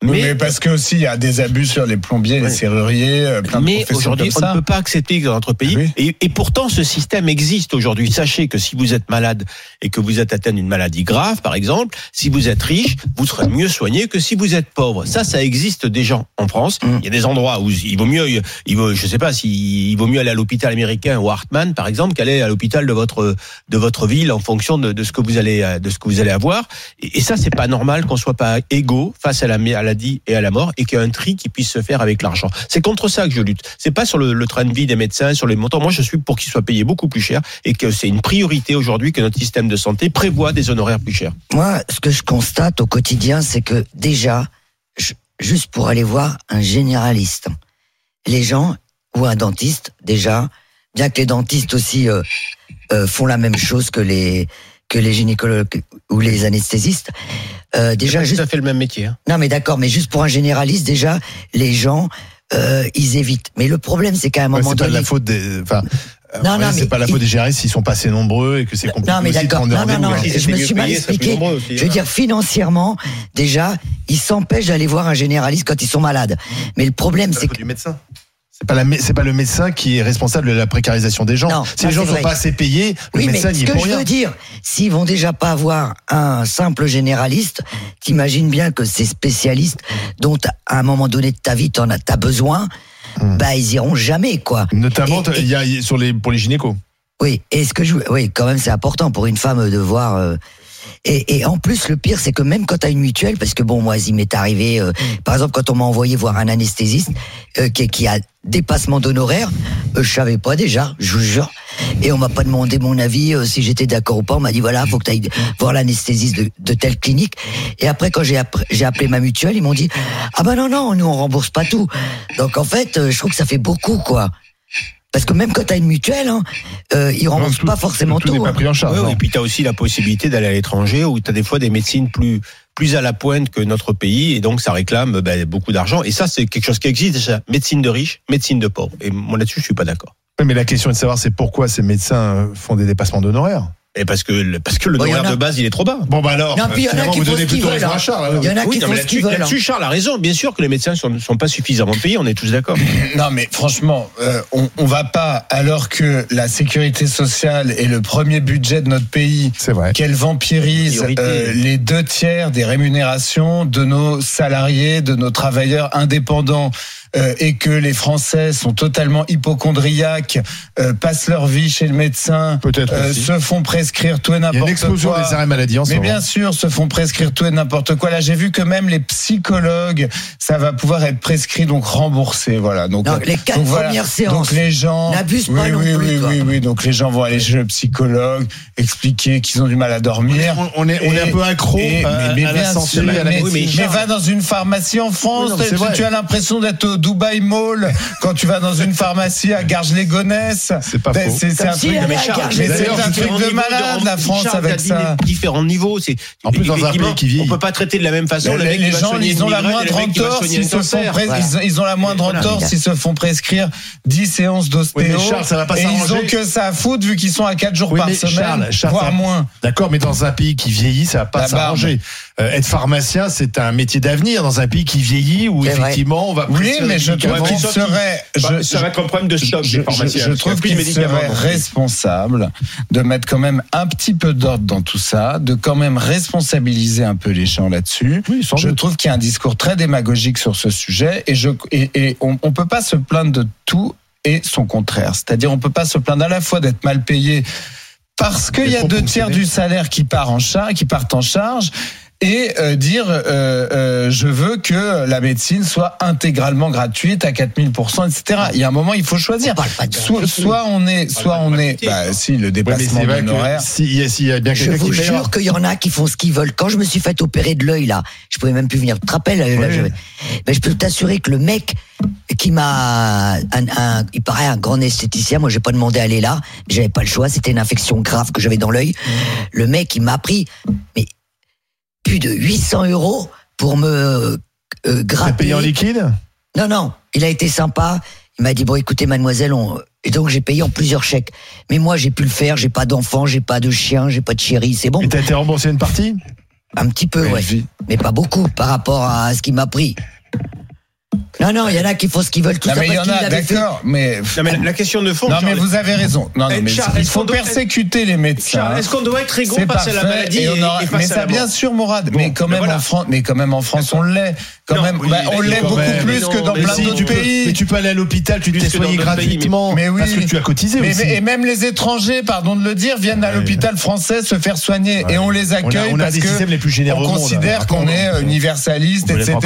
Mais, parce que aussi il y a des abus sur les plombiers, les serruriers, euh, plein de mais aujourd'hui, on ne peut pas accepter que dans notre pays. Et, et pourtant, ce système existe aujourd'hui. Sachez que si vous êtes malade et que vous êtes atteint d'une maladie grave, par exemple, si vous êtes riche, vous serez mieux soigné que si vous êtes pauvre. Ça, ça existe déjà en France. Il y a des endroits où il vaut mieux, il vaut, je sais pas, si il vaut mieux aller à l'hôpital américain ou Hartmann, par exemple, qu'aller à l'hôpital de votre de votre ville en fonction de, de ce que vous allez de ce que vous allez avoir. Et, et ça, c'est pas normal qu'on soit pas égaux face à la maladie et à la mort et qu'il y ait un tri qui puisse se faire avec l'argent. C'est contre ça que je lutte. C'est pas sur le, train de vie des médecins, sur les montants. Moi, je suis pour qu'ils soient payés beaucoup plus cher et que c'est une priorité aujourd'hui que notre système de santé prévoit des honoraires plus chers. Moi, ce que je constate au quotidien, c'est que déjà, juste pour aller voir un généraliste, les gens ou un dentiste, déjà, bien que les dentistes aussi euh, euh, font la même chose que les que les gynécologues ou les anesthésistes, euh, déjà pas juste tout à fait le même métier. hein. non, mais d'accord, mais juste pour un généraliste, déjà, les gens, euh, ils évitent. Mais le problème, c'est qu'à un Ouais, moment c'est pas de donné. la faute des. Enfin, Non, non, c'est mais pas la faute des géristes s'ils sont pas assez nombreux et que c'est compliqué Non, mais d'accord. Non, non, non, hein. je me suis mal expliqué. Je veux dire, financièrement, déjà, ils s'empêchent d'aller voir un généraliste quand ils sont malades. Mais le problème, c'est que. du médecin. C'est pas, la c'est pas le médecin qui est responsable de la précarisation des gens. Non, si les gens c'est sont pas assez payés, le Oui, médecin ce n'y est que pour je rien. veux dire, s'ils vont déjà pas avoir un simple généraliste, t'imagines bien que ces spécialistes dont à un moment donné de ta vie t'en as, t'as besoin, bah ils iront jamais quoi. Notamment, il y a sur les pour les gynécos. Oui, et ce que je, oui, quand même, c'est important pour une femme de voir. euh, et, et en plus, le pire, c'est que même quand tu as une mutuelle, parce que bon, moi, il m'est arrivé, euh, par exemple, quand on m'a envoyé voir un anesthésiste euh, qui, qui a dépassement d'honoraires, euh, je savais pas déjà, je vous jure. Et on m'a pas demandé mon avis, euh, si j'étais d'accord ou pas. On m'a dit voilà, faut que tu ailles voir l'anesthésiste de, de telle clinique. Et après, quand j'ai appelé ma mutuelle, ils m'ont dit ah bah non non, nous on rembourse pas tout. Donc en fait, euh, je trouve que ça fait beaucoup quoi. Parce que même quand t'as une mutuelle, hein, euh, ils remboursent pas forcément tout. hein. Ouais, ouais, et puis tu as aussi la possibilité d'aller à l'étranger où tu as des fois des médecines plus plus à la pointe que notre pays et donc ça réclame ben, beaucoup d'argent et ça c'est quelque chose qui existe déjà médecine de riches médecine de pauvres et moi là-dessus je suis pas d'accord Oui, mais la question est de savoir c'est pourquoi ces médecins font des dépassements d'honoraires. Et parce que le- parce que le Bon, il y en honoraire a- de base il est trop bas Bon bah alors, Non, puis il y en a qui vous donnez plutôt raison à hein. Charles. alors. Il y en a oui, qui non, font mais ce qu'ils là-dessus veulent. là-dessus, Charles a raison bien sûr que les médecins sont, sont pas suffisamment payés on est tous d'accord *laughs* Non, mais franchement, euh, on, on va pas, alors que la sécurité sociale est le premier budget de notre pays, qu'elle vampirise euh, les deux tiers des rémunérations de nos salariés, de nos travailleurs indépendants. Euh, et que les Français sont totalement hypochondriaques, euh, passent leur vie chez le médecin, euh, se font prescrire tout et Il y a n'importe une quoi. explosion des arrêts maladie en ce Mais moment. bien sûr, se font prescrire tout et n'importe quoi. Là, j'ai vu que même les psychologues, ça va pouvoir être prescrit, donc remboursé. Voilà. Donc, Donc, les quatre donc voilà. premières séances. Donc les gens. N'abuse oui, pas non oui, plus, oui, toi. oui, oui. Donc les gens vont aller chez le psychologue, expliquer qu'ils ont du mal à dormir. On- on est- on est un peu accro, euh, à santé, sûr, à la mais, médecine. mais va dans une pharmacie en France, Oui, non, mais c'est tu, tu as l'impression d'être au Dubaï Mall quand tu vas dans une pharmacie à Garges-les-Gonesse. C'est pas Ben, faux. C'est un si truc, mais Charles, mais un de malade la France Charles, avec ça. Différents niveaux. C'est En plus, dans un pays qui vieillit. On peut pas traiter de la même façon. le les gens, ils ont la moindre entorse s'ils se font ils, ils ont la moindre Voilà. entorse s'ils se font prescrire 10 séances d'ostéo. Oui, mais Charles, ça va pas et ils ont que ça à foutre vu qu'ils sont à 4 jours par semaine, voire moins. D'accord, mais dans un pays qui vieillit, ça va pas s'arranger. Euh, être pharmacien, c'est un métier d'avenir dans un pays qui vieillit où effectivement on va Oui, mais je trouve qu'il serait, je- ça va être un problème de stock je, des pharmaciens. je- trouve qu'il serait responsable de mettre quand même un petit peu d'ordre dans tout ça, de quand même responsabiliser un peu les gens là-dessus. Oui, je doute. trouve qu'il y a un discours très démagogique sur ce sujet et, je, et, et on, on peut pas se plaindre de tout et son contraire. C'est-à-dire on peut pas se plaindre à la fois d'être mal payé parce qu'il y a deux tiers du salaire qui part en charge, qui partent en charge. Et euh, dire euh, euh, je veux que la médecine soit intégralement gratuite à 4000%, etc. Il y a un moment, il faut choisir. On parle pas de Soit, soit on est, soit on est, bah, si le Ouais, vrai d'honoraires. que s'il y, a- s'il y a bien Je quelqu'un vous qui paye, jure qu'il y en a qui font ce qu'ils veulent. Quand je me suis fait opérer de l'œil, là, je pouvais même plus venir. Tu te rappelles là, Oui. je, mais je peux t'assurer que le mec qui m'a, un, un- il paraît un grand esthéticien. Moi, j'ai pas demandé à aller là. J'avais pas le choix. C'était une infection grave que j'avais dans l'œil. Le mec, il m'a pris, mais plus de 800 euros pour me euh, c'est gratter. payé en liquide? Non, non, il a été sympa. Il m'a dit bon, écoutez, mademoiselle, on... et donc j'ai payé en plusieurs chèques. Mais moi, j'ai pu le faire. J'ai pas d'enfant, j'ai pas de chien, j'ai pas de chéri. C'est bon. Et t'as été remboursé une partie? Un petit peu, ouais. Mais pas beaucoup par rapport à ce qu'il m'a pris. Non, non, il y en a qui font ce qu'ils veulent tout Non, ça mais il y en a, d'accord, mais. Non, mais la- question de fond. Non, mais vous avez raison. Non, non, Eh, mais Charles, il faut persécuter les médecins. Charles, est-ce qu'on doit être égaux C'est face à la maladie et on et- aura- et face Mais à ça, bien sûr, Mourad. Bon, mais quand même voilà. en France, mais quand même en France, on l'est. Quand Non, même, oui, bah, on l'est beaucoup même- plus mais que non, dans plein si, d'autres tu peux, pays. mais tu peux aller à l'hôpital, tu te Plus fais que dans soigner d'autres pays, gratuitement Mais oui. parce que tu as cotisé Mais- aussi. mais- et même les étrangers, pardon de le dire, viennent à l'hôpital français se faire soigner et on les accueille on a parce des que systèmes les plus généreux on considère qu'on est universaliste, etc.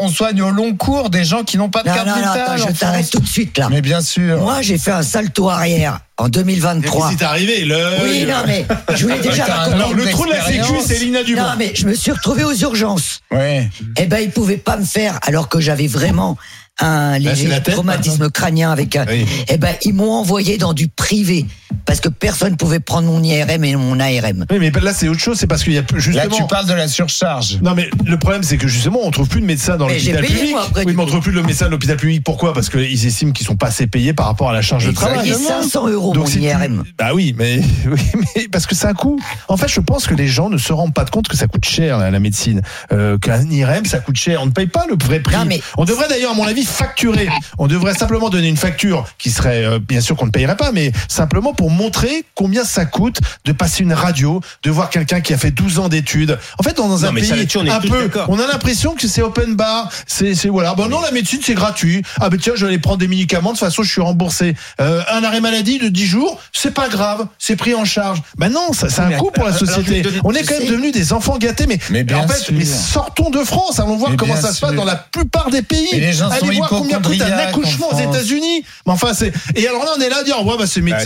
on soigne au long cours des gens qui n'ont pas de Non, carte non, non, vitale. attends, en je t'arrête tout de suite là. Mais bien sûr. Moi, j'ai fait un salto arrière en 2023. Qu'est-ce qui t'est arrivé le... Oui, non, mais je voulais *laughs* déjà raconter. Alors le trou de la sécu, c'est Lina Dumont. Non, mais je me suis retrouvé aux urgences. Ouais. Eh ben, ils pouvaient pas me faire, alors que j'avais vraiment un c'est léger tête, traumatisme crânien avec un. Oui. Eh ben, ils m'ont envoyé dans du privé parce que personne pouvait prendre mon IRM et mon ARM. Oui, mais là c'est autre chose, c'est parce qu'il y a plus- Là, justement. tu parles de la surcharge. Non mais le problème c'est que justement on trouve plus de médecins dans l'hôpital public. moi, après, oui, mais on trouve plus de médecins dans l'hôpital public. Pourquoi? Parce qu'ils estiment qu'ils sont pas assez payés par rapport à la charge de travail. Et 500 euros Donc, mon IRM. Bah oui, mais, *laughs* oui, mais parce que c'est un coût. En fait, je pense que les gens ne se rendent pas compte que ça coûte cher la, la médecine, euh, qu'un IRM ça coûte cher. On ne paye pas le vrai prix. Non, mais- On devrait d'ailleurs, à mon avis, facturer. On devrait simplement donner une facture qui serait, euh, bien sûr, qu'on ne payerait pas, mais simplement pour montrer combien ça coûte de passer une radio, de voir quelqu'un qui a fait 12 ans d'études. En fait, dans Non, un mais pays on est un tous peu, d'accord. on a l'impression que c'est open bar. C'est, c'est voilà. Bon, non, la médecine c'est gratuit. Ah ben tiens, je vais aller prendre des médicaments. De toute façon, je suis remboursé. Euh, un arrêt maladie de 10 jours, c'est pas grave, c'est pris en charge. Ben non, ça, c'est un coût pour la société. On est quand même devenus des enfants gâtés. Mais, Mais bien en fait, sûr. mais sortons de France. Allons voir Mais comment ça se passe dans la plupart des pays. Mais les gens sont Allez voir combien coûte un accouchement en aux. États-unis. Mais enfin, c'est et alors là, on est là à dire ouais, bah ces Bah,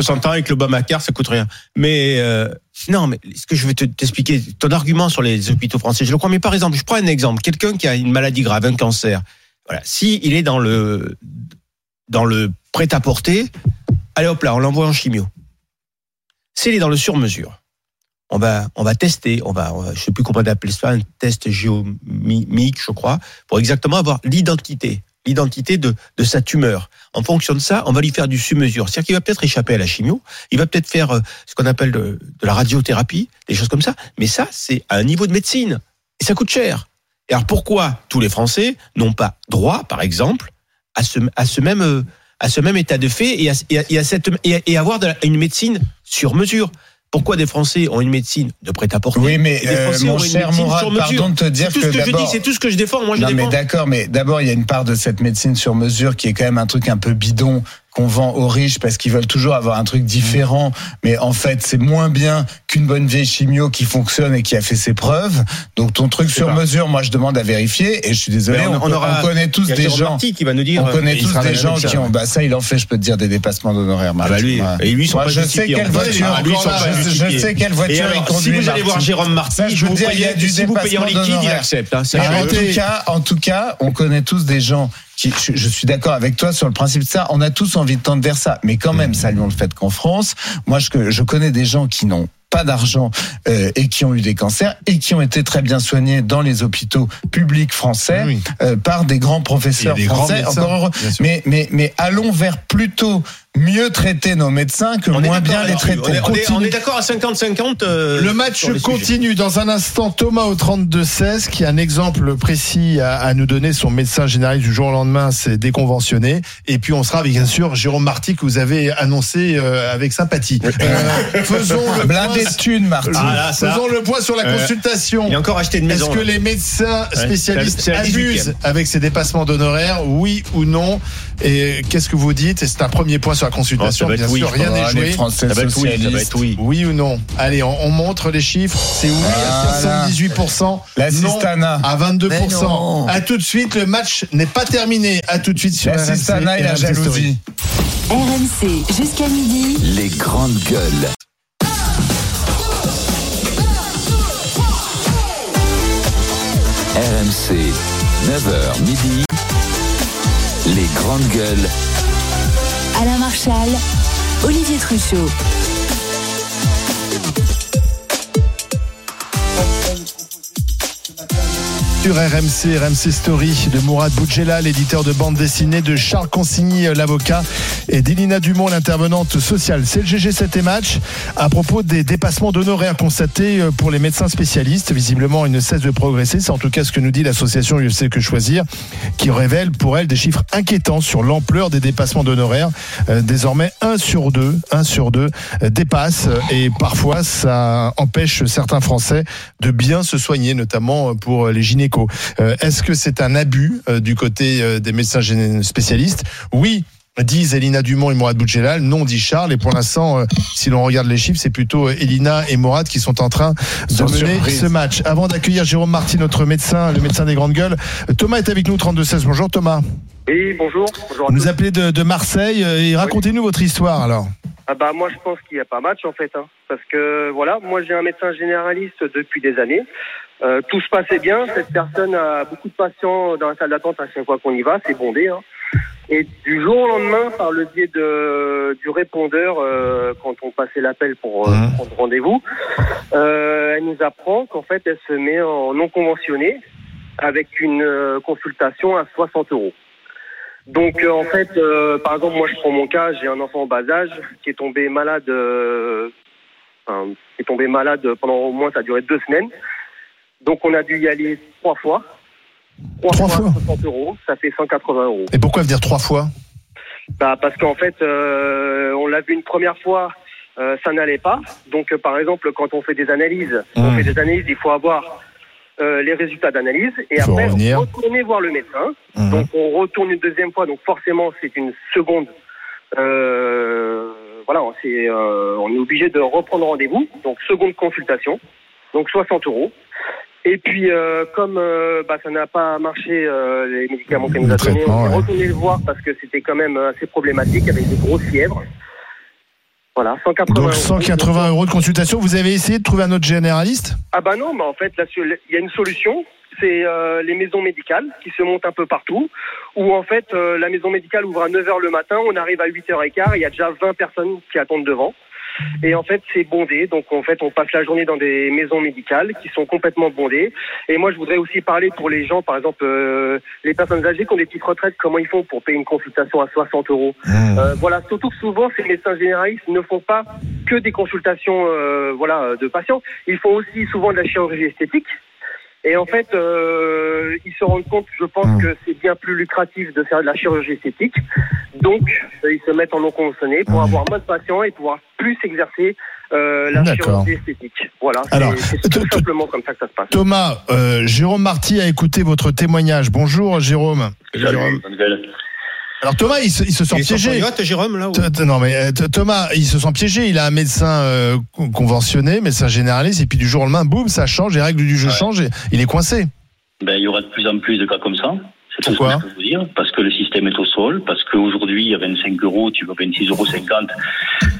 médecins. si ils t'as sont- pris 60 ans avec l'Obamacare, ça coûte rien. Mais euh, non, mais ce que je te- t'expliquer, ton argument sur les hôpitaux français, je le crois. Mais par exemple, je prends un exemple. Quelqu'un qui a une maladie grave, un cancer. Voilà. Si il est dans le dans le prêt-à-porter, allez hop là, on l'envoie en chimio. S'il est dans le sur-mesure, on va on va tester, on va, je sais plus comment on ça, un test géomique, je crois, pour exactement avoir l'identité, l'identité de de sa tumeur. En fonction de ça, on va lui faire du sur-mesure. C'est-à-dire qu'il va peut-être échapper à la chimio, il va peut-être faire euh, ce qu'on appelle de, la radiothérapie, des choses comme ça. Mais ça, c'est à un niveau de médecine. Et ça coûte cher. Et alors pourquoi tous les Français n'ont pas droit, par exemple, à ce, à ce même euh, à ce même état de fait et à, et à- et à cette et, avoir une médecine sur mesure? Pourquoi des Français ont une médecine de prêt-à-porter Oui, mais euh, mon cher Mourad, pardon de te dire que ce que je d'abord- dis, c'est tout ce que je défends. Moi, je non, mais défends. d'accord, mais d'abord, il y a une part de cette médecine sur mesure qui est quand même un truc un peu bidon qu'on vend aux riches parce qu'ils veulent toujours avoir un truc différent. Mais en fait, c'est moins bien qu'une bonne vieille chimio qui fonctionne et qui a fait ses preuves. Donc, ton truc sur pas. mesure, moi, je demande à vérifier. Et je suis désolé, on, on- on peut- aura- on connaît tous des gens. Qui va nous dire, On euh, connaît tous des gens qui ont, bah, ça, il en fait, je peux te dire, des dépassements d'honoraires. Ah bah lui, et lui, ils sont Moi, pas je sais quelle voiture, lui, sont pas je- je, sais quelle voiture alors, il conduit. si vous allez voir. Jérôme Marty, Ça, je vous dire, il y a paye- du si vous payez en dépassement liquide, il accepte. hein, en tout cas, en tout cas, on connaît tous des gens je, je suis d'accord avec toi sur le principe de ça. On a tous envie de tendre vers ça, mais quand même, saluons le fait qu'en France, moi, je, je connais des gens qui n'ont pas d'argent euh, et qui ont eu des cancers et qui ont été très bien soignés dans les hôpitaux publics français Oui. euh, par des grands professeurs grands français. médecins, Encore heureux. bien sûr. Mais, mais, mais allons vers plutôt mieux traiter nos médecins que On moins bien les traiter. On est- on est- On Continue. est d'accord à 50-50. euh, Le match continue dans un instant. Thomas au 32-16 qui a un exemple précis à, à nous donner. Son médecin généraliste du jour au lendemain s'est déconventionné. Et puis on sera avec bien sûr Jérôme Marty que vous avez annoncé euh, avec sympathie. Euh, faisons le *laughs* Blindé point, de thunes, Marty. Ah, là, ça. faisons le point sur la Euh, consultation. Il a encore acheté une maison. Est-ce que les médecins spécialistes abusent 18e. avec ces dépassements d'honoraires Oui ou non? Et qu'est-ce que vous dites? Et c'est un premier point sur la consultation. Oh, bien oui, sûr, rien n'est Ah, joué. Français Ça va être oui, ça va être oui. Oui ou non Allez, on, on montre les chiffres. C'est oui Voilà. à 78%. La non Sistana. à Mais 22%. non. À tout de suite, le match n'est pas terminé. À tout de suite sur La Sistana et la RMC Story. jalousie. RMC jusqu'à midi. Les grandes gueules. RMC, 9h midi. Les grandes gueules. Alain Marchal, Olivier Truchot. Sur RMC, RMC Story de Mourad Boudjela, l'éditeur de bande dessinée, de Charles Consigny, euh, l'avocat, et d'Elina Dumont, l'intervenante sociale. C'est le GG 7 et match à propos des dépassements d'honoraires constatés euh, pour les médecins spécialistes. Visiblement, ils ne cessent de progresser. C'est en tout cas ce que nous dit l'association UFC Que Choisir, qui révèle pour elle des chiffres inquiétants sur l'ampleur des dépassements d'honoraires. Euh, désormais, 1 sur 2, 1 sur 2 euh, dépasse et parfois ça empêche certains Français de bien se soigner, notamment pour les gynécos. Euh, Est-ce que c'est un abus euh, du côté euh, des médecins spécialistes? Oui. Disent Elina Dumont et Mourad Boudjelal, non dit Charles. Et pour l'instant, euh, si l'on regarde les chiffres, c'est plutôt Elina et Mourad qui sont en train de Sans mener surprise. ce match. Avant d'accueillir Jérôme Marty, notre médecin, le médecin des grandes gueules, Thomas est avec nous, 32-16. Bonjour Thomas. Oui, bonjour. Bonjour à Vous nous appelez de, de Marseille et racontez-nous votre histoire alors. Ah bah moi je pense qu'il n'y a pas match en fait, hein. parce que voilà, moi j'ai un médecin généraliste depuis des années. Euh, tout se passait bien. Cette personne a beaucoup de patients dans la salle d'attente à chaque fois qu'on y va, c'est bondé. Hein. Et du jour au lendemain, par le biais de du répondeur, euh, quand on passait l'appel pour euh, Mhm. prendre rendez-vous, euh, elle nous apprend qu'en fait elle se met en non conventionné avec une euh, consultation à 60 euros. Donc euh, en fait, euh, par exemple, moi je prends mon cas, j'ai un enfant en bas âge qui est tombé malade, euh, enfin, qui est tombé malade pendant au moins ça a duré deux semaines. Donc on a dû y aller trois fois. Trois, fois, 60 euros, ça fait 180 euros. Et pourquoi venir trois fois? Bah, parce qu'en fait, euh, on l'a vu une première fois, euh, ça n'allait pas. Donc, euh, par exemple, quand on fait des analyses, on Mmh. fait des analyses, il faut avoir les résultats d'analyse et après revenir. retourner voir le médecin. Mhm. Donc, on retourne une deuxième fois. Donc, forcément, c'est une seconde. Voilà, c'est, on est obligé de reprendre rendez-vous. Donc, seconde consultation. Donc, 60 euros. Et puis, euh, comme euh, bah, ça n'a pas marché, euh, les médicaments qu'elle nous a donnés, on est retourné le voir parce que c'était quand même assez problématique avec des grosses fièvres. Voilà, 180 Donc euros. 180 euros de consultation. Vous avez essayé de trouver un autre généraliste? Ah bah non, mais en fait, là, il y a une solution. C'est euh, les maisons médicales qui se montent un peu partout. Où en fait, euh, la maison médicale ouvre à 9h le matin, on arrive à 8h15, il y a déjà 20 personnes qui attendent devant. Et en fait, c'est bondé. Donc en fait, on passe la journée dans des maisons médicales qui sont complètement bondées. Et moi, je voudrais aussi parler pour les gens, par exemple, euh, les personnes âgées qui ont des petites retraites, comment ils font pour payer une consultation à 60 euros. Euh, voilà, surtout que souvent, ces médecins généralistes ne font pas que des consultations, euh, voilà, de patients. Ils font aussi souvent de la chirurgie esthétique. Et en fait, euh, ils se rendent compte, je pense, Hmm. que c'est bien plus lucratif de faire de la chirurgie esthétique. Donc, euh, ils se mettent en non conventionné pour avoir moins de patients et pouvoir plus exercer euh, la chirurgie esthétique. Voilà, c'est- Alors, c'est tout simplement comme ça que ça se passe. Thomas, euh, Jérôme Marty a écouté votre témoignage. Bonjour Jérôme. Alors Thomas, il se, il se sent Il piégé. yacht, Jérôme, là, ou- Non mais euh, Thomas, il se sent piégé. Il a un médecin euh, con- conventionné, médecin généraliste, et puis du jour au lendemain, boum, ça change, les règles du jeu changent, et il est coincé. Ben, il y aura de plus en plus de cas comme ça. C'est tout ce Pourquoi que je peux vous dire. Parce que le système est au sol. Parce qu'aujourd'hui, à 25 euros, tu veux 26,50 euros.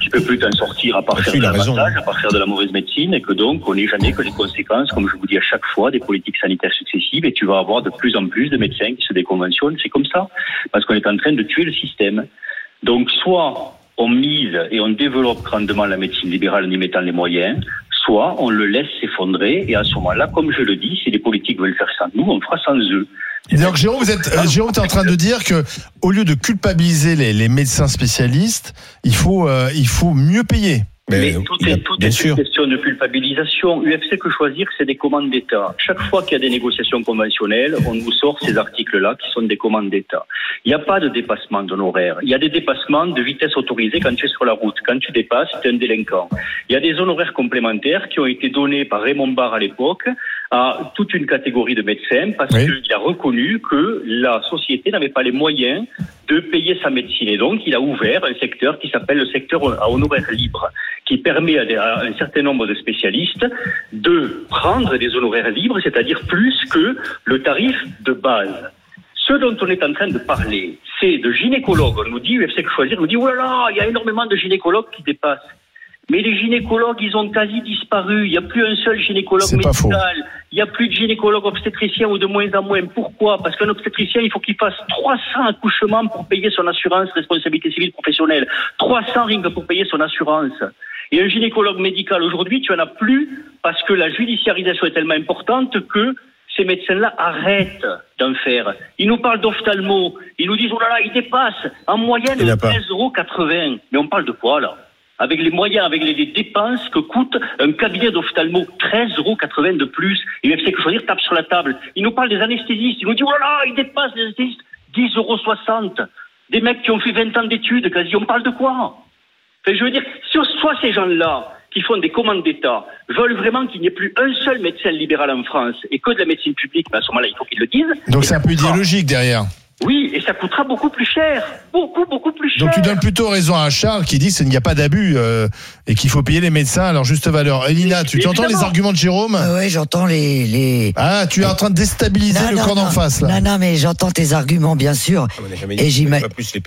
Tu peux plus t'en sortir à part faire de l'avantage, à part faire de la mauvaise médecine. Et que donc, on n'est jamais que les conséquences, comme je vous dis à chaque fois, des politiques sanitaires successives. Et tu vas avoir de plus en plus de médecins qui se déconventionnent. C'est comme ça. Parce qu'on est en train de tuer le système. Donc, soit on mise et on développe grandement la médecine libérale en y mettant les moyens, on le laisse s'effondrer. Et à ce moment-là, comme je le dis, si les politiques veulent faire sans nous, on fera sans eux. Donc Jérôme, vous êtes, euh, Jérôme, t'es en train de dire que au lieu de culpabiliser les, les médecins spécialistes, il faut, euh, il faut mieux payer. Mais tout est, tout est une question de culpabilisation. UFC que choisir, c'est des commandes d'État. Chaque fois qu'il y a des négociations conventionnelles, on nous sort ces articles-là qui sont des commandes d'État. Il n'y a pas de dépassement d'honoraires. Il y a des dépassements de vitesse autorisée quand tu es sur la route. Quand tu dépasses, tu es un délinquant. Il y a des honoraires complémentaires qui ont été donnés par Raymond Barre à l'époque à toute une catégorie de médecins parce qu'il a reconnu que la société n'avait pas les moyens de payer sa médecine. Et donc, il a ouvert un secteur qui s'appelle le secteur à honoraires libres, qui permet à, des- à un certain nombre de spécialistes de prendre des honoraires libres, c'est-à-dire plus que le tarif de base. Ce dont on est en train de parler, c'est de gynécologues. On nous dit, UFC choisir, on nous dit, oh là là, il y a énormément de gynécologues qui dépassent. Mais les gynécologues, ils ont quasi disparu. Il n'y a plus un seul gynécologue médical. Il n'y a plus de gynécologue obstétricien ou de moins en moins. Pourquoi? Parce qu'un obstétricien, il faut qu'il fasse 300 accouchements pour payer son assurance responsabilité civile professionnelle. 300 rien que pour payer son assurance. Et un gynécologue médical, aujourd'hui, tu en as plus parce que la judiciarisation est tellement importante que ces médecins-là arrêtent d'en faire. Ils nous parlent d'ophtalmo. Ils nous disent, oh là là, ils dépassent en moyenne Il y en a pas. 13,80 euros. Mais on parle de quoi, là? Avec les moyens, avec les, les dépenses que coûte un cabinet d'ophtalmo, 13,80 euros de plus. Et même c'est que choisir tape sur la table. Il nous parle des anesthésistes. Il nous dit, oh là ils dépassent les anesthésistes, 10,60 euros. Des mecs qui ont fait 20 ans d'études, quasi. On parle de quoi? Enfin, je veux dire, soit ces gens-là qui font des commandes d'État veulent vraiment qu'il n'y ait plus un seul médecin libéral en France et que de la médecine publique, ben à ce moment-là, il faut qu'ils le disent. Donc c'est un peu idéologique derrière. Oui, et ça coûtera beaucoup plus cher. Beaucoup, beaucoup plus cher. Donc tu donnes plutôt raison à Charles qui dit qu'il n'y a pas d'abus euh, et qu'il faut payer les médecins à leur juste valeur. Elina, tu, tu entends les arguments de Jérôme? Oui, j'entends les, les. Ah, tu es en train de déstabiliser Non, le non, camp d'en face là. Non, non, mais j'entends tes arguments, bien sûr. Et j'ima-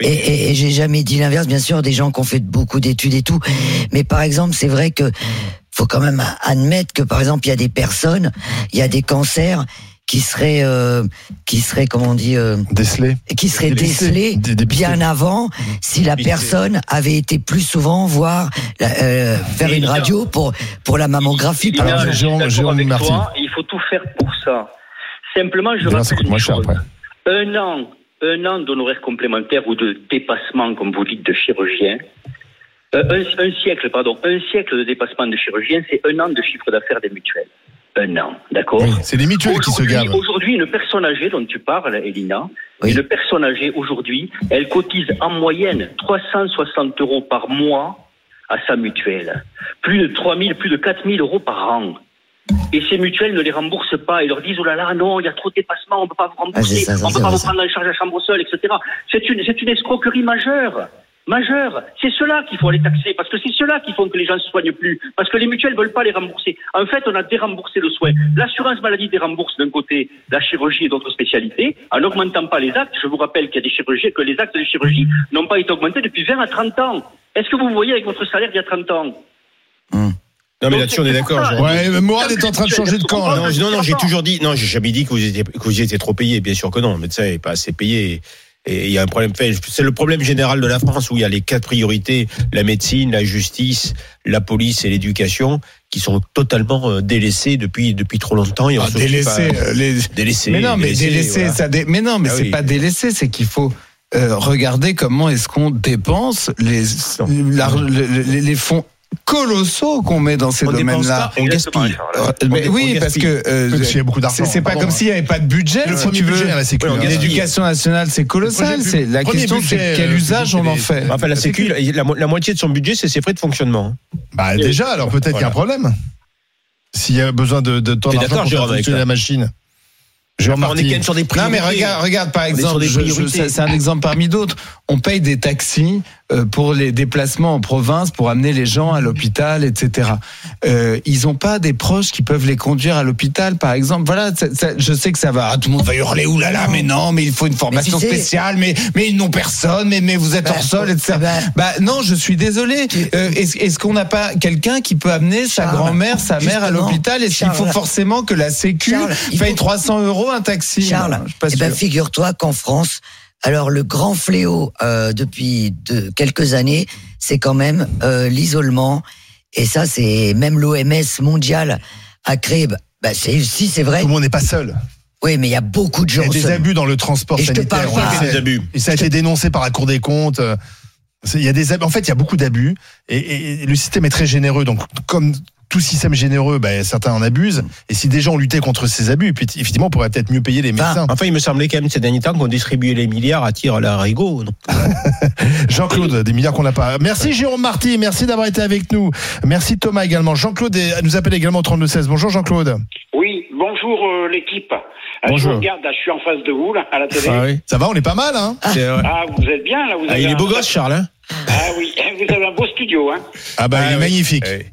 et, et- et j'ai jamais dit l'inverse, bien sûr, des gens qui ont fait beaucoup d'études et tout. Mais par exemple, c'est vrai que faut quand même admettre que, par exemple, il y a des personnes, il y a des cancers qui seraient, euh, qui seraient, comment on dit, euh, décelés, qui seraient décelés bien avant si la personne avait été plus souvent voir, euh, faire une radio pour pour la mammographie. par exemple. suis d'accord avec toi, il faut tout faire pour ça. Simplement, je rappelle coûte moins une cher chose. après. Un an, un an d'honoraires complémentaires ou de dépassement, comme vous dites, de chirurgien. Euh, un, un siècle, pardon, un siècle de dépassement de chirurgien, c'est un an de chiffre d'affaires des mutuelles. Un an, d'accord C'est les mutuelles qui se gavent. Aujourd'hui, une personne âgée dont tu parles, Elina, une personne âgée aujourd'hui, elle cotise en moyenne 360 euros par mois à sa mutuelle. Plus de 3 000, plus de 4 000 euros par an. Et ces mutuelles ne les remboursent pas. Ils leur disent, oh là là, non, il y a trop de dépassements, on ne peut pas vous rembourser, Ah, ça, ça, on ne peut pas vous prendre en charge la chambre seule, etc. C'est une, c'est une escroquerie majeure. Majeure. C'est cela qu'il faut aller taxer, parce que c'est cela qui font que les gens ne se soignent plus. Parce que les mutuelles veulent pas les rembourser. En fait, on a déremboursé le soin. L'assurance maladie dérembourse d'un côté la chirurgie et d'autres spécialités, en n'augmentant pas les actes. Je vous rappelle qu'il y a des chirurgies, que les actes de chirurgie n'ont pas été augmentés depuis 20 à 30 ans. Est-ce que vous voyez avec votre salaire d'il y a 30 ans? Non, mais là-dessus, on est d'accord. Ouais, est en train de changer de camp. Non, non, non, j'ai toujours dit, non, j'ai jamais dit que vous étiez, que vous étiez trop payé. Bien sûr que non. Le médecin n'est pas assez payé. Et il y a un problème. C'est le problème général de la France où il y a les quatre priorités la médecine, la justice, la police et l'éducation qui sont totalement euh, délaissées depuis depuis trop longtemps. Et Ah, s'occupe délaissé, à- euh, les... délaissé. Mais non, mais délaissé, délaissé, voilà. ça dé- mais non, mais Ah c'est oui. pas délaissé, c'est qu'il faut euh, regarder comment est-ce qu'on dépense les, l'ar- le- le- les fonds colossaux qu'on met dans ces domaines-là. on gaspille. Mais On- on oui, parce gaspille. que euh, Parce qu'il y a beaucoup d'argent. c'est- pas comme hein. s'il n'y avait pas de budget. Le si premier tu veux. L'éducation nationale, c'est colossal. C'est la question, c'est quel euh, usage on en fait. Enfin, la Sécu, la, mo- la moitié de son budget, c'est ses frais de fonctionnement. hein. Bah déjà, alors peut-être qu'il y a un problème. S'il y a besoin de, de temps d'argent pour faire fonctionner la machine. Enfin, on est quand même sur des Non priorités. mais regarde, regarde par exemple, c'est un exemple parmi d'autres. On paye des taxis euh, pour les déplacements en province pour amener les gens à l'hôpital, etc. Euh, ils ont pas des proches qui peuvent les conduire à l'hôpital, par exemple. Voilà, ça- ça- je sais que ça va, ah, tout le monde va hurler oulala, mais non, mais il faut une formation spéciale, mais mais ils n'ont personne, mais mais vous êtes hors sol, etc. Bah non, je suis désolé. Euh, Est-ce qu'on n'a pas quelqu'un qui peut amener sa grand-mère, sa mère à l'hôpital? Est-ce qu'il faut forcément que la Sécu Charles, paye faut- 300 euros un taxi Charles, eh ben, figure-toi qu'en France, alors le grand fléau euh, depuis de, quelques années, c'est quand même euh, l'isolement. Et ça, c'est même l'OMS mondiale a créé. C'est si c'est vrai. Tout le monde n'est pas seul. Oui, mais il y a beaucoup de Il gens. y a des seuls. abus dans le transport Et je te sanitaire. parle on le pas- sait. des abus. Et ça a été dénoncé par la Cour des comptes. Il y a des abus. En fait, il y a beaucoup d'abus. Et, et- et le système est très généreux. Donc, comme tout système généreux, ben, certains en abusent. Et si des gens luttaient contre ces abus, puis effectivement, on pourrait peut-être mieux payer les médecins. Enfin, il me semblait quand même ces derniers temps qu'on distribuait les milliards à tir à la rigot. donc. Jean-Claude, des milliards qu'on n'a pas. Merci Jérôme Marty, merci d'avoir été avec nous. Merci Thomas également. Jean-Claude nous appelle également au 3216. Bonjour Jean-Claude. Oui, bonjour euh, l'équipe. Euh, Je Bonjour. vous regarde, là, je suis en face de vous, là, à la télé. Ah oui. Ça va, on est pas mal, hein vrai. Ah, vous êtes bien, là vous Ah, avez il est un- beau gosse, Charles. Hein Ah oui, *laughs* vous avez un beau studio, hein Ah bah, il est oui. magnifique. Oui.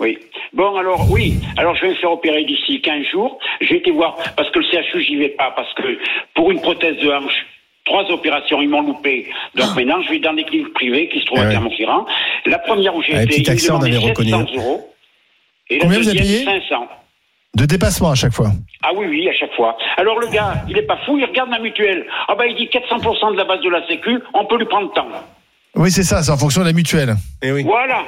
Oui. Bon, alors, oui. Alors, je vais me faire opérer d'ici 15 jours. J'ai été voir, parce que le CHU, j'y vais pas, parce que pour une prothèse de hanche, trois opérations, ils m'ont loupé. Donc maintenant, je vais dans des cliniques privées qui se trouvent Ah à ouais. Clermont-Ferrand. La première où j'ai Ah, été, petit ils me accent, on demandaient avait reconnu, 700 hein. euros. Et Combien la vous avez deuxième, payé 500. De dépassement à chaque fois. Ah oui, oui, à chaque fois. Alors le gars, il est pas fou, il regarde ma mutuelle. Ah bah il dit 400% de la base de la Sécu, on peut lui prendre tant. Oui, c'est ça, c'est en fonction de la mutuelle. Eh oui. Voilà.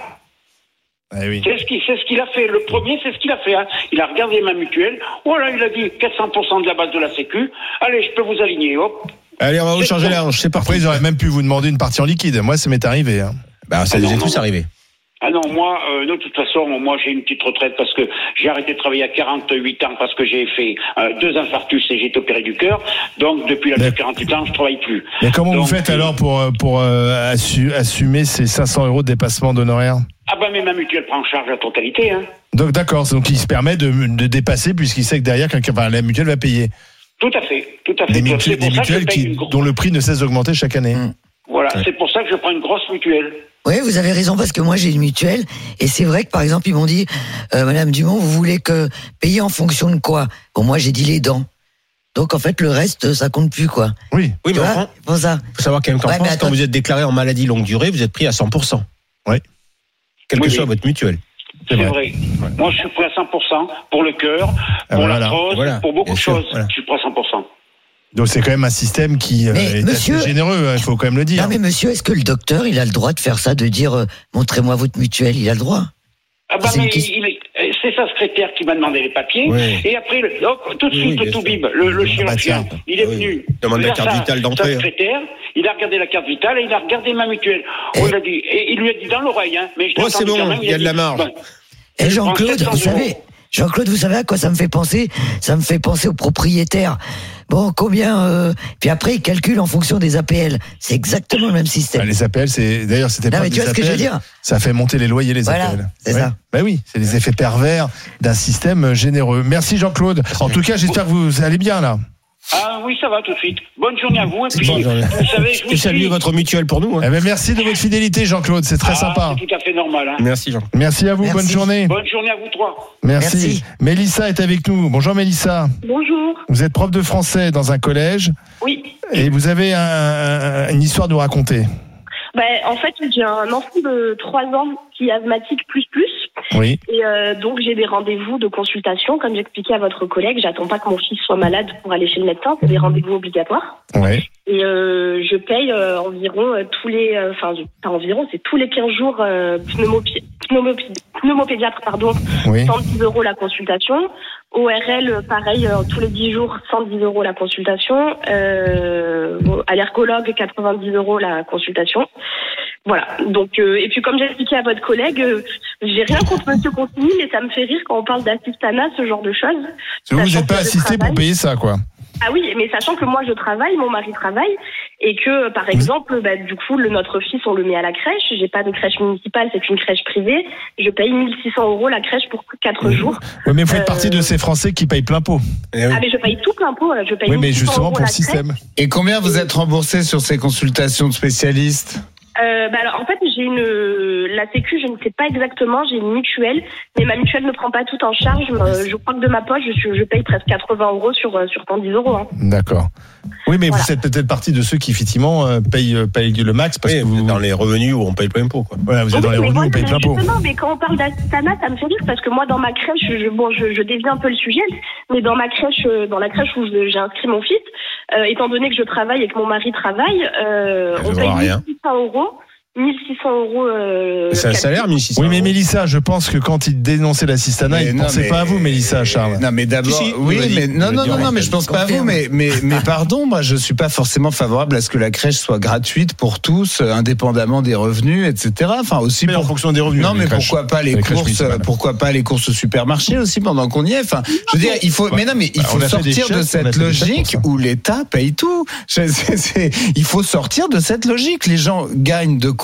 Eh oui. C'est ce qu'il ce a fait. Le premier, c'est ce qu'il a fait. hein. Il a regardé ma mutuelle. Voilà, il a dit 400% de la base de la Sécu. Allez, je peux vous aligner. Hop. Allez, on va vous changer la hanche, c'est parti. Après, ils auraient même pu vous demander une partie en liquide. Moi, ça m'est arrivé. hein. Bah, ça nous est tous arrivé. Ah non, moi, euh, de toute façon, moi j'ai une petite retraite parce que j'ai arrêté de travailler à 48 ans parce que j'ai fait euh, deux infarctus et j'ai été opéré du cœur. Donc depuis l'âge de 48 ans, je travaille plus. Mais comment vous faites euh, alors pour, euh, pour euh, assu- assumer ces 500 euros de dépassement d'honoraires? Ah bah mais ma mutuelle prend en charge la totalité. Hein. Donc d'accord, donc il se permet de, de dépasser puisqu'il sait que derrière, quelqu'un, enfin, la mutuelle va payer. Tout à fait, tout à fait. Des, mutuelles, des qui, dont le prix ne cesse d'augmenter chaque année. Voilà, c'est pour ça que je prends une grosse mutuelle. Oui, vous avez raison parce que moi j'ai une mutuelle et c'est vrai que par exemple ils m'ont dit, euh, Madame Dumont, vous voulez que payer en fonction de quoi? Bon, moi j'ai dit les dents. Donc en fait le reste ça compte plus quoi. Oui. Oui, Tu mais en vois France, Pour ça. faut savoir quand même qu'en Ouais, France, quand vous êtes déclaré en maladie longue durée, vous êtes pris à 100%. Oui. Quelle Oui, que oui. soit votre mutuelle. C'est vrai. Moi, je suis prêt à 100% pour le cœur, Ah, pour voilà. l'arthrose, Voilà. pour beaucoup de choses. voilà. Je suis prêt à 100%. Donc c'est quand même un système qui euh, Mais, est monsieur- assez généreux, hein, il faut quand même le dire. Non mais monsieur, est-ce que le docteur il a le droit de faire ça, de dire euh, montrez-moi votre mutuelle Il a le droit? Ah bah mais euh, c'est sa secrétaire qui m'a demandé les papiers. Oui. Et après, le- hop, tout de suite, oui, le Toubib, le, le chirurgien, tiens. il est Oui. venu. Demande la vers carte sa- vitale sa d'entrée. secrétaire, il a regardé la carte vitale et il a regardé ma mutuelle. On lui a dit, et il lui a dit dans l'oreille, hein, mais je Oh, c'est bon, quand même, il y a a de la marge. bon, Et prends Jean-Claude, 700 vous savez. Jean-Claude, vous savez à quoi ça me fait penser? Ça me fait penser aux propriétaires. Bon, combien euh, Puis après, ils calculent en fonction des APL. C'est exactement le même système. Bah, les APL, c'est d'ailleurs c'était pas mais tu des vois ce que je veux APL, dire? Ça fait monter les loyers les Voilà, APL. c'est Ouais. ça. Bah oui, c'est les effets pervers d'un système généreux. Merci Jean-Claude. En tout cas, j'espère que vous allez bien là. Ah oui, ça va tout de suite. Bonne journée à vous. Et puis, Bonne journée. vous savez, je vous Et saluez suis. votre mutuelle pour nous. hein. Eh ben, merci de votre fidélité Jean-Claude, c'est très Ah, sympa. C'est tout à fait normal. Hein. Merci Jean. Merci à vous, Merci. bonne journée. Bonne journée à vous trois. Merci. Merci. Mélissa est avec nous. Bonjour Mélissa. Bonjour. Vous êtes prof de français dans un collège Oui. et vous avez un- un- une histoire à nous raconter. Ben, en fait, j'ai un enfant de 3 ans qui est asthmatique plus plus. Oui. Et euh, donc, j'ai des rendez-vous de consultation. Comme j'expliquais à votre collègue, j'attends pas que mon fils soit malade pour aller chez le médecin. C'est des rendez-vous obligatoires. Ouais. Et euh, je paye euh, environ euh, tous les... euh, Enfin, pas environ, c'est tous les 15 jours euh, pneumopi- pneumopi- pneumopédiatre, pardon, Oui. 110 euros la consultation. ORL, pareil, euh, tous les 10 jours, 110 euros la consultation. Euh, allergologue, 90 euros la consultation. Voilà. Donc, euh, et puis comme j'ai expliqué à votre collègue, euh, j'ai rien contre Monsieur Consigny, mais ça me fait rire quand on parle d'assistanat, ce genre de choses. Vous n'êtes pas assisté pour payer ça, quoi. Ah oui, mais sachant que moi je travaille, mon mari travaille, et que par exemple, bah, du coup, le, notre fils, on le met à la crèche. J'ai pas de crèche municipale, c'est une crèche privée. Je paye 1600 euros la crèche pour 4 jours. Oui, mais vous faites Euh, partie de ces Français qui payent plein pot. Ah mais je paye tout plein pot. Je paye Oui, mais 1600 justement euros pour le système. crèche. Et combien vous êtes remboursé sur ces consultations de spécialistes? Euh, bah alors, en fait, j'ai une la Sécu, je ne sais pas exactement, j'ai une mutuelle, mais ma mutuelle ne prend pas tout en charge. Euh, je crois que de ma poche, je, suis- je paye presque 80 euros sur euh, sur 110 euros. hein. D'accord. Oui, mais Voilà. vous êtes peut-être partie de ceux qui, effectivement, euh, payent, euh, payent le max parce que vous. Dans les revenus où on paye plein pot, quoi. Voilà, vous êtes dans les revenus, moi, on paye plein pot. Justement, mais quand on parle d'assistanat, ça me fait rire parce que moi, dans ma crèche, je, bon, je, je dévie un peu le sujet, mais dans ma crèche, euh, dans la crèche où j'ai inscrit mon fils, euh, étant donné que je travaille et que mon mari travaille, euh, on ne paye voit rien. 1600 euros. 1600 euros. Euh, C'est un salaire, 1600 Oui, mais Mélissa, je pense que quand il dénonçait l'assistanat, Mais il ne non, pensait mais- pas à vous, Mélissa, Charles. Non, mais d'abord, Si, si, oui, l'a mais non, l'a non, non, en non, mais je pense pas à vous, mais, mais, mais *laughs* pardon, moi, je suis pas forcément favorable à ce que la crèche soit gratuite pour tous, euh, indépendamment des revenus, etc. Enfin, aussi Mais en pour- fonction des revenus, Non, mais crèches. pourquoi pas les courses, pourquoi pas les courses au supermarché aussi pendant qu'on y est? Enfin, je veux dire, il faut, mais non, mais il Bah, faut sortir de cette logique où l'État paye tout. *laughs* Je- c'est- c'est- il faut sortir de cette logique. Les gens gagnent de quoi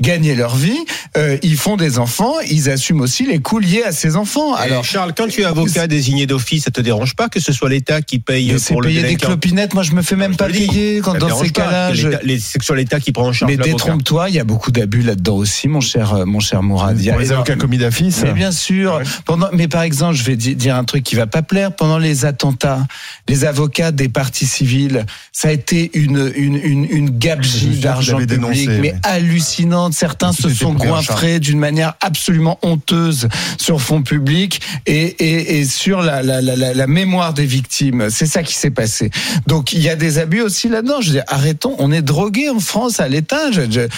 Gagner leur vie. euh, ils font des enfants. Ils assument aussi les coûts liés à ces enfants. Alors, Charles, quand tu es avocat désigné d'office, ça te dérange pas que ce soit l'État qui paye pour le payer des clopinettes. Moi, je me fais même pas le dis. payer quand dans ces pas cas-là. je- C'est que sur l'État qui prend en charge Mais détrompe-toi, il y a beaucoup d'abus là-dedans aussi, mon cher, euh, mon cher Mourad. Il y a Pour les avocats commis d'affiche. Mais bien sûr. Pendant, mais par exemple, je vais di- dire un truc qui va pas plaire. Pendant les attentats, les avocats des partis civils, ça a été une une une, une Je gabegie d'argent public, dénoncé, mais oui. hallucinante. Certains se sont goinfrés d'une manière absolument honteuse sur fond public et et, et sur la, la la la la mémoire des victimes. C'est ça qui s'est passé. Donc il y a des abus aussi là-dedans. Je dire, arrêtons. On est drogué en France à l'État. Je-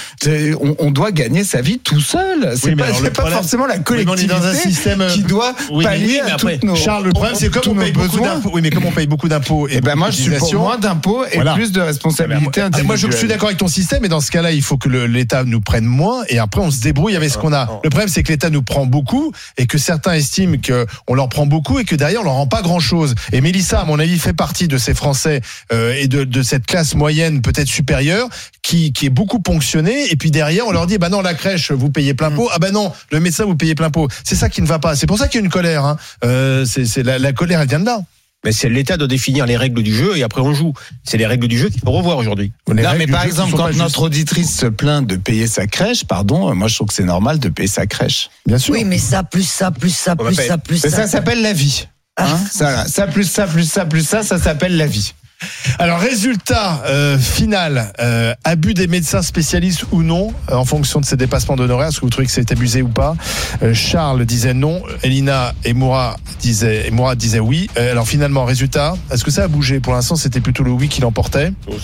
on, on doit gagner sa vie tout seul. C'est Oui, pas, problème- forcément la collectivité dans un système euh, qui doit Oui, pallier mais à après, toutes nos Charles, le problème, c'est comme on paye beaucoup d'impôts. Oui, mais comme on paye beaucoup d'impôts. Eh ben moi, je suis pour moins d'impôts et Voilà. plus de responsabilités Ah, Moi, je individuelles. suis d'accord avec ton système, mais dans ce cas-là, il faut que le- l'État nous prenne moins et après, on se débrouille avec ce qu'on a. Le problème, c'est que l'État nous prend beaucoup et que certains estiment qu'on leur prend beaucoup et que derrière, on leur rend pas grand-chose. Et Mélissa, à mon avis, fait partie de ces Français euh, et de, de cette classe moyenne, peut-être supérieure, qui, qui est beaucoup ponctionnée. Et puis derrière, on leur dit, bah non, la crèche, vous payez plein pot. Ah bah non, le médecin, vous payez plein pot. C'est ça qui ne va pas. C'est pour ça qu'il y a une colère. Hein. Euh, c'est c'est la, la colère, elle vient de là. Mais c'est l'État doit définir les règles du jeu et après on joue. C'est les règles du jeu qu'il faut revoir aujourd'hui. Non, mais par exemple, quand notre auditrice se plaint de payer sa crèche, pardon, euh, moi je trouve que c'est normal de payer sa crèche. Bien sûr. Oui, mais ça, plus ça, plus ça, plus ça, plus ça. ça s'appelle la vie. Hein ça, ça, plus ça, plus ça, plus ça, ça s'appelle la vie. Alors résultat euh, final, euh, abus des médecins spécialistes ou non, euh, en fonction de ces dépassements d'honoraires, est-ce que vous trouvez que c'est abusé ou pas? Euh, Charles disait non, Elina et Moura disaient, et Moura disait oui. Euh, alors finalement, résultat, est-ce que ça a bougé? Pour l'instant, c'était plutôt le oui qui l'emportait. Oh,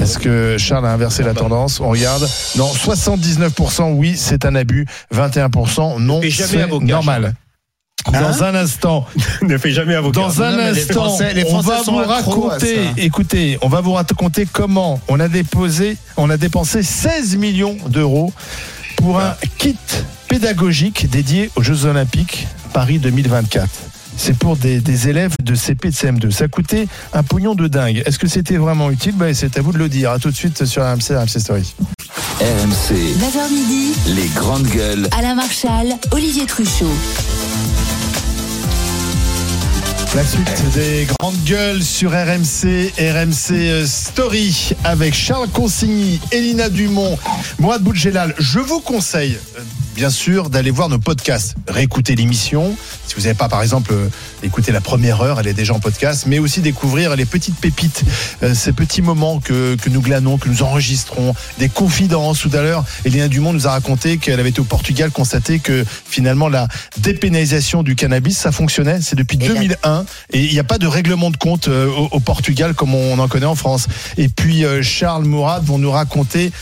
Est-ce que Charles a inversé la tendance? On regarde. Non, 79% oui, c'est un abus. 21% non, c'est normal. Dans Hein un instant, *laughs* ne fais jamais avocat. dans un Non, mais les instant, Français- les on Français va sont vous raconter. Écoutez, on va vous raconter comment on a déposé, on a dépensé 16 millions d'euros pour un kit pédagogique dédié aux Jeux Olympiques Paris 2024. C'est pour des, des élèves de CP et de CM2. Ça coûtait un pognon de dingue. Est-ce que c'était vraiment utile? Ben, C'est à vous de le dire. À tout de suite sur RMC, RMC Story. RMC, 9h midi, les grandes gueules. Alain Marchal, Olivier Truchot. La suite des grandes gueules sur RMC, RMC euh, Story avec Charles Consigny, Elina Dumont, Mourad Boudjelal. Je vous conseille, euh, bien sûr, d'aller voir nos podcasts, réécouter l'émission. Si vous n'avez pas, par exemple, euh, écouté la première heure, elle est déjà en podcast, mais aussi découvrir les petites pépites, euh, ces petits moments que, que nous glanons, que nous enregistrons, des confidences. Tout à l'heure, Elina Dumont nous a raconté qu'elle avait été au Portugal, constaté que finalement la dépénalisation du cannabis, ça fonctionnait. C'est depuis 2001 et il n'y a pas de règlement de compte euh, au, au Portugal comme on en connaît en France. Et puis euh, Charles Mourad vont nous raconter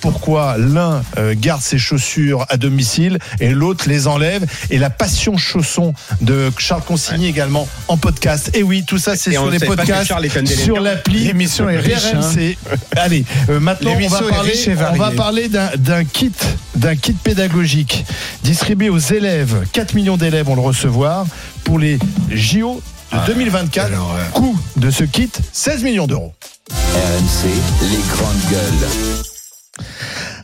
pourquoi l'un garde ses chaussures à domicile et l'autre les enlève. Et la passion chausson de Charles Consigny également en podcast. Et oui, tout ça c'est sur les podcasts, sur l'appli L'émission est riche, hein. RMC. *laughs* Allez, euh, maintenant on va parler, on va d'un d'un kit, d'un kit pédagogique distribué aux élèves. 4 millions d'élèves vont le recevoir pour les JO de Ah, 2024. Coût de ce kit 16 millions d'euros. RMC, les grandes gueules.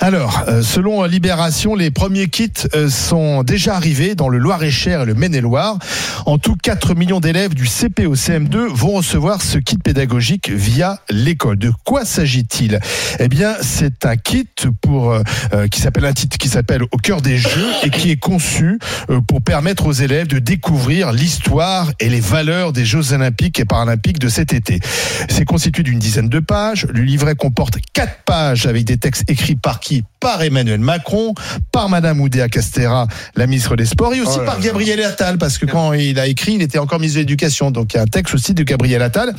Alors, euh, selon Libération, les premiers kits euh, sont déjà arrivés dans le Loir-et-Cher et le Maine-et-Loire. En tout, 4 millions d'élèves du CP au CM2 vont recevoir ce kit pédagogique via l'école. De quoi s'agit-il? Eh bien, c'est un kit pour euh, euh, qui s'appelle un titre qui s'appelle Au cœur des jeux et qui est conçu pour permettre aux élèves de découvrir l'histoire et les valeurs des Jeux olympiques et paralympiques de cet été. C'est constitué d'une dizaine de pages. Le livret comporte quatre pages avec des textes écrits par Par Emmanuel Macron, par Madame Oudéa Castera, la ministre des Sports, et aussi Oh par. Gabriel Attal, parce que quand il a écrit, il était encore ministre de l'Éducation. Donc il y a un texte aussi de Gabriel Attal.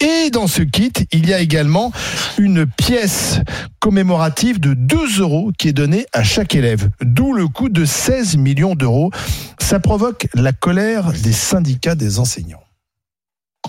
Et dans ce kit, il y a également une pièce commémorative de 2 euros qui est donnée à chaque élève. D'où le coût de 16 millions d'euros. Ça provoque la colère des syndicats des enseignants.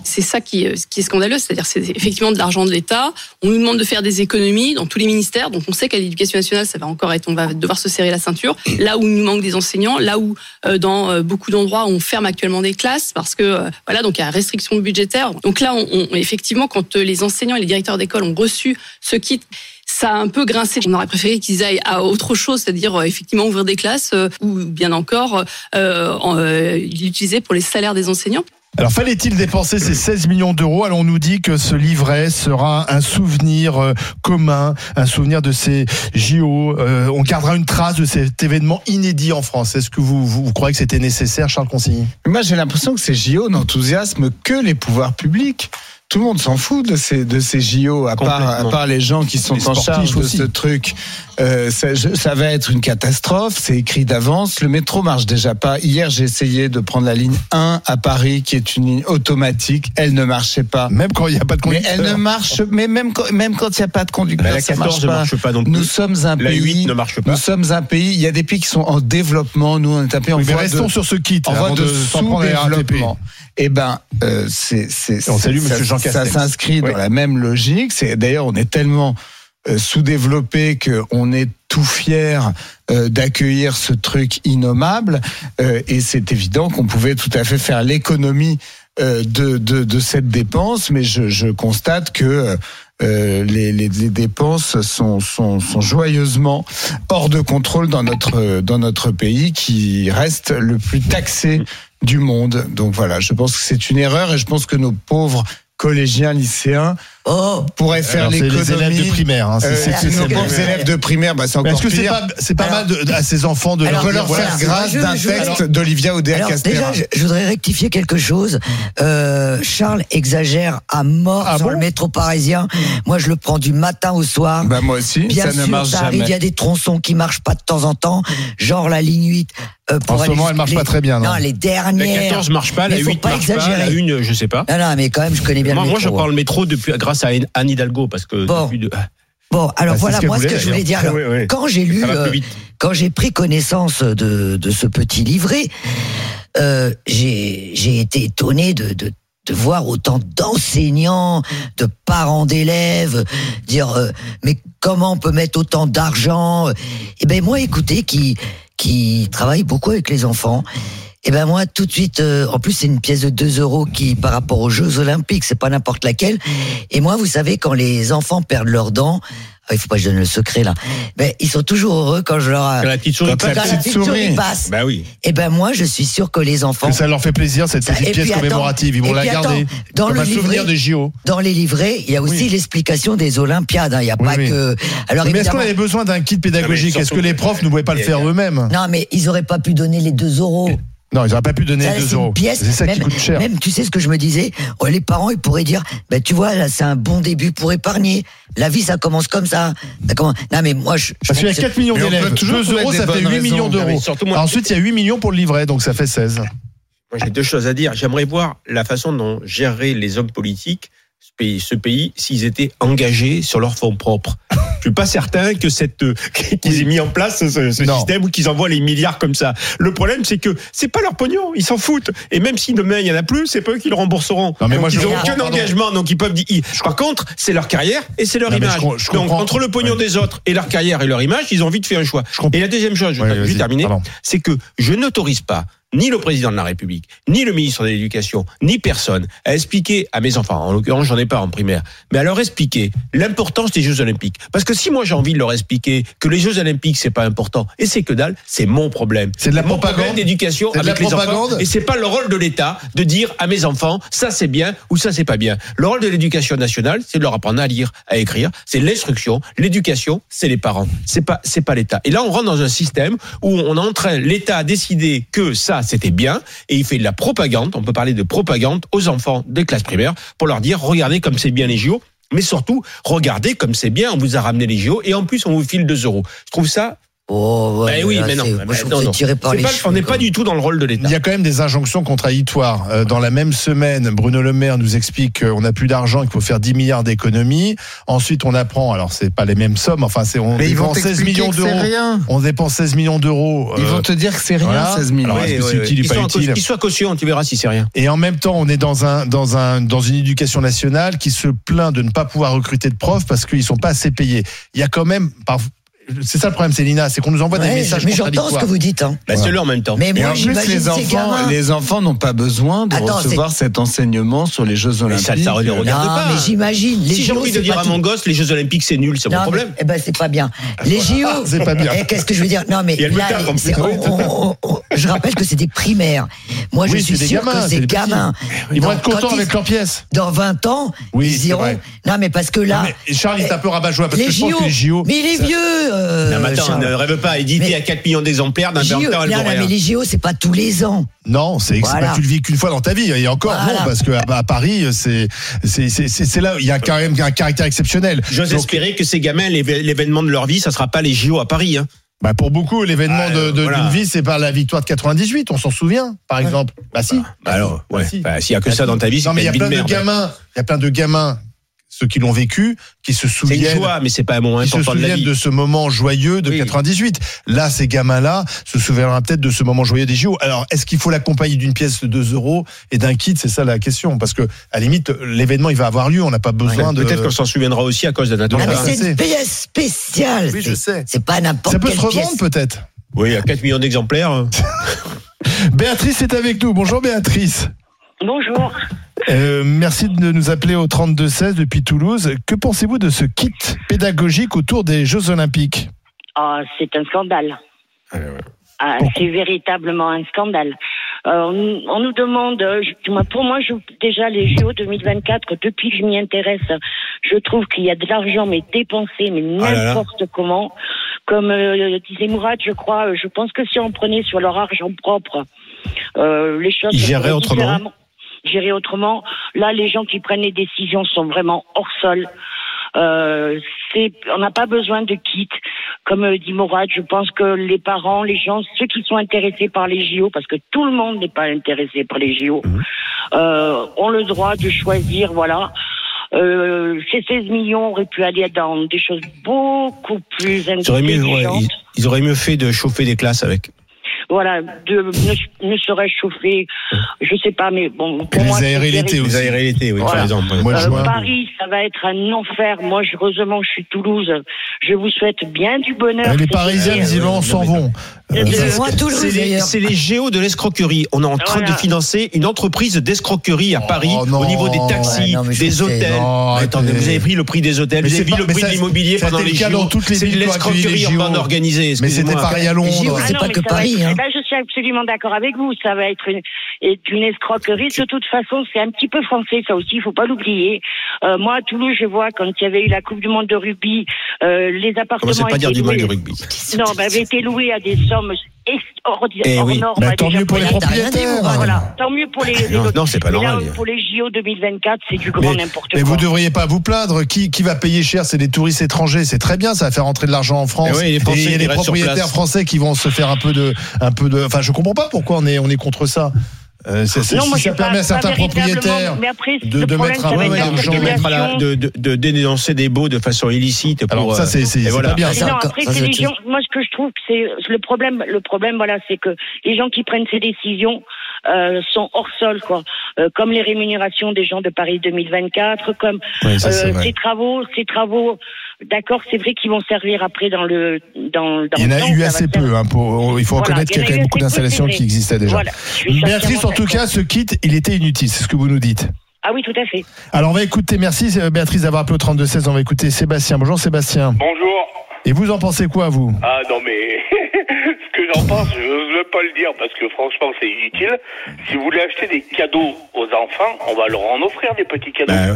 C'est ça qui, euh, qui est scandaleux, c'est-à-dire c'est effectivement de l'argent de l'État. On nous demande de faire des économies dans tous les ministères, donc on sait qu'à l'éducation nationale, ça va encore être, on va devoir se serrer la ceinture. Là où il nous manque des enseignants, là où euh, dans euh, beaucoup d'endroits on ferme actuellement des classes parce que euh, voilà, donc il y a restriction budgétaire. Donc là, on, on- effectivement, quand euh, les enseignants et les directeurs d'école ont reçu ce kit. Ça a un peu grincé. On aurait préféré qu'ils aillent à autre chose, c'est-à-dire effectivement ouvrir des classes ou bien encore en, euh, l'utiliser pour les salaires des enseignants. Alors fallait-il dépenser ces 16 millions d'euros? Alors on nous dit que ce livret sera un souvenir euh, commun, un souvenir de ces JO. Euh, on gardera une trace de cet événement inédit en France. Est-ce que vous, vous, vous croyez que c'était nécessaire, Charles Consigny? Moi, j'ai l'impression que ces JO n'enthousiasment que les pouvoirs publics. Tout le monde s'en fout de ces, de ces JO, à part, à Complètement. part les gens qui sont Les en charge de aussi. ce truc. Euh, ça, je- ça va être une catastrophe, c'est écrit d'avance. Le métro marche déjà pas. Hier, j'ai essayé de prendre la ligne 1 à Paris, qui est une ligne automatique. Elle ne marchait pas. Même quand il n'y a pas de Mais conducteur. elle ne marche, mais même quand, même quand il n'y a pas de conducteur, Bah, la ça 14 ne marche marche pas non plus. Nous sommes un La pays. 8 ne marche pas. Nous sommes un pays. Il y a des pays qui sont en développement. Nous, on est un pays en Oui, mais voie restons de, sur ce kit en voie de, sous-développement. Eh ben, euh, c'est, c'est, On salue ça- Monsieur Jean Ça Castex. s'inscrit Oui. dans la même logique. C'est d'ailleurs, on est tellement sous-développé qu'on est tout fier euh, d'accueillir ce truc innommable. Euh, et c'est évident qu'on pouvait tout à fait faire l'économie euh, de, de, de cette dépense, mais je, je constate que euh, les, les, les dépenses sont, sont, sont joyeusement hors de contrôle dans notre, dans notre pays qui reste le plus taxé du monde. Donc voilà, je pense que c'est une erreur et je pense que nos pauvres collégiens, lycéens pourraient faire les élèves de primaire, hein, c'est- Euh, nos élèves de primaire, bah, c'est encore Est-ce que c'est pas, c'est pas mal de, à ces enfants de Alors, leur faire grâce d'un texte d'Olivia Odea Alors Castera. déjà, je, je voudrais rectifier quelque chose. Euh, Charles exagère à mort Ah sur le métro parisien. Moi, je le prends du matin au soir. Bah, moi aussi, Bien ça sûr, ne marche ça arrive. jamais. Il y a des tronçons qui marchent pas de temps en temps, genre la ligne 8. euh, pour En ce moment, elle marche les- pas très bien, non Non, les La dernières. 14 marche pas, la Mais faut 8 marche pas, la 1, je sais pas. Non, non, mais quand même, je connais bien Moi, le moi, métro. je prends le métro depuis, grâce à Anne Hidalgo, parce que Bon. depuis de- Bon, alors Bah, voilà, ce moi, ce que je voulais dire. d'ailleurs. *laughs* alors, Oui, oui. Quand j'ai lu, euh, quand j'ai pris connaissance de, de ce petit livret, euh, j'ai j'ai été étonné de, de, de voir autant d'enseignants, de parents d'élèves dire euh, mais comment on peut mettre autant d'argent? Eh ben moi, écoutez, qui qui travaille beaucoup avec les enfants. Et ben moi tout de suite, euh, en plus c'est une pièce de 2 euros qui par rapport aux Jeux Olympiques, c'est pas n'importe laquelle. Et moi vous savez quand les enfants perdent leurs dents, ah, il faut pas que je donne le secret là, mais ils sont toujours heureux quand je leur Quand la petite souris quand passe. la petite souris passe. Bah oui. Et ben moi je suis sûr que les enfants Que ça leur fait plaisir cette petite et pièce attends, commémorative. Ils vont la garder attends, dans comme le un souvenir des JO. dans les livrets, il y a aussi l'explication des Olympiades. hein. Il n'y a Oui, pas oui. que. Alors mais est-ce qu'on avait besoin d'un kit pédagogique? Est-ce que les profs ne pouvaient pas le faire eux-mêmes? Non, mais ils auraient pas pu donner les 2 euros. Non, ils n'auraient pas pu donner Ça, 2 c'est une euros. pièce. C'est ça même, qui coûte cher. Même, tu sais ce que je me disais? Oh, Les parents, ils pourraient dire bah, Tu vois, là, c'est un bon début pour épargner. La vie, ça commence comme ça. Ça commence- Non, mais moi, je. je Parce qu'il y a trouve que 4 millions d'élèves. toujours 2 trouver euros, ça fait bonnes 8 millions raisons. D'euros. surtout moi- Ensuite, il y a 8 millions pour le livret, donc ça fait 16. Moi, j'ai deux choses à dire. J'aimerais voir la façon dont géreraient les hommes politiques ce pays, ce pays s'ils étaient engagés sur leurs fonds propres. Suis pas certain que cette euh, *laughs* qu'ils aient mis en place ce, ce système ou qu'ils envoient les milliards comme ça. Le problème, c'est que c'est pas leur pognon, ils s'en foutent. Et même si demain il y en a plus, c'est pas eux qui le rembourseront. Non, mais moi, Donc, je ils n'ont aucun pardon. engagement, donc ils peuvent dire. ils- Par contre, c'est leur carrière et c'est leur Non, image. je je donc entre le pognon des autres et leur carrière et leur image, ils ont envie de faire un choix. Et la deuxième chose, je vais terminer, c'est que je n'autorise pas ni le président de la République, ni le ministre de l'Éducation, ni personne à expliquer à mes enfants, en l'occurrence j'en ai pas en primaire, mais à leur expliquer l'importance des Jeux Olympiques. Parce que si moi j'ai envie de leur expliquer que les Jeux Olympiques c'est pas important et c'est que dalle, c'est mon problème. C'est de la mon propagande d'éducation avec la les enfants. propagande Et c'est pas le rôle de l'État de dire à mes enfants ça c'est bien ou ça c'est pas bien. Le rôle de l'éducation nationale, c'est de leur apprendre à lire, à écrire, c'est l'instruction. L'éducation, c'est les parents. C'est pas c'est pas l'État. Et là on rentre dans un système où on est en train l'État a décidé que ça c'était bien et il fait de la propagande, on peut parler de propagande aux enfants des classes primaires pour leur dire regardez comme c'est bien les JO. Mais surtout, regardez comme c'est bien, on vous a ramené les JO et en plus on vous file 2 euros. Je trouve ça Oh, ouais, ben oui, là, mais non. moi, je non, non. par les pas- cheveux, on n'est pas du tout dans le rôle de l'État. Il y a quand même des injonctions contradictoires. Euh, Dans la même semaine, Bruno Le Maire nous explique qu'on n'a plus d'argent, qu'il faut faire 10 milliards d'économies. Ensuite, on apprend, alors c'est pas les mêmes sommes, enfin c'est on Mais ils vont dépense 16 t'expliquer millions que c'est d'euros. rien. On dépense 16 millions d'euros. Ils euh, vont te dire que c'est rien, voilà. 16 millions. Alors, est-ce que Oui, c'est oui, utile oui. ou pas Qu'ils soient utile qu'ils soient caution, tu verras si c'est rien. Et en même temps, on est dans un dans un dans une éducation nationale qui se plaint de ne pas pouvoir recruter de profs parce qu'ils sont pas assez payés. Il y a quand même par- c'est ça le problème, Célina, c'est qu'on nous envoie des Ouais, messages mais j'entends ce que vous dites. Hein. Bah, c'est leur en même temps. Mais moi, en plus, j'imagine les enfants, gamins. les enfants n'ont pas besoin de Attends, recevoir cet enseignement sur les Jeux Olympiques. ça, ça ne les regarde Non, pas. mais j'imagine. Les Si j'ai envie de c'est dire à mon gosse, les Jeux Olympiques c'est nul, c'est mon problème. mais- Eh ben, c'est pas bien. Les JO. C'est pas bien. Eh, Qu'est-ce que je veux dire? Non, mais c'est- je rappelle que c'est des primaires. Moi, je suis c'est des sûr gamins, que c'est gamins. Ils vont être contents avec leurs pièces. Dans 20 ans, ils c'est iront. vrai. Non, mais parce que là. Charles, il est un peu rabat-joie parce les que je pense JO, que les JO. Mais il est vieux. Euh, Non, mais attends, Charles. ne rêve pas, édité Mais- à 4 millions d'exemplaires, d'un temps, rien. mais les JO, c'est pas tous les ans. Non, c'est Voilà. pas tu le vis qu'une fois dans ta vie. Et encore Voilà. non, parce que à, à Paris, c'est c'est là, il y a quand même un caractère exceptionnel. J'ose espérer que ces gamins, l'événement de leur vie, ça sera pas les JO à Paris. Hein. bah, pour beaucoup, l'événement Ah, de, de- voilà. d'une vie, c'est par la victoire de 98. On s'en souvient, par exemple. Bah si. Bah alors, ouais. Bah, si. Bah, S'il y a que Bah, ça si. dans ta vie, c'est Non, mais il y a une vie plein de merde. gamins. Il y a plein de gamins, ceux qui l'ont vécu, qui se C'est une souviennent. joie, mais c'est pas un moment qui se important de la souviennent vie. de ce moment joyeux de Oui. 98. Là, ces gamins-là se souviendront peut-être de ce moment joyeux des JO. Alors, est-ce qu'il faut l'accompagner d'une pièce de 2 euros et d'un kit? C'est ça la question. Parce que, à la limite, l'événement, il va avoir lieu. On n'a pas besoin de. Peut-être qu'on s'en souviendra aussi à cause d'un Ah, attentat. mais bah, c'est c'est- une pièce spéciale. Oui, je sais. C'est pas n'importe Ça peut quelle se revendre, peut-être. Oui, à 4 millions d'exemplaires. *laughs* Béatrice est avec nous. Bonjour, Béatrice. Bonjour. Euh, merci de nous appeler au 32-16 depuis Toulouse. Que pensez-vous de ce kit pédagogique autour des Jeux Olympiques Ah, c'est un scandale. Ah, c'est véritablement un scandale. Euh, on, on nous demande, euh, je- pour moi, je, déjà les JO 2024, depuis que je m'y intéresse, je trouve qu'il y a de l'argent mais dépensé, mais Ah n'importe comment. Comme euh, disait Mourad, je crois, je pense que si on prenait sur leur argent propre, euh, les choses Ils géreraient autrement. Gérer autrement. Là, les gens qui prennent les décisions sont vraiment hors sol. Euh, on n'a pas besoin de kit. Comme euh, dit Mourad, je pense que les parents, les gens, ceux qui sont intéressés par les JO, parce que tout le monde n'est pas intéressé par les JO, Mhm. euh, ont le droit de choisir, voilà. Euh, ces 16 millions auraient pu aller dans des choses beaucoup plus Ils auraient, mieux, ouais, intelligentes. ils, ils auraient mieux fait de chauffer des classes avec. Voilà, de ne, ne serait-ce chauffer, je sais pas, mais bon, pour les moi. Les aérer l'été, oui, Voilà. par exemple. Mois de Euh, juin. Paris, ça va être un enfer. Moi, je- heureusement, je suis Toulouse. Je vous souhaite bien du bonheur. Les Parisiens, été. visiblement, s'en vont. Euh, Euh, C'est les, d'ailleurs. c'est les géos de l'escroquerie. On est en train Voilà. de financer une entreprise d'escroquerie à Paris Oh non. au niveau des taxis, Ouais, non, des hôtels. Non, attendez, vous avez pris le prix des hôtels, Mais vous avez vu le prix ça- de l'immobilier pendant les JO. dans toutes les C'est de l'escroquerie bande organisée. Mais c'était pareil à Londres. Ah c'est pas que Paris. être- Hein. eh ben, je suis absolument d'accord avec vous. Ça va être une, escroquerie. De toute façon, c'est un petit peu français, ça aussi. Il faut pas l'oublier. Euh, moi, à Toulouse, je vois quand il y avait eu la Coupe du Monde de rugby, euh, les appartements Commencez pas à dire étaient du mal loués- du rugby. Non, bah, avaient été loués à des sommes extraordinaires. Eh hors oui. normes, Bah, tant mieux pour les propriétaires. Voilà, tant mieux pour les. les Non, c'est pas Mais là, normal. pour les JO 2024, c'est du grand Mais, n'importe mais quoi. vous devriez pas vous plaindre. Qui, qui va payer cher? C'est des touristes étrangers. C'est très bien. Ça va faire rentrer de l'argent en France. Eh oui, les Français et il y a des propriétaires français qui vont se faire un peu de, un peu de. Enfin, je comprends pas pourquoi on est, on est contre ça. Euh, c'est- c'est- Non, moi, si ça pas- permet à certains propriétaires mais après, de, le de problème, mettre un peu d'argent. de, mettre la- de, de, de dénoncer des baux de façon illicite. Pour, Alors ça, c'est- euh, c'est- voilà. pas bien, Mais ça. non, après, ça, les gens. Moi, ce que je trouve, c'est le problème. Le problème, voilà, c'est que les gens qui prennent ces décisions euh, sont hors sol, quoi. Euh, comme les rémunérations des gens de Paris 2024, comme Oui, ça, euh, ces travaux, ces travaux. D'accord, c'est vrai qu'ils vont servir après dans le dans. dans Il y en le a temps, eu assez peu. hein, pour, il faut Voilà, reconnaître qu'il y a quand même beaucoup d'installations qui existaient déjà. Voilà, Béatrice, en tout cas, ce kit, il était inutile. C'est ce que vous nous dites. Ah oui, tout à fait. Alors on va écouter, merci euh, Béatrice d'avoir appelé au 32-16, on va écouter Sébastien. Bonjour Sébastien. Bonjour. Et vous en pensez quoi vous? Ah non mais *laughs* ce que j'en pense, je n'ose pas le dire parce que franchement c'est inutile. Si vous voulez acheter des cadeaux aux enfants, on va leur en offrir des petits cadeaux. Bah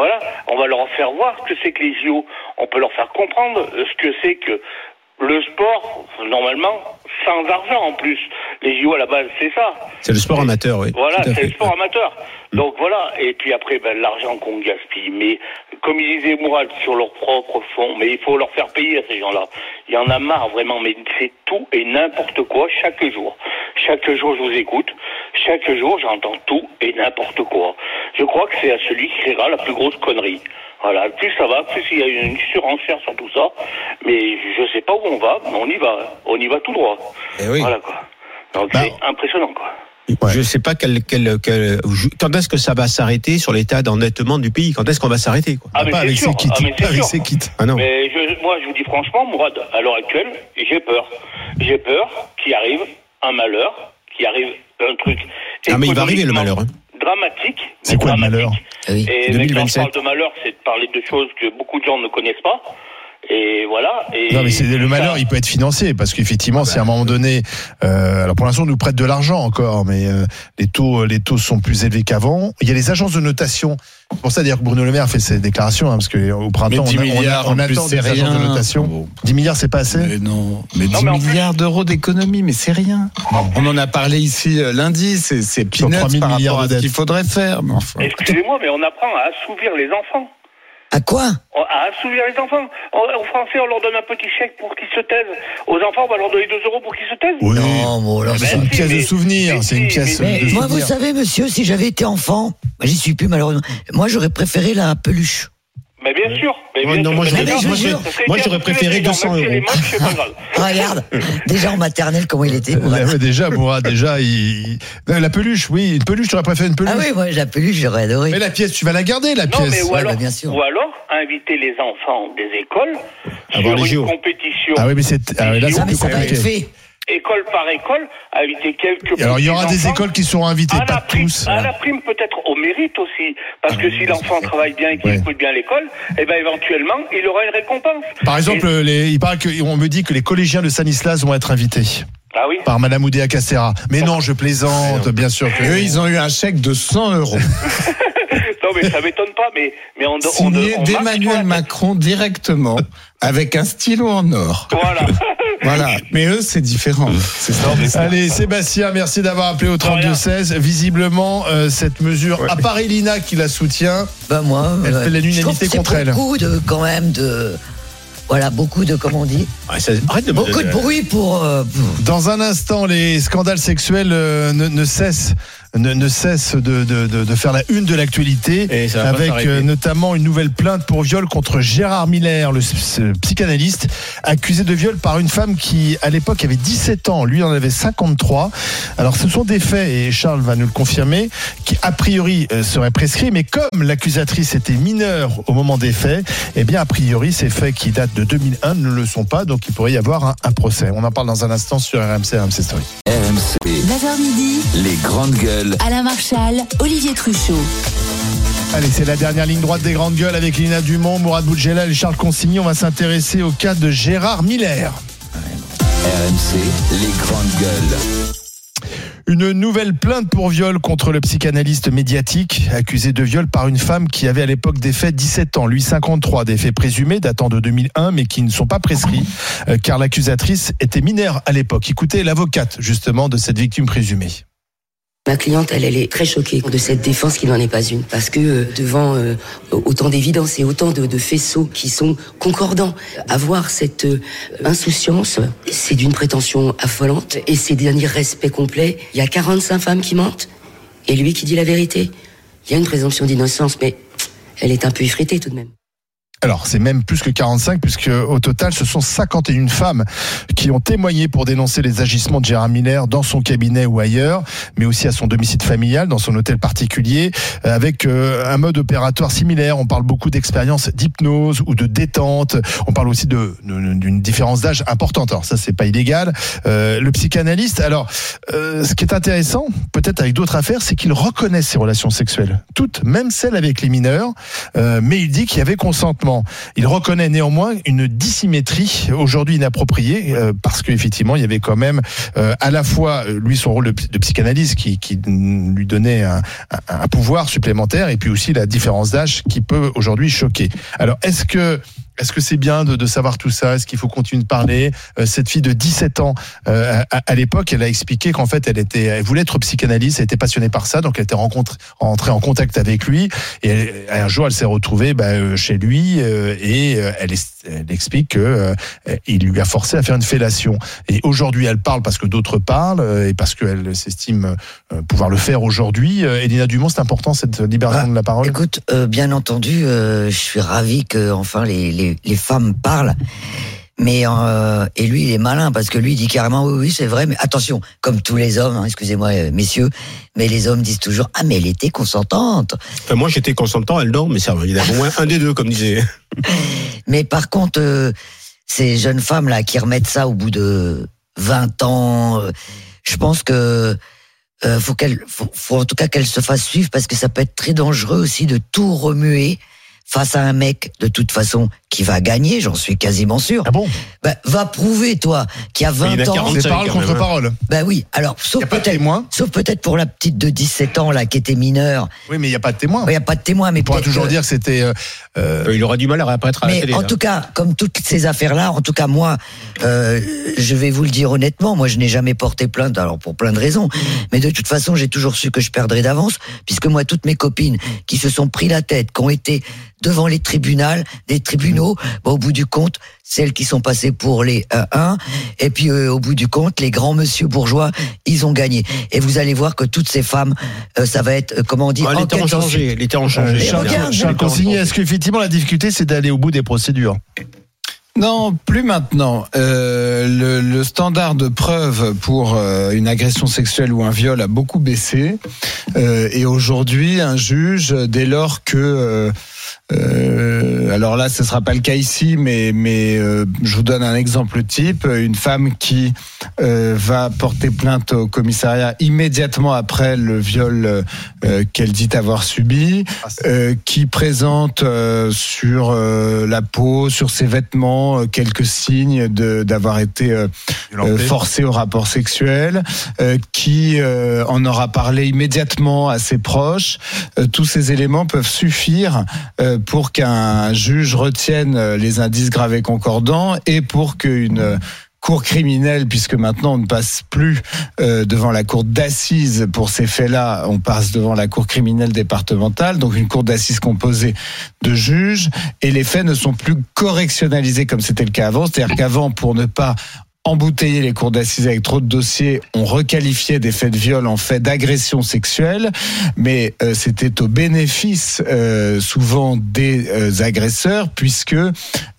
Voilà, on va leur faire voir ce que c'est que les JO. On peut leur faire comprendre euh, ce que c'est que le sport, normalement, sans argent en plus. Les JO à la base, c'est ça. C'est le sport amateur, oui. Voilà, c'est le sport amateur. Donc voilà, et puis après, ben, l'argent qu'on gaspille. Mais comme il disait Mourad, sur leur propre fonds, mais il faut leur faire payer à ces gens-là. Il y en a marre vraiment, mais c'est tout et n'importe quoi chaque jour. Chaque jour, je vous écoute. Chaque jour, j'entends tout et n'importe quoi. Je crois que c'est à celui qui créera la plus grosse connerie. Voilà, plus ça va, plus il y a une surenchère sur tout ça. Mais je sais pas où on va, mais on y va. On y va tout droit. Eh oui. Voilà quoi. Donc Bah, c'est impressionnant quoi. Je ne sais pas quel, quel, quel- quand est-ce que ça va s'arrêter sur l'état d'endettement du pays? Quand est-ce qu'on va s'arrêter quoi? Ah, mais c'est sûr. Ah, mais c'est sûr. Ah non. Mais je- moi, je vous dis franchement, Mourad, à l'heure actuelle, j'ai peur. J'ai peur qu'il arrive un malheur, qu'il arrive un truc. Ah mais il va arriver le malheur. hein. Dramatique. C'est quoi le malheur? Et mais quand je 2027. parle de malheur, c'est de parler de choses que beaucoup de gens ne connaissent pas. Et voilà. Et Non mais c'est le malheur, il peut être financier parce qu'effectivement, si à un moment donné, euh, alors pour l'instant, on nous prête de l'argent encore, mais euh, les taux, les taux sont plus élevés qu'avant. Il y a les agences de notation. C'est pour ça d'ailleurs que Bruno Le Maire fait ses déclarations, hein, parce que au printemps, Mais 10 on, a- on on attend c'est des agences de rien. notation. 10 milliards, c'est pas assez. Mais non, mais 10 milliards d'euros d'économie, mais c'est rien. On en a parlé ici euh, lundi, c'est c'est peanuts 3000 par milliards rapport à ce qu'il faudrait faire. Enfin. Excusez-moi, mais on apprend à assouvir les enfants. À quoi À assouvir les enfants. Aux Français, on leur donne un petit chèque pour qu'ils se taisent. Aux enfants, on va leur donner 2 euros pour qu'ils se taisent. Oui. Non, bon, alors, c'est une si, pièce de mais- souvenir. C'est une pièce Mais de moi, vous souvenir. savez, monsieur, si j'avais été enfant, bah, j'y suis plus malheureusement. Moi, j'aurais préféré la peluche. Mais bien sûr. Mais Ouais, bien non, sûr. moi, j'aurais- moi, moi, préféré gens, 200 même si elle est euros. *laughs* Regarde, déjà en maternelle, comment il était. Mourad. ouais, déjà, Mourad, déjà, il... La peluche, oui, une peluche, tu aurais préféré une peluche. Ah oui, moi, la peluche, j'aurais adoré. Mais la pièce, tu vas la garder, la Non, pièce. mais ou Ouais, alors, bah, bien sûr. ou alors inviter les enfants des écoles Avoir sur les une compétition, Ah oui, mais c'est ah, oui, là, Ah, c'est Ah, mais ça va compliqué. École par école, inviter quelques. Et Alors, il y aura des écoles qui seront invitées, à la pas prime, tous. À la prime, peut-être au mérite aussi, parce que si l'enfant travaille bien et qu'il Ouais. écoute bien l'école, eh ben éventuellement, il aura une récompense. Par exemple, Et- les, il paraît que, on me dit que les collégiens de Stanislas vont être invités ah oui. par Madame Oudéa Castera. Mais non, je plaisante, bien sûr que. Eux, ils ont eu un chèque de 100 euros. *laughs* Non, mais ça m'étonne pas, mais mais on, Signé on d'Emmanuel Macron directement, avec un stylo en or. Voilà. *laughs* Voilà. Mais eux, c'est différent. C'est ça. Allez, Sébastien, merci d'avoir appelé au 32-16. Visiblement, euh, cette mesure, à part Elina qui la soutient, Bah, moi. Elle ouais. fait l'unanimité contre elle. Beaucoup de, quand même, de. Voilà, beaucoup de, comment on dit Ouais, ça- arrête de Beaucoup de bruit pour. euh, pour- dans un instant, les scandales sexuels euh, ne, ne cessent. Ne, ne cessent de, de, de, de faire la une de l'actualité avec euh, notamment une nouvelle plainte pour viol contre Gérard Miller, le s- psychanalyste accusé de viol par une femme qui à l'époque avait 17 ans, lui en avait 53. Alors ce sont des faits et Charles va nous le confirmer qui a priori euh, seraient prescrits mais comme l'accusatrice était mineure au moment des faits, eh bien a priori ces faits qui datent de 2001 ne le sont pas donc il pourrait y avoir un, un procès. On en parle dans un instant sur RMC RMC Story. RMC, 9h midi, les grandes gueules. Alain Marchal, Olivier Truchot. Allez, c'est la dernière ligne droite des grandes gueules avec Lina Dumont, Mourad Boudjelal et Charles Consigny. On va s'intéresser au cas de Gérard Miller. RMC, les grandes gueules. Une nouvelle plainte pour viol contre le psychanalyste médiatique, accusé de viol par une femme qui avait à l'époque des faits 17 ans, lui 53, des faits présumés datant de 2001 mais qui ne sont pas prescrits euh, car l'accusatrice était mineure à l'époque. Écoutez l'avocate justement de cette victime présumée. Ma cliente, elle, elle est très choquée de cette défense qui n'en est pas une. Parce que euh, devant euh, autant d'évidence et autant de, de faisceaux qui sont concordants, avoir cette euh, insouciance, c'est d'une prétention affolante et c'est d'un irrespect complet. Il y a 45 femmes qui mentent et lui qui dit la vérité. Il y a une présomption d'innocence, mais elle est un peu effritée tout de même. Alors, c'est même plus que 45, puisque au total, ce sont 51 femmes qui ont témoigné pour dénoncer les agissements de Gérard Miller dans son cabinet ou ailleurs, mais aussi à son domicile familial, dans son hôtel particulier, euh, avec euh, un mode opératoire similaire. On parle beaucoup d'expériences d'hypnose ou de détente. On parle aussi de- d'une différence d'âge importante. Alors ça, c'est pas illégal. Euh, le psychanalyste, alors, euh, ce qui est intéressant, peut-être avec d'autres affaires, c'est qu'il reconnaît ces relations sexuelles, toutes, même celles avec les mineurs, euh, mais il dit qu'il y avait consentement. Il reconnaît néanmoins une dissymétrie aujourd'hui inappropriée euh, parce qu'effectivement il y avait quand même euh, à la fois euh, lui son rôle de, de psychanalyste qui, qui lui donnait un, un- un pouvoir supplémentaire et puis aussi la différence d'âge qui peut aujourd'hui choquer. Alors est-ce que est-ce que c'est bien de, de savoir tout ça? Est-ce qu'il faut continuer de parler? Euh, Cette fille de 17 ans, euh, à, à l'époque, elle a expliqué qu'en fait, elle était, elle voulait être psychanalyste, elle était passionnée par ça, donc elle était rentrée en contact avec lui. Et elle- un jour, elle s'est retrouvée bah, euh, chez lui euh, et elle, elle explique que euh, il lui a forcé à faire une fellation. Et aujourd'hui, elle parle parce que d'autres parlent et parce qu'elle s'estime pouvoir le faire aujourd'hui. Elina Dumont, c'est important cette libération de la parole? Écoute, euh, bien entendu, euh, je suis ravi que enfin les, les, les femmes parlent. Mais euh, et lui, il est malin parce que lui il dit carrément oui, oui, c'est vrai. Mais attention, comme tous les hommes, hein, excusez-moi, euh, messieurs, mais les hommes disent toujours ah mais elle était consentante. Enfin, moi, j'étais consentant, elle non, mais ça, il y a au moins un des deux, comme disait. *laughs* Mais par contre, euh, ces jeunes femmes là qui remettent ça au bout de 20 ans, euh, je pense que faut qu'elles, faut, faut en tout cas qu'elles se fassent suivre parce que ça peut être très dangereux aussi de tout remuer face à un mec de toute façon qui va gagner, j'en suis quasiment sûr. Ah bon ben, Va prouver toi qu'il y a 20 Il a ans. 45 C'est parole contre parole. Ben oui, alors sauf pas de peut-être sauf peut-être pour la petite de 17 ans là qui était mineure. Oui, mais il n'y a pas de témoin. Il n'y a pas de témoin, mais On pourra toujours que- dire que c'était. euh, euh, Il aura du mal à réapparaître à la mais télé. en là. tout cas, comme toutes ces affaires-là, en tout cas moi, euh, je vais vous le dire honnêtement, moi je n'ai jamais porté plainte, alors pour plein de raisons, mais de toute façon j'ai toujours su que je perdrais d'avance, puisque moi toutes mes copines qui se sont pris la tête, qui ont été devant les tribunaux, des tribunaux, au bout du compte, celles qui sont passées pour les 1 et puis euh, au bout du compte, les grands monsieur bourgeois, ils ont gagné. Et vous allez voir que toutes ces femmes, euh, ça va être, euh, comment on dit, Ah, les temps ont changé, les temps ont euh, changé. Est-ce qu'effectivement la difficulté c'est d'aller au bout des procédures? Non, plus maintenant. Euh, le, le standard de preuve pour euh, une agression sexuelle ou un viol a beaucoup baissé. Euh, et aujourd'hui, un juge, dès lors que... euh, alors là, ce sera pas le cas ici, mais mais euh, je vous donne un exemple type une femme qui euh, va porter plainte au commissariat immédiatement après le viol euh, qu'elle dit avoir subi, euh, qui présente euh, sur euh, la peau, sur ses vêtements, euh, quelques signes de d'avoir été forcée au rapport sexuel, euh, qui euh, en aura parlé immédiatement à ses proches. Tous ces éléments peuvent suffire pour qu'un juge retienne euh, les indices gravés concordants et pour qu'une euh, cour criminelle, puisque maintenant on ne passe plus euh, devant la cour d'assises pour ces faits-là, on passe devant la cour criminelle départementale, donc une cour d'assises composée de juges, et les faits ne sont plus correctionnalisés comme c'était le cas avant, c'est-à-dire qu'avant, pour ne pas embouteiller les cours d'assises avec trop de dossiers, on requalifiait des faits de viol en faits d'agression sexuelle, mais euh, c'était au bénéfice euh, souvent des euh, agresseurs puisque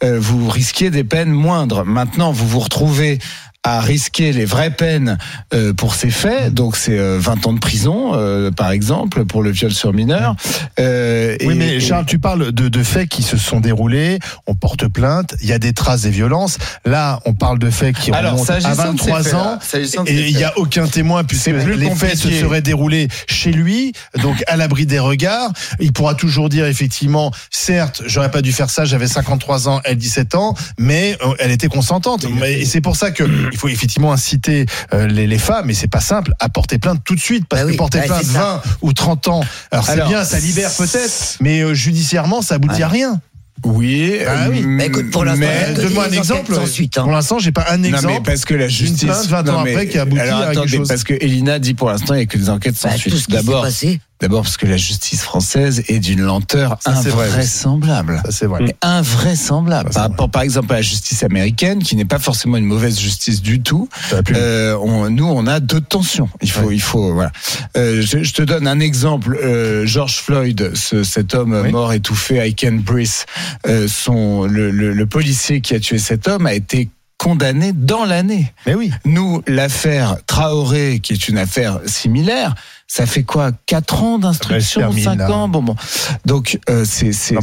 vous risquiez des peines moindres. Maintenant, vous vous retrouvez à risquer les vraies peines euh, pour ces faits, donc c'est euh, 20 ans de prison, euh, par exemple, pour le viol sur mineur. Euh, Oui, et- mais et- Charles, tu parles de, de faits qui se sont déroulés, on porte plainte, il y a des traces des violences. Là, on parle de faits qui Alors, remontent à s'agissant de ces 23 faits-là, ans, et il n'y a aucun témoin puisque les faits se seraient déroulés chez lui, donc à l'abri des regards. Il pourra toujours dire effectivement, certes, j'aurais pas dû faire ça, j'avais 53 ans, elle 17 ans, mais euh, elle était consentante. Et c'est pour ça que il faut effectivement inciter euh, les, les femmes, et c'est pas simple, à porter plainte tout de suite, parce que porter bah, plainte c'est ça. 20 ou 30 ans, alors c'est bien, ça libère peut-être, mais euh, judiciairement, ça aboutit à rien. Oui, Ah oui. euh, Bah, écoute, pour l'instant, y Donne-moi un exemple. enquêtes sans suite, hein. Pour l'instant, j'ai pas un Non, exemple. mais parce que la justice. plainte 20 ans non, mais- après qui aboutit alors, à quelque chose. parce que Elina dit pour l'instant, il n'y a que des enquêtes sans Bah, suite. D'abord, passé. D'abord parce que la justice française est d'une lenteur Ça, c'est vrai. invraisemblable. Ça, c'est vrai. Mais invraisemblable. Ça, Par vrai. rapport, par exemple, à la justice américaine, qui n'est pas forcément une mauvaise justice du tout. Euh, on- nous, on a deux tensions. Il faut, il faut, voilà. Euh, je, je te donne un exemple. Euh, George Floyd, ce- cet homme Oui. mort étouffé à Aiken Brice, euh, son, le, le- le policier qui a tué cet homme a été condamné dans l'année. Mais oui. Nous, l'affaire Traoré, qui est une affaire similaire, ça fait quoi Quatre ans d'instruction, Bah, elle se termine, cinq là. ans? Bon, bon. Donc, euh, c'est, bah,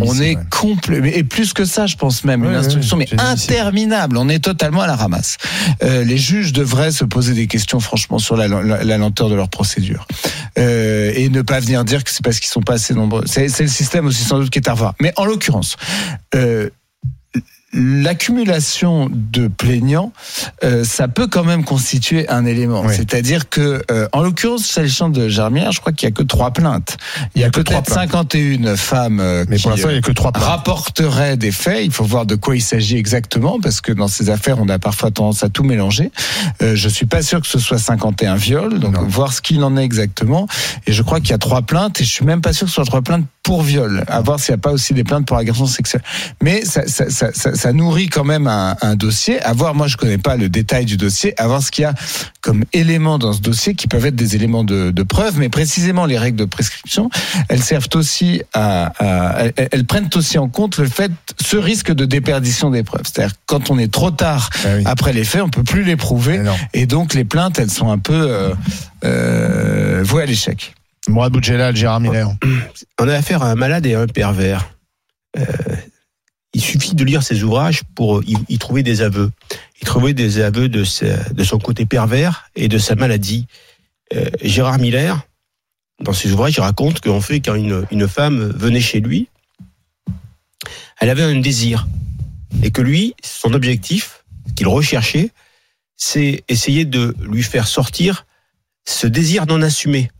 on, est ouais. complet, et plus que ça, je pense même, Ouais, une instruction, ouais, mais interminable. On est totalement à la ramasse. Euh, les juges devraient se poser des questions, franchement, sur la, la- la lenteur de leur procédure euh, et ne pas venir dire que c'est parce qu'ils sont pas assez nombreux. C'est, c'est le système aussi sans doute qui est à revoir. Mais en l'occurrence. Euh, L'accumulation de plaignants, euh, ça peut quand même constituer un élément. Oui. C'est-à-dire que, euh, en l'occurrence, s'agissant de Germière, je crois qu'il y a que trois plaintes. Il y a que trois peut-être plaintes. 51 femmes euh, Mais qui pour l'instant, il y a que trois plaintes. rapporteraient des faits. Il faut voir de quoi il s'agit exactement, parce que dans ces affaires, on a parfois tendance à tout mélanger. Euh, je suis pas sûr que ce soit 51 viols, donc Non. voir ce qu'il en est exactement. Et je crois qu'il y a trois plaintes, et je suis même pas sûr que ce soit trois plaintes pour viol. À voir s'il n'y a pas aussi des plaintes pour agression sexuelle. Mais ça, ça, ça, ça, ça nourrit quand même un, un dossier. À voir, moi je connais pas le détail du dossier, à voir ce qu'il y a comme éléments dans ce dossier qui peuvent être des éléments de, de preuve, mais précisément les règles de prescription, elles servent aussi à, à- elles, elles prennent aussi en compte le fait, ce risque de déperdition des preuves. C'est-à-dire quand on est trop tard Ah oui. après les faits, on peut plus les prouver, et donc les plaintes, elles sont un peu euh, euh, vouées à l'échec. Mourad Boudjelal, Gérard Miller. *clears throat* On a affaire à un malade et à un pervers. Euh, il suffit de lire ses ouvrages pour y, trouver des aveux. Il trouvait des aveux de, de son côté pervers et de sa maladie. Euh, Gérard Miller, dans ses ouvrages, il raconte qu'en fait, quand une, une femme venait chez lui, elle avait un désir. Et que lui, son objectif, qu'il recherchait, c'est essayer de lui faire sortir ce désir non assumé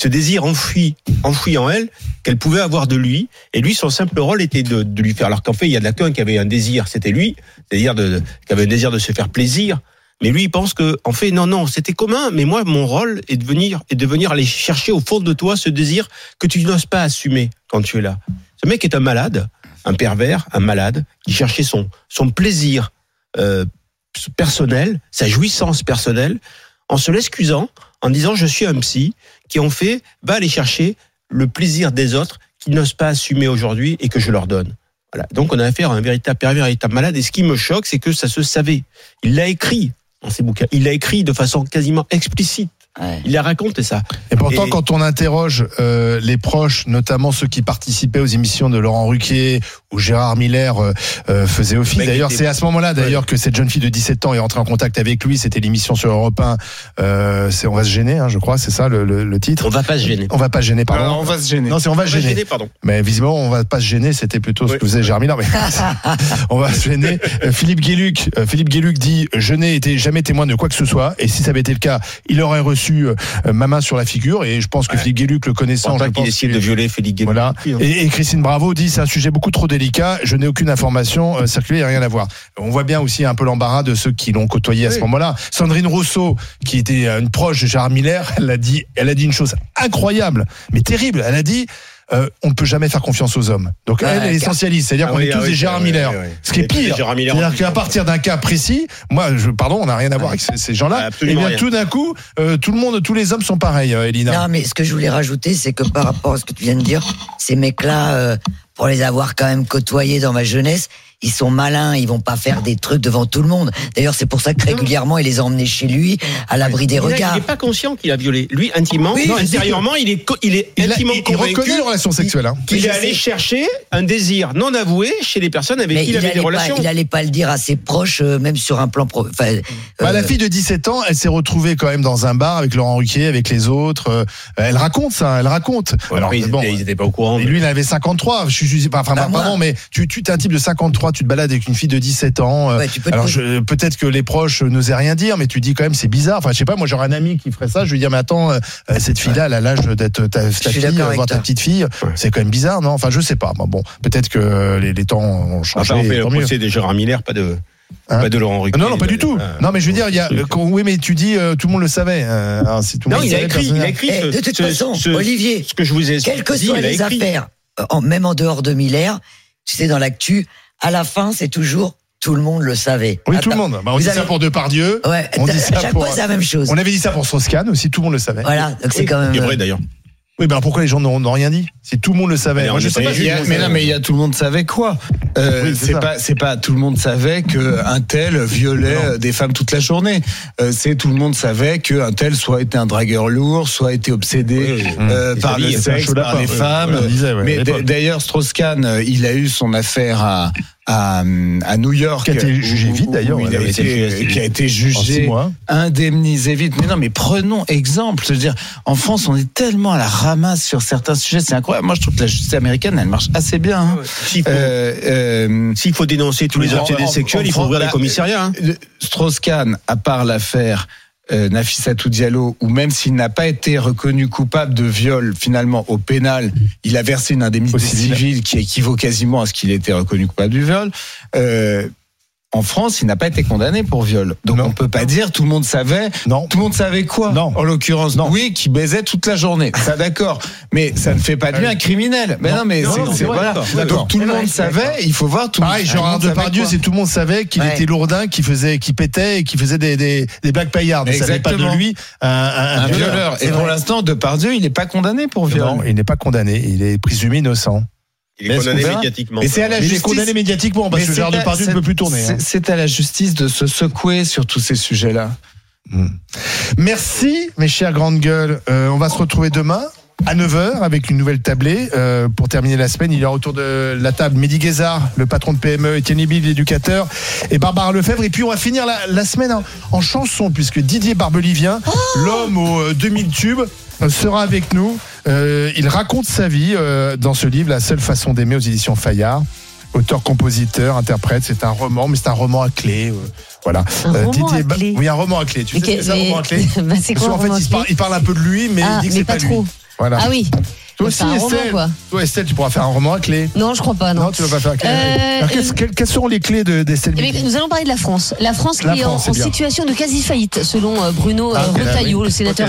ce désir enfoui, enfoui en elle, qu'elle pouvait avoir de lui. Et lui, son simple rôle était de, de lui faire. Alors qu'en fait, il y a qu'un qui avait un désir, c'était lui, c'est-à-dire de- qui avait un désir de se faire plaisir. Mais lui, il pense que, en fait, non, non, c'était commun. Mais moi, mon rôle est de venir, est de venir aller chercher au fond de toi ce désir que tu n'oses pas assumer quand tu es là. Ce mec est un malade, un pervers, un malade, qui cherchait son, son plaisir euh, personnel, sa jouissance personnelle, en se l'excusant, en disant je suis un psy, qui ont fait va aller chercher le plaisir des autres qui n'osent pas assumer aujourd'hui et que je leur donne. Voilà. Donc on a affaire à un véritable pervers, un véritable malade. Et ce qui me choque, c'est que ça se savait. Il l'a écrit dans ses bouquins. Il l'a écrit de façon quasiment explicite. Il a raconté ça. Et pourtant, Et- quand on interroge euh, les proches, notamment ceux qui participaient aux émissions de Laurent Ruquier ou Gérard Miller euh, euh, faisait office. mec D'ailleurs, c'est à ce moment-là, d'ailleurs, que cette jeune fille de 17 ans est entrée en contact avec lui. C'était l'émission sur Europe 1. Euh, c'est on va se gêner, hein, je crois. C'est ça le, le- le titre. On va pas se gêner. On va pas se gêner, pardon. Alors, on va se gêner. Non, c'est on va se On va se gêner. gêner, pardon. Mais visiblement, on va pas se gêner. C'était plutôt ce que faisait Gérard Miller. Mais *laughs* on va se gêner. Euh, Philippe Guéluc, euh, Philippe Guéluc dit je n'ai été jamais témoin de quoi que ce soit. Et si ça avait été le cas, il aurait reçu euh, ma main sur la figure. Et je pense que Philippe Guéluc, le connaissant, je pense de violer Félix Guéluc. voilà. Hein. Et, et Christine Bravo dit c'est un sujet beaucoup trop délicat. Je n'ai aucune information euh, circulée, il n'y a rien à voir. On voit bien aussi un peu l'embarras de ceux qui l'ont côtoyé à ce moment-là. Sandrine Rousseau, qui était euh, une proche de Gérard Miller, elle a dit, elle a dit une chose incroyable, mais terrible. Elle a dit. Euh, on ne peut jamais faire confiance aux hommes. Donc Ah, elle, elle est essentialiste, c'est-à-dire Ah qu'on oui, est ah tous oui, des Gérard Miller. oui, oui. Ce qui est pire, Gérard Miller en c'est-à-dire qu'à partir d'un cas précis, moi, je, pardon, on n'a rien à voir avec ces, ces gens-là. Et Absolument bien rien. tout d'un coup, euh, tout le monde, tous les hommes sont pareils, euh, Elina. Non, mais ce que je voulais rajouter, c'est que par rapport à ce que tu viens de dire, ces mecs-là, euh, pour les avoir quand même côtoyés dans ma jeunesse, ils sont malins, ils vont pas faire des trucs devant tout le monde. D'ailleurs, c'est pour ça que régulièrement, il les a emmenés chez lui, à l'abri des regards. Il n'est pas conscient qu'il a violé. Lui, intimement, Oui, non, intérieurement, il est, il est Il, a- intimement il- il convaincu reconnaît les relations sexuelles. Hein. qu'il est allé chercher un désir non avoué chez les personnes avec Mais qui il il avait des pas, relations. il allait pas le dire à ses proches, euh, même sur un plan pro. Enfin, Bah, la euh, fille de 17 ans, elle s'est retrouvée quand même dans un bar avec Laurent Ruquier, avec les autres. euh, elle raconte ça, elle raconte. Alors, ils, bon, étaient, ils étaient pas au courant. et lui, il avait 53. Je suis, je suis- enfin, Bah, pardon, mais tu, tu es un type de 53, crois, tu te balades avec une fille de 17 ans. euh, peux alors, je- peut-être que les proches n'osaient rien dire, mais tu dis quand même, c'est bizarre. Enfin, je sais pas, moi, j'aurais un ami qui ferait ça. Je lui dis, mais attends, euh, euh, cette fille-là, elle a l'âge d'être ta, ta fille, voir ta petite fille. C'est quand même bizarre, non? Enfin, je sais pas. Bon, bon, peut-être que les, les temps ont changé. Enfin, on fait le procès de Gérard Miller, pas de, Hein? pas de Laurent Ruquier. Non, non, pas du tout. Ah. Non, mais je veux dire, il y a, quand- oui, mais tu dis, euh, tout le monde le savait. euh, alors, tout Non, monde il a écrit, il a écrit. Eh, de toute ce- façon, ce- Olivier, ce que je vous ai quelles que dit, soient il a les écrit. affaires, en- même en dehors de Miller, tu sais, dans l'actu, à la fin, c'est toujours tout le monde le savait. Oui, tout le monde. Bah, on dit ça pour Depardieu. Ouais, on dit à ça chaque pour. fois, c'est la même chose. On avait dit ça pour Strauss-Kahn aussi, tout le monde le savait. Voilà, donc c'est quand même. C'est euh, vrai d'ailleurs. Oui, ben pourquoi les gens n'ont rien dit? Si tout le monde le savait. Mais Moi, on je sais pas- a- mais non, mais il y a tout le monde savait quoi? Euh, Oui, c'est pas, c'est pas tout le monde savait que un tel violait Non. euh, des femmes toute la journée. Euh, c'est tout le monde savait que un tel soit été un dragueur lourd, soit été obsédé Oui, euh, par le sexe, par les femmes. Disait, ouais, mais d'ailleurs, Strauss-Kahn, euh, il a eu son affaire à à, à New York, Qui a été jugé où- vite, d'ailleurs, a été- été- qui a été six jugé indemnisé vite. Mais non, mais prenons exemple. Je veux dire, en France, on est tellement à la ramasse sur certains sujets, c'est incroyable. Moi, je trouve que la justice américaine, elle marche assez bien. hein. S'il faut, Euh, euh, s'il faut dénoncer tous les obsédés sexuels, il faut ouvrir les commissariats. hein. Strauss-Kahn, à part l'affaire euh, Nafissatou Diallo, où même s'il n'a pas été reconnu coupable de viol, finalement, au pénal, il a versé une indemnité civile qui équivaut quasiment à ce qu'il ait été reconnu coupable du viol. Euh, en France, il n'a pas été condamné pour viol. Donc Non. on peut pas dire tout le monde savait. Non. Tout le monde savait quoi Non. En l'occurrence, Non. oui, qui baisait toute la journée. Ça d'accord. Mais ça ne fait pas de lui un criminel. Mais non, mais Non, c'est- voilà. Donc tout le monde savait. Il faut voir tout. Pareil, Gérard Depardieu, c'est tout le monde savait qu'il Ouais. était lourdin, qu'il faisait, qu'il pétait et qu'il faisait des, des, des blagues paillardes. On savait pas de lui un, un- un violeur. Et pour l'instant, Depardieu, il n'est pas condamné pour viol. Non, il n'est pas condamné. Il est présumé innocent. Il Mais est condamné médiatiquement. Mais c'est à la Mais il est justice. condamné médiatiquement parce Mais que Gérard Depardieu ne peut plus tourner. hein. c'est- à la justice de se secouer sur tous ces sujets-là. Merci, mes chères grandes gueules. Euh, on va se retrouver demain à 9h avec une nouvelle tablée. Euh, pour terminer la semaine, il y aura autour de la table Mehdi Guézard, le patron de PME, Étienne Ibil, l'éducateur, et Barbara Lefebvre. Et puis on va finir la, la semaine en, en chanson, puisque Didier Barbelivien, l'homme aux euh, 2000 tubes, euh, sera avec nous. Euh, il raconte sa vie euh, dans ce livre, La seule façon d'aimer aux éditions Fayard. Auteur, compositeur, interprète, c'est un roman, mais c'est un roman à clé. euh, voilà. Un roman à Ba- clé Oui, un roman à clé. Tu Mais sais ce que que- c'est un mais- roman à clé *laughs* Bah, Parce quoi fait, il, parle, clé il parle un peu de lui, mais Ah, il dit que c'est pas pas, trop. lui. Voilà. Ah oui. Toi aussi, un roman, Estelle. quoi. Toi, Estelle, tu pourras faire un roman à clé. Non, je crois pas, non. Non, tu vas pas faire. Euh, Alors, quelles, quelles- quelles seront les clés de- d'Estelle Eh bien, nous allons parler de la France. La France qui La est en, France, c'est en situation de quasi-faillite, selon euh, Bruno Ah, euh, ok, Retailleau, oui. le sénateur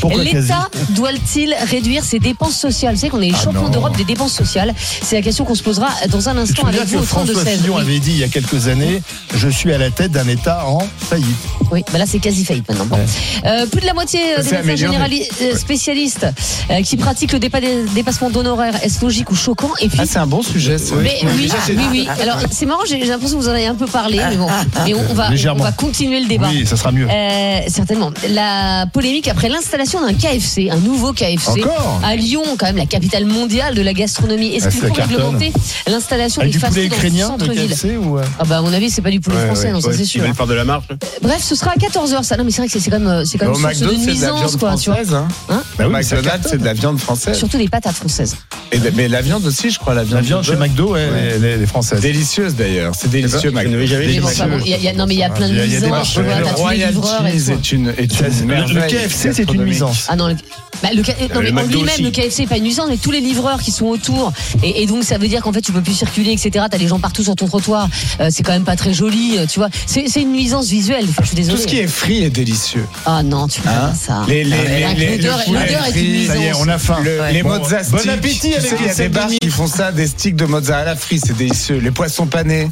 Pourquoi LR. L'État doit-il réduire ses dépenses sociales? Vous savez qu'on est les Ah champions non. d'Europe des dépenses sociales. C'est la question qu'on se posera dans un instant avec vous au 32 François 16. Fillon avait dit il y a quelques années Je suis à la tête d'un État en faillite. Oui, bah là c'est quasi faillite maintenant. Bon. Euh, plus de la moitié euh, des médecins amélioré. générali- euh, spécialistes euh, qui pratiquent le dépa- dépassement d'honoraires, est-ce logique ou choquant Et puis, Ah, c'est un bon sujet. ça. mais oui, oui, oui. Alors c'est marrant, j'ai l'impression que vous en avez un peu parlé, mais bon, mais on, on va, on Légèrement. va continuer le débat. Oui, ça sera mieux. Euh, certainement. La polémique après l'installation d'un KFC, un nouveau KFC Encore à Lyon, quand même la capitale mondiale de la gastronomie. Est-ce Ah, qu'il faut réglementer l'installation des fast-food dans le ukrainien de KFC ou euh Ah bah à mon avis c'est pas du poulet Ouais, français, ouais, non ça c'est Ils sûr. veulent de la marche. Bref, ce sera à 14h ça. Non mais c'est vrai que c'est quand même, c'est quand même Au source de nuisance quoi, tu vois. française. Hein Hein? Bah Au oui, McDonald's, c'est de la viande française. Surtout les patates françaises. Et de- mais la viande aussi, je crois, la viande. La viande de chez. McDo, ouais, Ouais. les, françaises. Délicieuse d'ailleurs, c'est délicieux Je McDo. jamais Mais bon, bon, y a- il y a- non mais il y a plein de des nuisances. vois. Le Royal Cheese est une, est Le, une le merveille KFC, c'est une nuisance. Ah non, le, bah, le, K- non, mais le en McDo lui-même, le KFC n'est pas une nuisance, mais tous les livreurs qui sont autour. Et, et donc, ça veut dire qu'en fait, tu peux plus circuler, etc. T'as des gens partout sur ton trottoir. Euh, c'est quand même pas très joli, euh, tu vois. C'est c'est une nuisance visuelle. Enfin, je suis désolée. Tout ce qui est frit est délicieux. Ah non, tu peux Hein pas ça. Les, Ah, l'odeur- l'odeur est une nuisance. Ça y est, on a faim. le- Ouais. les Bon, mozzarella bon sticks. appétit Tu avec sais, Il y a des bars qui font ça, des sticks de mozzarella frit, c'est délicieux. Les poissons panés.